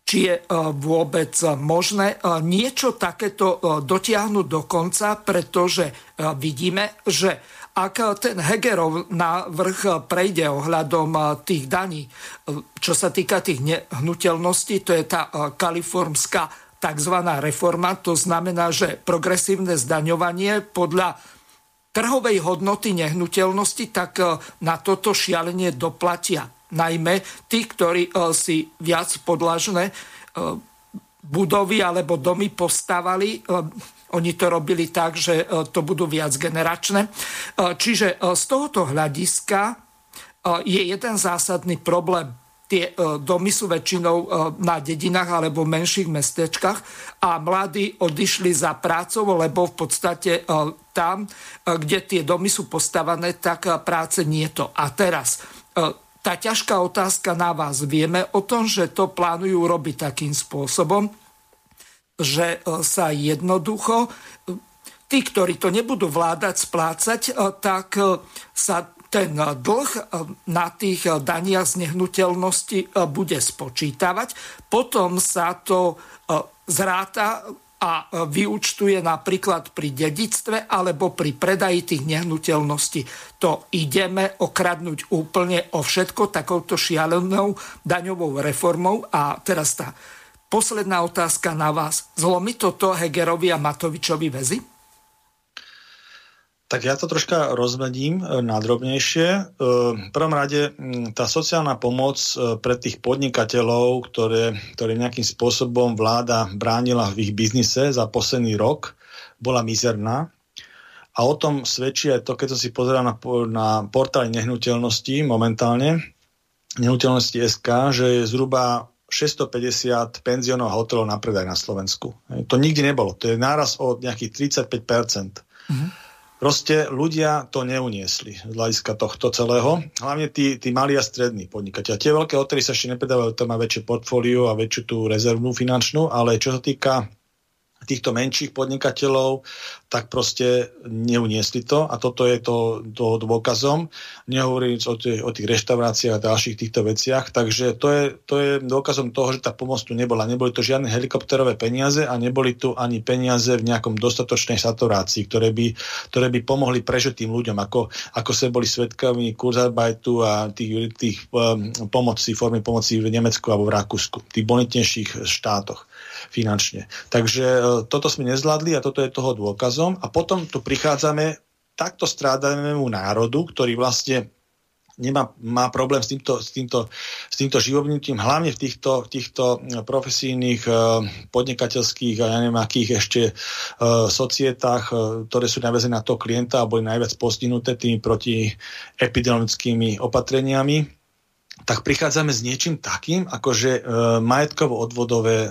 či je vôbec možné niečo takéto dotiahnuť do konca, pretože vidíme, že ak ten Hegerov návrh prejde ohľadom tých daní, čo sa týka tých nehnuteľností, to je tá kalifornská tzv. reforma, to znamená, že progresívne zdaňovanie podľa trhovej hodnoty nehnuteľnosti, tak e, na toto šialenie doplatia. Najmä tí, ktorí e, si viac podlažné e, budovy alebo domy postavali, oni to robili tak, že to budú viac generačné. Čiže z tohoto hľadiska je jeden zásadný problém tie e, domy sú väčšinou e, na dedinách alebo menších mestečkách a mladí odišli za prácou, lebo v podstate e, tam, kde tie domy sú postavané, tak práce nie je to. A teraz tá ťažká otázka na vás. Vieme o tom, že to plánujú robiť takým spôsobom, že sa jednoducho tí, ktorí to nebudú vládať splácať, tak sa ten dlh eh, na tých eh, daniach z nehnuteľnosti eh, bude spočítavať. Potom sa to zráta a vyučtuje napríklad pri dedictve alebo pri predaji tých nehnuteľností. To ideme okradnúť úplne o všetko takouto šialenou daňovou reformou. A teraz tá posledná otázka na vás. Zlomí toto Hegerovi a Matovičovi väzy? Tak ja to troška rozvedím e, nadrobnejšie. E, v prvom rade tá sociálna pomoc e, pre tých podnikateľov, ktoré, ktoré nejakým spôsobom vláda bránila v ich biznise za posledný rok, bola mizerná. A o tom svedčí aj to, keď som si pozeral na, na portáli nehnuteľnosti momentálne, nehnuteľnosti SK, že je zhruba 650 penzionov a hotelov na predaj na Slovensku. To nikdy nebolo. To je náraz o nejakých 35%. Mm-hmm. Proste ľudia to neuniesli z hľadiska tohto celého. Hlavne tí, tí malí a strední podnikateľ. Tie veľké hotory sa ešte nepredávajú, to má väčšie portfólio a väčšiu tú rezervnú finančnú, ale čo sa týka týchto menších podnikateľov, tak proste neuniesli to. A toto je to, to dôkazom, nehovoriť o, tých, o tých reštauráciách a ďalších týchto veciach, takže to je, to je dôkazom toho, že tá pomoc tu nebola. Neboli to žiadne helikopterové peniaze a neboli tu ani peniaze v nejakom dostatočnej saturácii, ktoré by, ktoré by pomohli prežiť tým ľuďom, ako, ako sa boli svetkami Kurzarbeitu a tých, tých um, pomoci, formy pomoci v Nemecku alebo v Rakúsku, v tých bonitnejších štátoch finančne. Takže e, toto sme nezvládli a toto je toho dôkazom. A potom tu prichádzame takto strádanému národu, ktorý vlastne nemá, má problém s týmto, s týmto, s týmto živovnutím, hlavne v týchto, týchto profesijných, e, podnikateľských a ja neviem akých ešte societách, ktoré sú navezené na toho klienta a boli najviac postihnuté tými protiepidemickými opatreniami tak prichádzame s niečím takým, ako že e, majetkovo-odvodové e,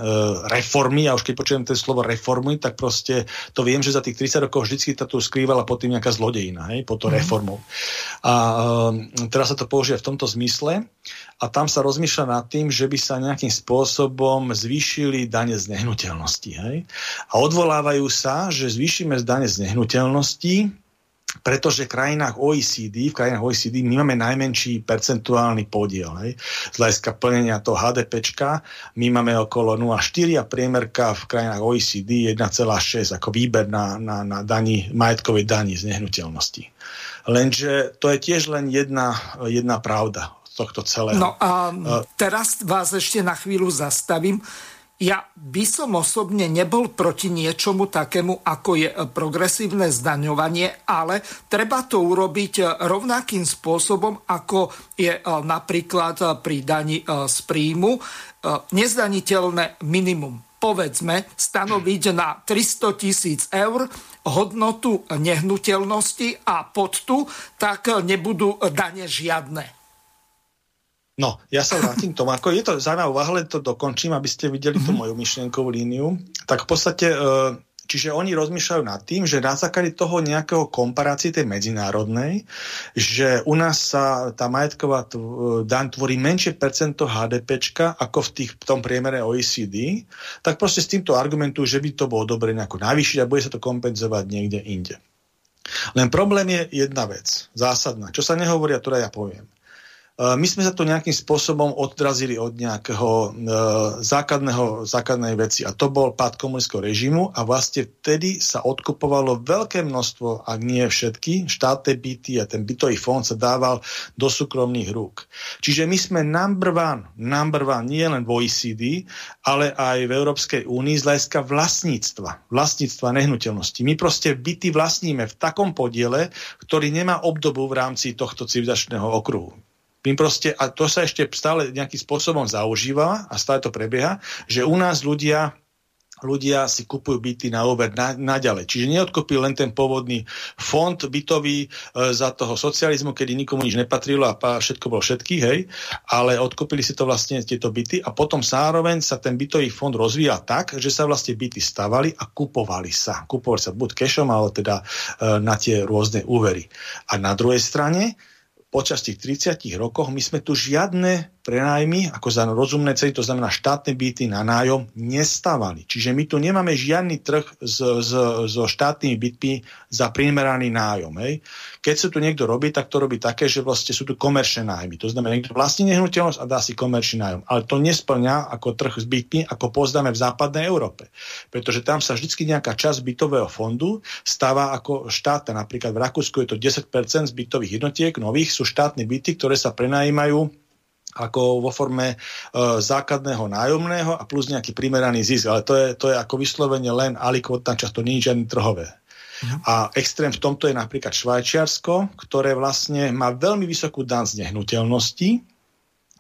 reformy, a už keď počujem to slovo reformy, tak proste to viem, že za tých 30 rokov vždy sa tu skrývala pod tým nejaká zlodejina, hej, pod to mm-hmm. reformou. A e, teraz sa to použije v tomto zmysle a tam sa rozmýšľa nad tým, že by sa nejakým spôsobom zvýšili dane z nehnuteľnosti. Hej? A odvolávajú sa, že zvýšime dane z nehnuteľnosti, pretože v krajinách OECD, v krajinách OECD my máme najmenší percentuálny podiel. Hej. Z hľadiska plnenia toho HDPčka my máme okolo 0,4 a priemerka v krajinách OECD 1,6 ako výber na, na, na daní, majetkovej daní z nehnuteľnosti. Lenže to je tiež len jedna, jedna pravda tohto celého. No a teraz vás ešte na chvíľu zastavím. Ja by som osobne nebol proti niečomu takému, ako je progresívne zdaňovanie, ale treba to urobiť rovnakým spôsobom, ako je e, napríklad pri daní e, z príjmu e, nezdaniteľné minimum. Povedzme, stanoviť na 300 tisíc eur hodnotu nehnuteľnosti a pod tu, tak nebudú dane žiadne. No, ja sa vrátim k tomu, ako je to zaujímavé, ale to dokončím, aby ste videli tú mhm. moju myšlienkovú líniu. Tak v podstate, e, čiže oni rozmýšľajú nad tým, že na základe toho nejakého komparácie tej medzinárodnej, že u nás sa tá majetková daň tvorí menšie percento HDPčka ako v, tých, v tom priemere OECD, tak proste s týmto argumentujú, že by to bolo dobre nejako navýšiť a bude sa to kompenzovať niekde inde. Len problém je jedna vec, zásadná, čo sa nehovoria, ktorá ja poviem. Eh, my sme sa tu nejakým spôsobom odrazili od nejakého e, základného, základnej veci a to bol pád komunistického režimu a vlastne vtedy sa odkupovalo veľké množstvo, ak nie všetky, štátne byty a ten bytový fond sa dával do súkromných rúk. Čiže my sme number one, number one nie len v OECD, ale aj v Európskej únii z hľadiska vlastníctva, vlastníctva nehnuteľnosti. My proste byty vlastníme v takom podiele, ktorý nemá obdobu v rámci tohto civilizačného okruhu. My proste, a to sa ešte stále nejakým spôsobom zaužíva a stále to prebieha, že u nás ľudia ľudia si kupujú byty na over na, naďalej. Čiže neodkúpil len ten pôvodný fond bytový e, za toho socializmu, kedy nikomu nič nepatrilo a pa, všetko bolo všetky, hej, ale odkúpili si to vlastne tieto byty a potom zároveň sa ten bytový fond rozvíja tak, že sa vlastne byty stavali a kupovali sa. Kupovali sa buď cashom, ale teda e, na tie rôzne úvery. A na druhej strane počas tých 30 rokoch my sme tu žiadne prenájmy, ako za rozumné ceny, to znamená štátne byty na nájom, nestávali. Čiže my tu nemáme žiadny trh so, so, so štátnymi bytmi za primeraný nájom. Hej. Keď sa tu niekto robí, tak to robí také, že vlastne sú tu komerčné nájmy. To znamená, niekto vlastní nehnuteľnosť a dá si komerčný nájom. Ale to nesplňa ako trh s bytmi, ako poznáme v západnej Európe. Pretože tam sa vždy nejaká časť bytového fondu stáva ako štátna. Napríklad v Rakúsku je to 10% z bytových jednotiek nových sú štátne byty, ktoré sa prenajímajú ako vo forme e, základného nájomného a plus nejaký primeraný zisk. Ale to je, to je ako vyslovene len alikvotná časť, to nie je žiadne trhové. Uh-huh. A extrém v tomto je napríklad Švajčiarsko, ktoré vlastne má veľmi vysokú dan z nehnuteľnosti,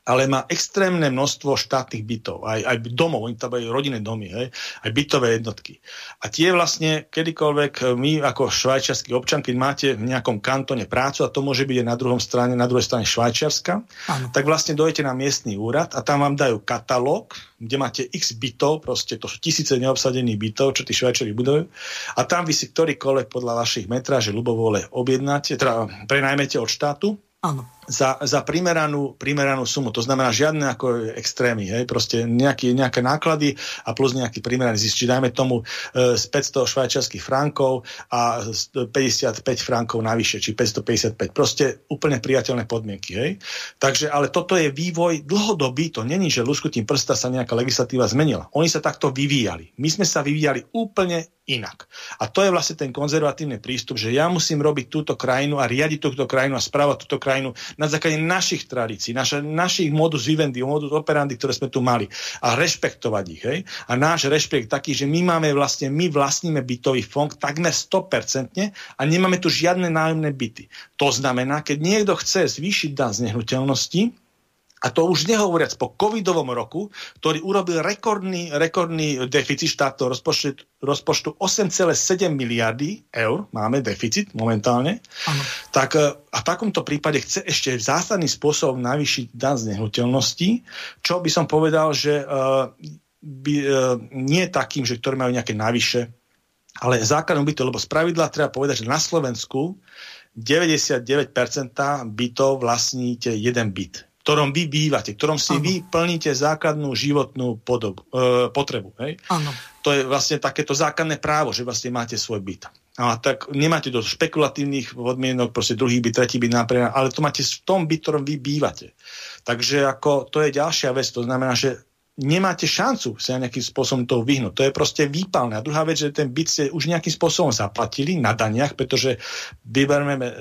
ale má extrémne množstvo štátnych bytov, aj, aj domov, oni tam majú rodinné domy, hej, aj bytové jednotky. A tie vlastne, kedykoľvek e, my ako švajčiarsky občan, keď máte v nejakom kantone prácu, a to môže byť aj na druhom strane, na druhej strane Švajčiarska, ano. tak vlastne dojete na miestny úrad a tam vám dajú katalóg, kde máte x bytov, proste to sú tisíce neobsadených bytov, čo tí Švajčari budujú. A tam vy si ktorýkoľvek podľa vašich metráží ľubovole objednáte, teda prenajmete od štátu Áno. Za, za primeranú, primeranú sumu. To znamená žiadne ako extrémy. Hej? Proste nejaký, nejaké náklady a plus nejaký primeraný zisk. Či dajme tomu e, z 500 švajčiarských frankov a 55 frankov navyše, či 555. Proste úplne priateľné podmienky. Hej? Takže, ale toto je vývoj dlhodobý. To není, že luskutím prsta sa nejaká legislatíva zmenila. Oni sa takto vyvíjali. My sme sa vyvíjali úplne inak. A to je vlastne ten konzervatívny prístup, že ja musím robiť túto krajinu a riadiť túto krajinu a správať túto krajinu na základe našich tradícií, naša, našich modus vivendi, modus operandi, ktoré sme tu mali a rešpektovať ich. Hej? A náš rešpekt taký, že my máme vlastne, my vlastníme bytový fond takmer 100% a nemáme tu žiadne nájomné byty. To znamená, keď niekto chce zvýšiť dan z nehnuteľnosti, a to už nehovoriac po covidovom roku, ktorý urobil rekordný, rekordný deficit štátneho rozpočtu, rozpočtu 8,7 miliardy eur, máme deficit momentálne, ano. tak e, a v takomto prípade chce ešte zásadný spôsob navýšiť dan z nehnuteľnosti, čo by som povedal, že uh, by, uh, nie takým, že ktoré majú nejaké navyše, ale základom bytu, lebo z pravidla treba povedať, že na Slovensku 99% bytov vlastníte jeden byt ktorom vy bývate, ktorom si ano. vy plníte základnú životnú podobu, e, potrebu. Hej? Ano. To je vlastne takéto základné právo, že vlastne máte svoj byt. A tak nemáte do špekulatívnych podmienok, proste druhý byt, tretí byt napríklad, ale to máte v tom byt, ktorom vy bývate. Takže ako, to je ďalšia vec, to znamená, že nemáte šancu sa nejakým spôsobom toho vyhnúť. To je proste výpalné. A druhá vec, že ten byt ste už nejakým spôsobom zaplatili na daniach, pretože vyberme, e,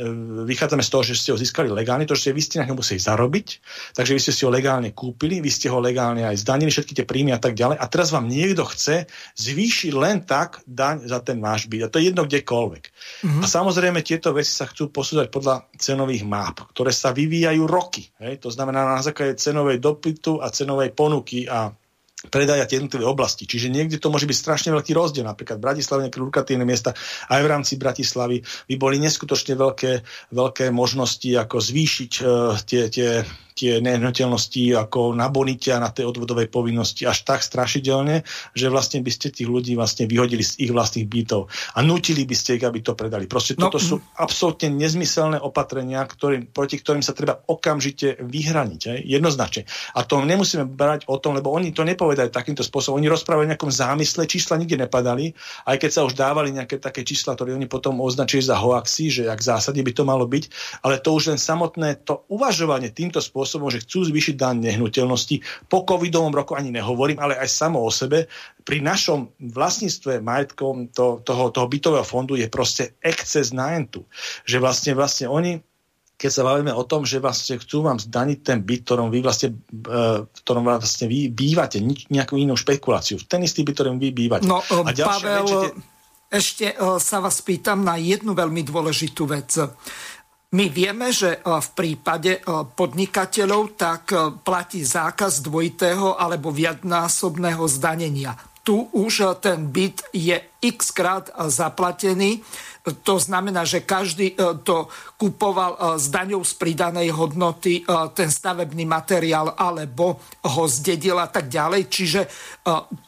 vychádzame z toho, že ste ho získali legálne, to, že vy ste nejak museli zarobiť, takže vy ste si ho legálne kúpili, vy ste ho legálne aj zdanili, všetky tie príjmy a tak ďalej. A teraz vám niekto chce zvýšiť len tak daň za ten váš byt. A to je jedno kdekoľvek. Mm-hmm. A samozrejme tieto veci sa chcú posúdať podľa cenových map, ktoré sa vyvíjajú roky. Hej? To znamená na základe cenovej dopytu a cenovej ponuky a predajať jednotlivé oblasti. Čiže niekde to môže byť strašne veľký rozdiel. Napríklad v Bratislave nejaké lukratívne miesta aj v rámci Bratislavy by boli neskutočne veľké, veľké možnosti ako zvýšiť uh, tie, tie tie nehnuteľnosti ako na bonite a na tej odvodovej povinnosti až tak strašidelne, že vlastne by ste tých ľudí vlastne vyhodili z ich vlastných bytov a nutili by ste ich, aby to predali. Proste no, toto sú absolútne nezmyselné opatrenia, ktorý, proti ktorým sa treba okamžite vyhraniť. Aj? Jednoznačne. A to nemusíme brať o tom, lebo oni to nepovedajú takýmto spôsobom. Oni rozprávajú o nejakom zámysle, čísla nikde nepadali, aj keď sa už dávali nejaké také čísla, ktoré oni potom označili za hoaxy, že ak v zásade by to malo byť, ale to už len samotné to uvažovanie týmto spôsobom spôsobom, že chcú zvýšiť daň nehnuteľnosti. Po covidovom roku ani nehovorím, ale aj samo o sebe. Pri našom vlastníctve majetkom to, toho, toho bytového fondu je proste exces nájentu. Že vlastne, vlastne oni keď sa bavíme o tom, že vlastne chcú vám zdaniť ten byt, ktorom vy vlastne, uh, ktorom vlastne vy bývate, nejakú inú špekuláciu. Ten istý byt, ktorom vy bývate. No, a Pavel, vec, tie... ešte uh, sa vás pýtam na jednu veľmi dôležitú vec. My vieme, že e, v prípade e, podnikateľov tak e, platí zákaz dvojitého alebo viacnásobného zdanenia. Tu už ten byt je x krát zaplatený. To znamená, že každý to kupoval s daňou z pridanej hodnoty ten stavebný materiál alebo ho zdedil a tak ďalej. Čiže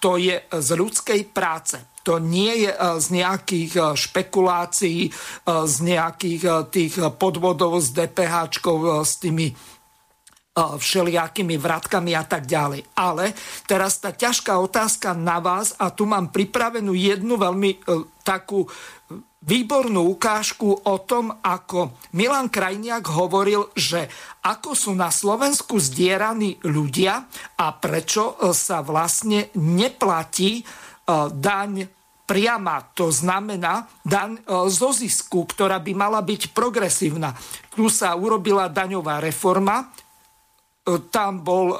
to je z ľudskej práce to nie je e, z nejakých e, špekulácií, e, z nejakých tých podvodov s DPH, s tými všelijakými vratkami a tak ďalej. Ale teraz tá ťažká otázka na vás a tu mám pripravenú jednu veľmi takú výbornú ukážku o tom, ako Milan Krajniak hovoril, že ako sú na Slovensku zdieraní ľudia a prečo sa vlastne neplatí daň priama, to znamená daň e, zo zisku, ktorá by mala byť progresívna. Tu sa urobila daňová reforma, e, tam bol e,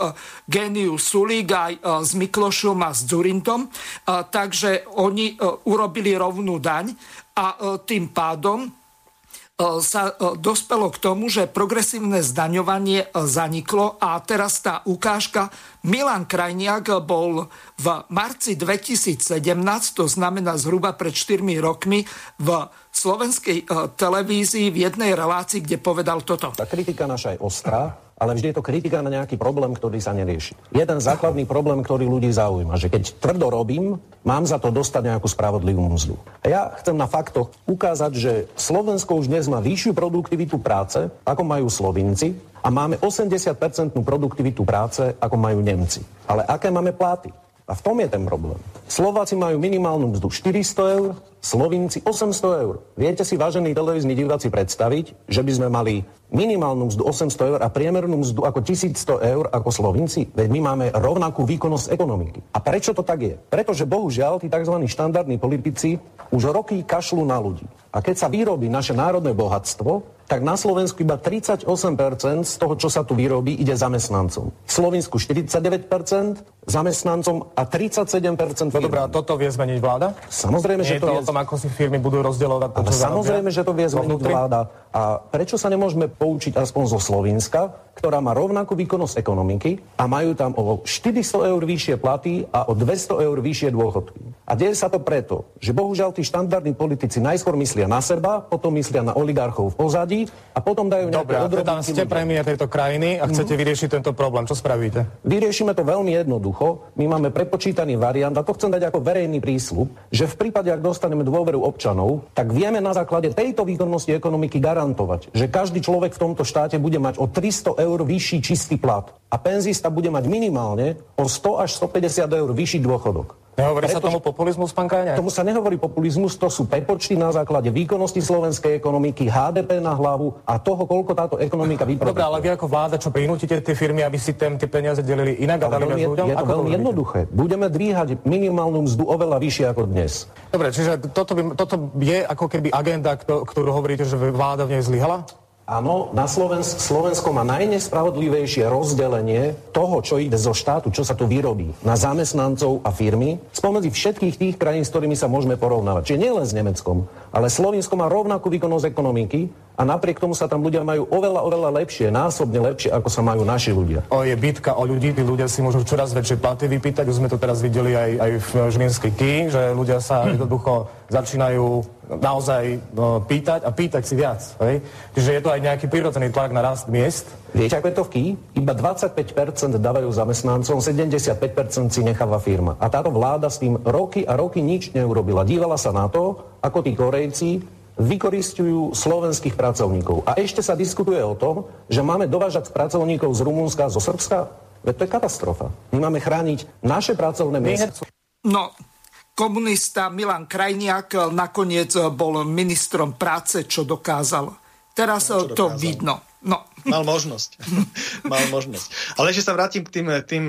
Genius Sulík aj s Miklošom a s Zurintom, takže oni urobili rovnú daň a tým pádom sa dospelo k tomu, že progresívne zdaňovanie zaniklo a teraz tá ukážka Milan Krajniak bol v marci 2017, to znamená zhruba pred 4 rokmi, v slovenskej televízii v jednej relácii, kde povedal toto. Tá kritika naša je ostrá, ale vždy je to kritika na nejaký problém, ktorý sa nerieši. Jeden základný problém, ktorý ľudí zaujíma, že keď tvrdo robím, mám za to dostať nejakú spravodlivú mzdu. A ja chcem na faktoch ukázať, že Slovensko už dnes má vyššiu produktivitu práce, ako majú Slovinci, a máme 80% produktivitu práce, ako majú Nemci. Ale aké máme pláty? A v tom je ten problém. Slováci majú minimálnu mzdu 400 eur, Slovinci 800 eur. Viete si, vážení televízni diváci, predstaviť, že by sme mali minimálnu mzdu 800 eur a priemernú mzdu ako 1100 eur ako Slovinci? Veď my máme rovnakú výkonnosť ekonomiky. A prečo to tak je? Pretože bohužiaľ tí tzv. štandardní politici už roky kašľú na ľudí. A keď sa vyrobí naše národné bohatstvo, tak na Slovensku iba 38% z toho, čo sa tu vyrobí, ide zamestnancom. V Slovensku 49% zamestnancom a 37% No dobré, a toto vie zmeniť vláda? Samozrejme, Nie že to je to vie... o tom, ako si firmy budú rozdielovať to, čo samozrejme, že to vie zmeniť vnútri? vláda. A prečo sa nemôžeme poučiť aspoň zo Slovenska, ktorá má rovnakú výkonnosť ekonomiky a majú tam o 400 eur vyššie platy a o 200 eur vyššie dôchodky. A deje sa to preto, že bohužiaľ tí štandardní politici najskôr myslia na seba, potom myslia na oligarchov v pozadí a potom dajú nejaké Dobre, teda ste ľuďom. premiér tejto krajiny a chcete Mhm. vyriešiť tento problém. Čo spravíte? Vyriešime to veľmi jednoducho. My máme prepočítaný variant a to chcem dať ako verejný prísľub, že v prípade, ak dostaneme dôveru občanov, tak vieme na základe tejto výkonnosti ekonomiky garantovať, že každý človek v tomto štáte bude mať o 300 eur vyšší čistý plat a penzista bude mať minimálne o 100 až 150 eur vyšší dôchodok. Nehovorí sa tomu populizmus, pán Kajňák? Tomu sa nehovorí populizmus, to sú prepočty na základe výkonnosti slovenskej ekonomiky, HDP na hlavu a toho, koľko táto ekonomika Dobre, vyprodukuje. ale vy ako vláda, čo prinútite tie firmy, aby si tam tie peniaze delili inak a dali viac ľuďom? je to Ako veľmi jednoduché. Budeme dvíhať minimálnu mzdu oveľa vyššie ako dnes. Dobre, čiže toto, by, toto je ako keby agenda, kto- ktorú hovoríte, že vláda v nej zlyhala? Áno, na Slovensk, Slovensko má najnespravodlivejšie rozdelenie toho, čo ide zo štátu, čo sa tu vyrobí, na zamestnancov a firmy, spomedzi všetkých tých krajín, s ktorými sa môžeme porovnávať. Čiže nielen s Nemeckom, ale Slovensko má rovnakú výkonnosť ekonomiky a napriek tomu sa tam ľudia majú oveľa, oveľa lepšie, násobne lepšie, ako sa majú naši ľudia. O, je bitka o ľudí, tí ľudia si môžu čoraz väčšie platy vypýtať, už sme to teraz videli aj, aj v Žilinskej Ký, že ľudia sa jednoducho začínajú naozaj no, pýtať a pýtať si viac. Hej? Čiže je to aj nejaký prirodzený tlak na rast miest. Viete, ako je to v Ký? Iba 25% dávajú zamestnancom, 75% si necháva firma. A táto vláda s tým roky a roky nič neurobila. Dívala sa na to, ako tí Korejci vykoristujú slovenských pracovníkov. A ešte sa diskutuje o tom, že máme dovážať pracovníkov z Rumunska a zo Srbska. Veď to je katastrofa. My máme chrániť naše pracovné miesta. No, komunista Milan Krajniak nakoniec bol ministrom práce, čo dokázal. Teraz No, čo to dokázal? vidno. No. Mal možnosť. Mal možnosť. Ale ešte sa vrátim k tým, tým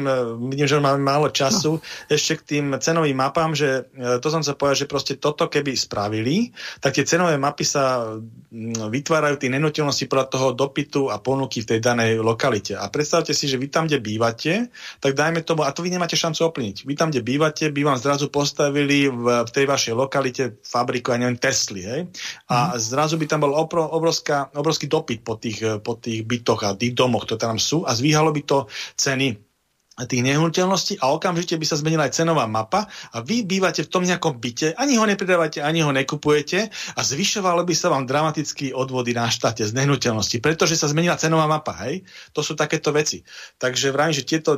vidím, že máme málo času, ešte k tým cenovým mapám, že e, to som sa povedal, že proste toto keby spravili, tak tie cenové mapy sa mm, vytvárajú tie nenotilnosti podľa toho dopytu a ponuky v tej danej lokalite. A predstavte si, že vy tam, kde bývate, tak dajme tomu, a to vy nemáte šancu oplniť. Vy tam, kde bývate, by vám zrazu postavili v, v tej vašej lokalite fabriku, ja neviem, Tesly, hej? A zrazu by tam bol obrovská, obrovský dopyt po tých, po tých bytoch a tých domoch, ktoré tam sú a zvíhalo by to ceny tých nehnuteľností a okamžite by sa zmenila aj cenová mapa a vy bývate v tom nejakom byte, ani ho nepredávate, ani ho nekupujete a zvyšovalo by sa vám dramaticky odvody na štáte z nehnuteľnosti, pretože sa zmenila cenová mapa, hej? To sú takéto veci. Takže vravím, že tieto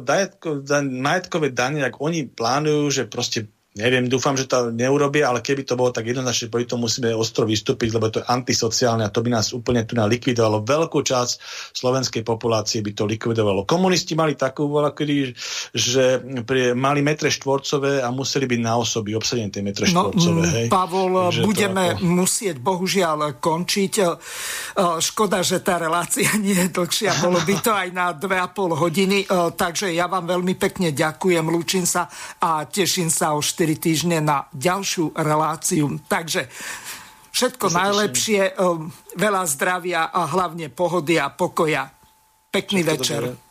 majetkové dane, ak oni plánujú, že proste Neviem, dúfam, že to neurobia, ale keby to bolo tak jednoznačne, proti tomu musíme ostro vystúpiť, lebo to je antisociálne a to by nás úplne tu likvidovalo. Veľkú časť slovenskej populácie by to likvidovalo. Komunisti mali takú vola, kedy, že pri, mali metre štvorcové a museli byť na osoby obsadené tie metre No, štvorcové. hej. Pavol, Takže to budeme ako- musieť bohužiaľ končiť. E, Škoda, že tá relácia nie je dlhšia, bolo by to aj na 2,5 hodiny, E, takže ja vám veľmi pekne ďakujem, lúčim sa a teším sa o 4 týždne na ďalšiu reláciu. Takže všetko najlepšie, e, veľa zdravia a hlavne pohody a pokoja. Pekný Všetko večer. dobré.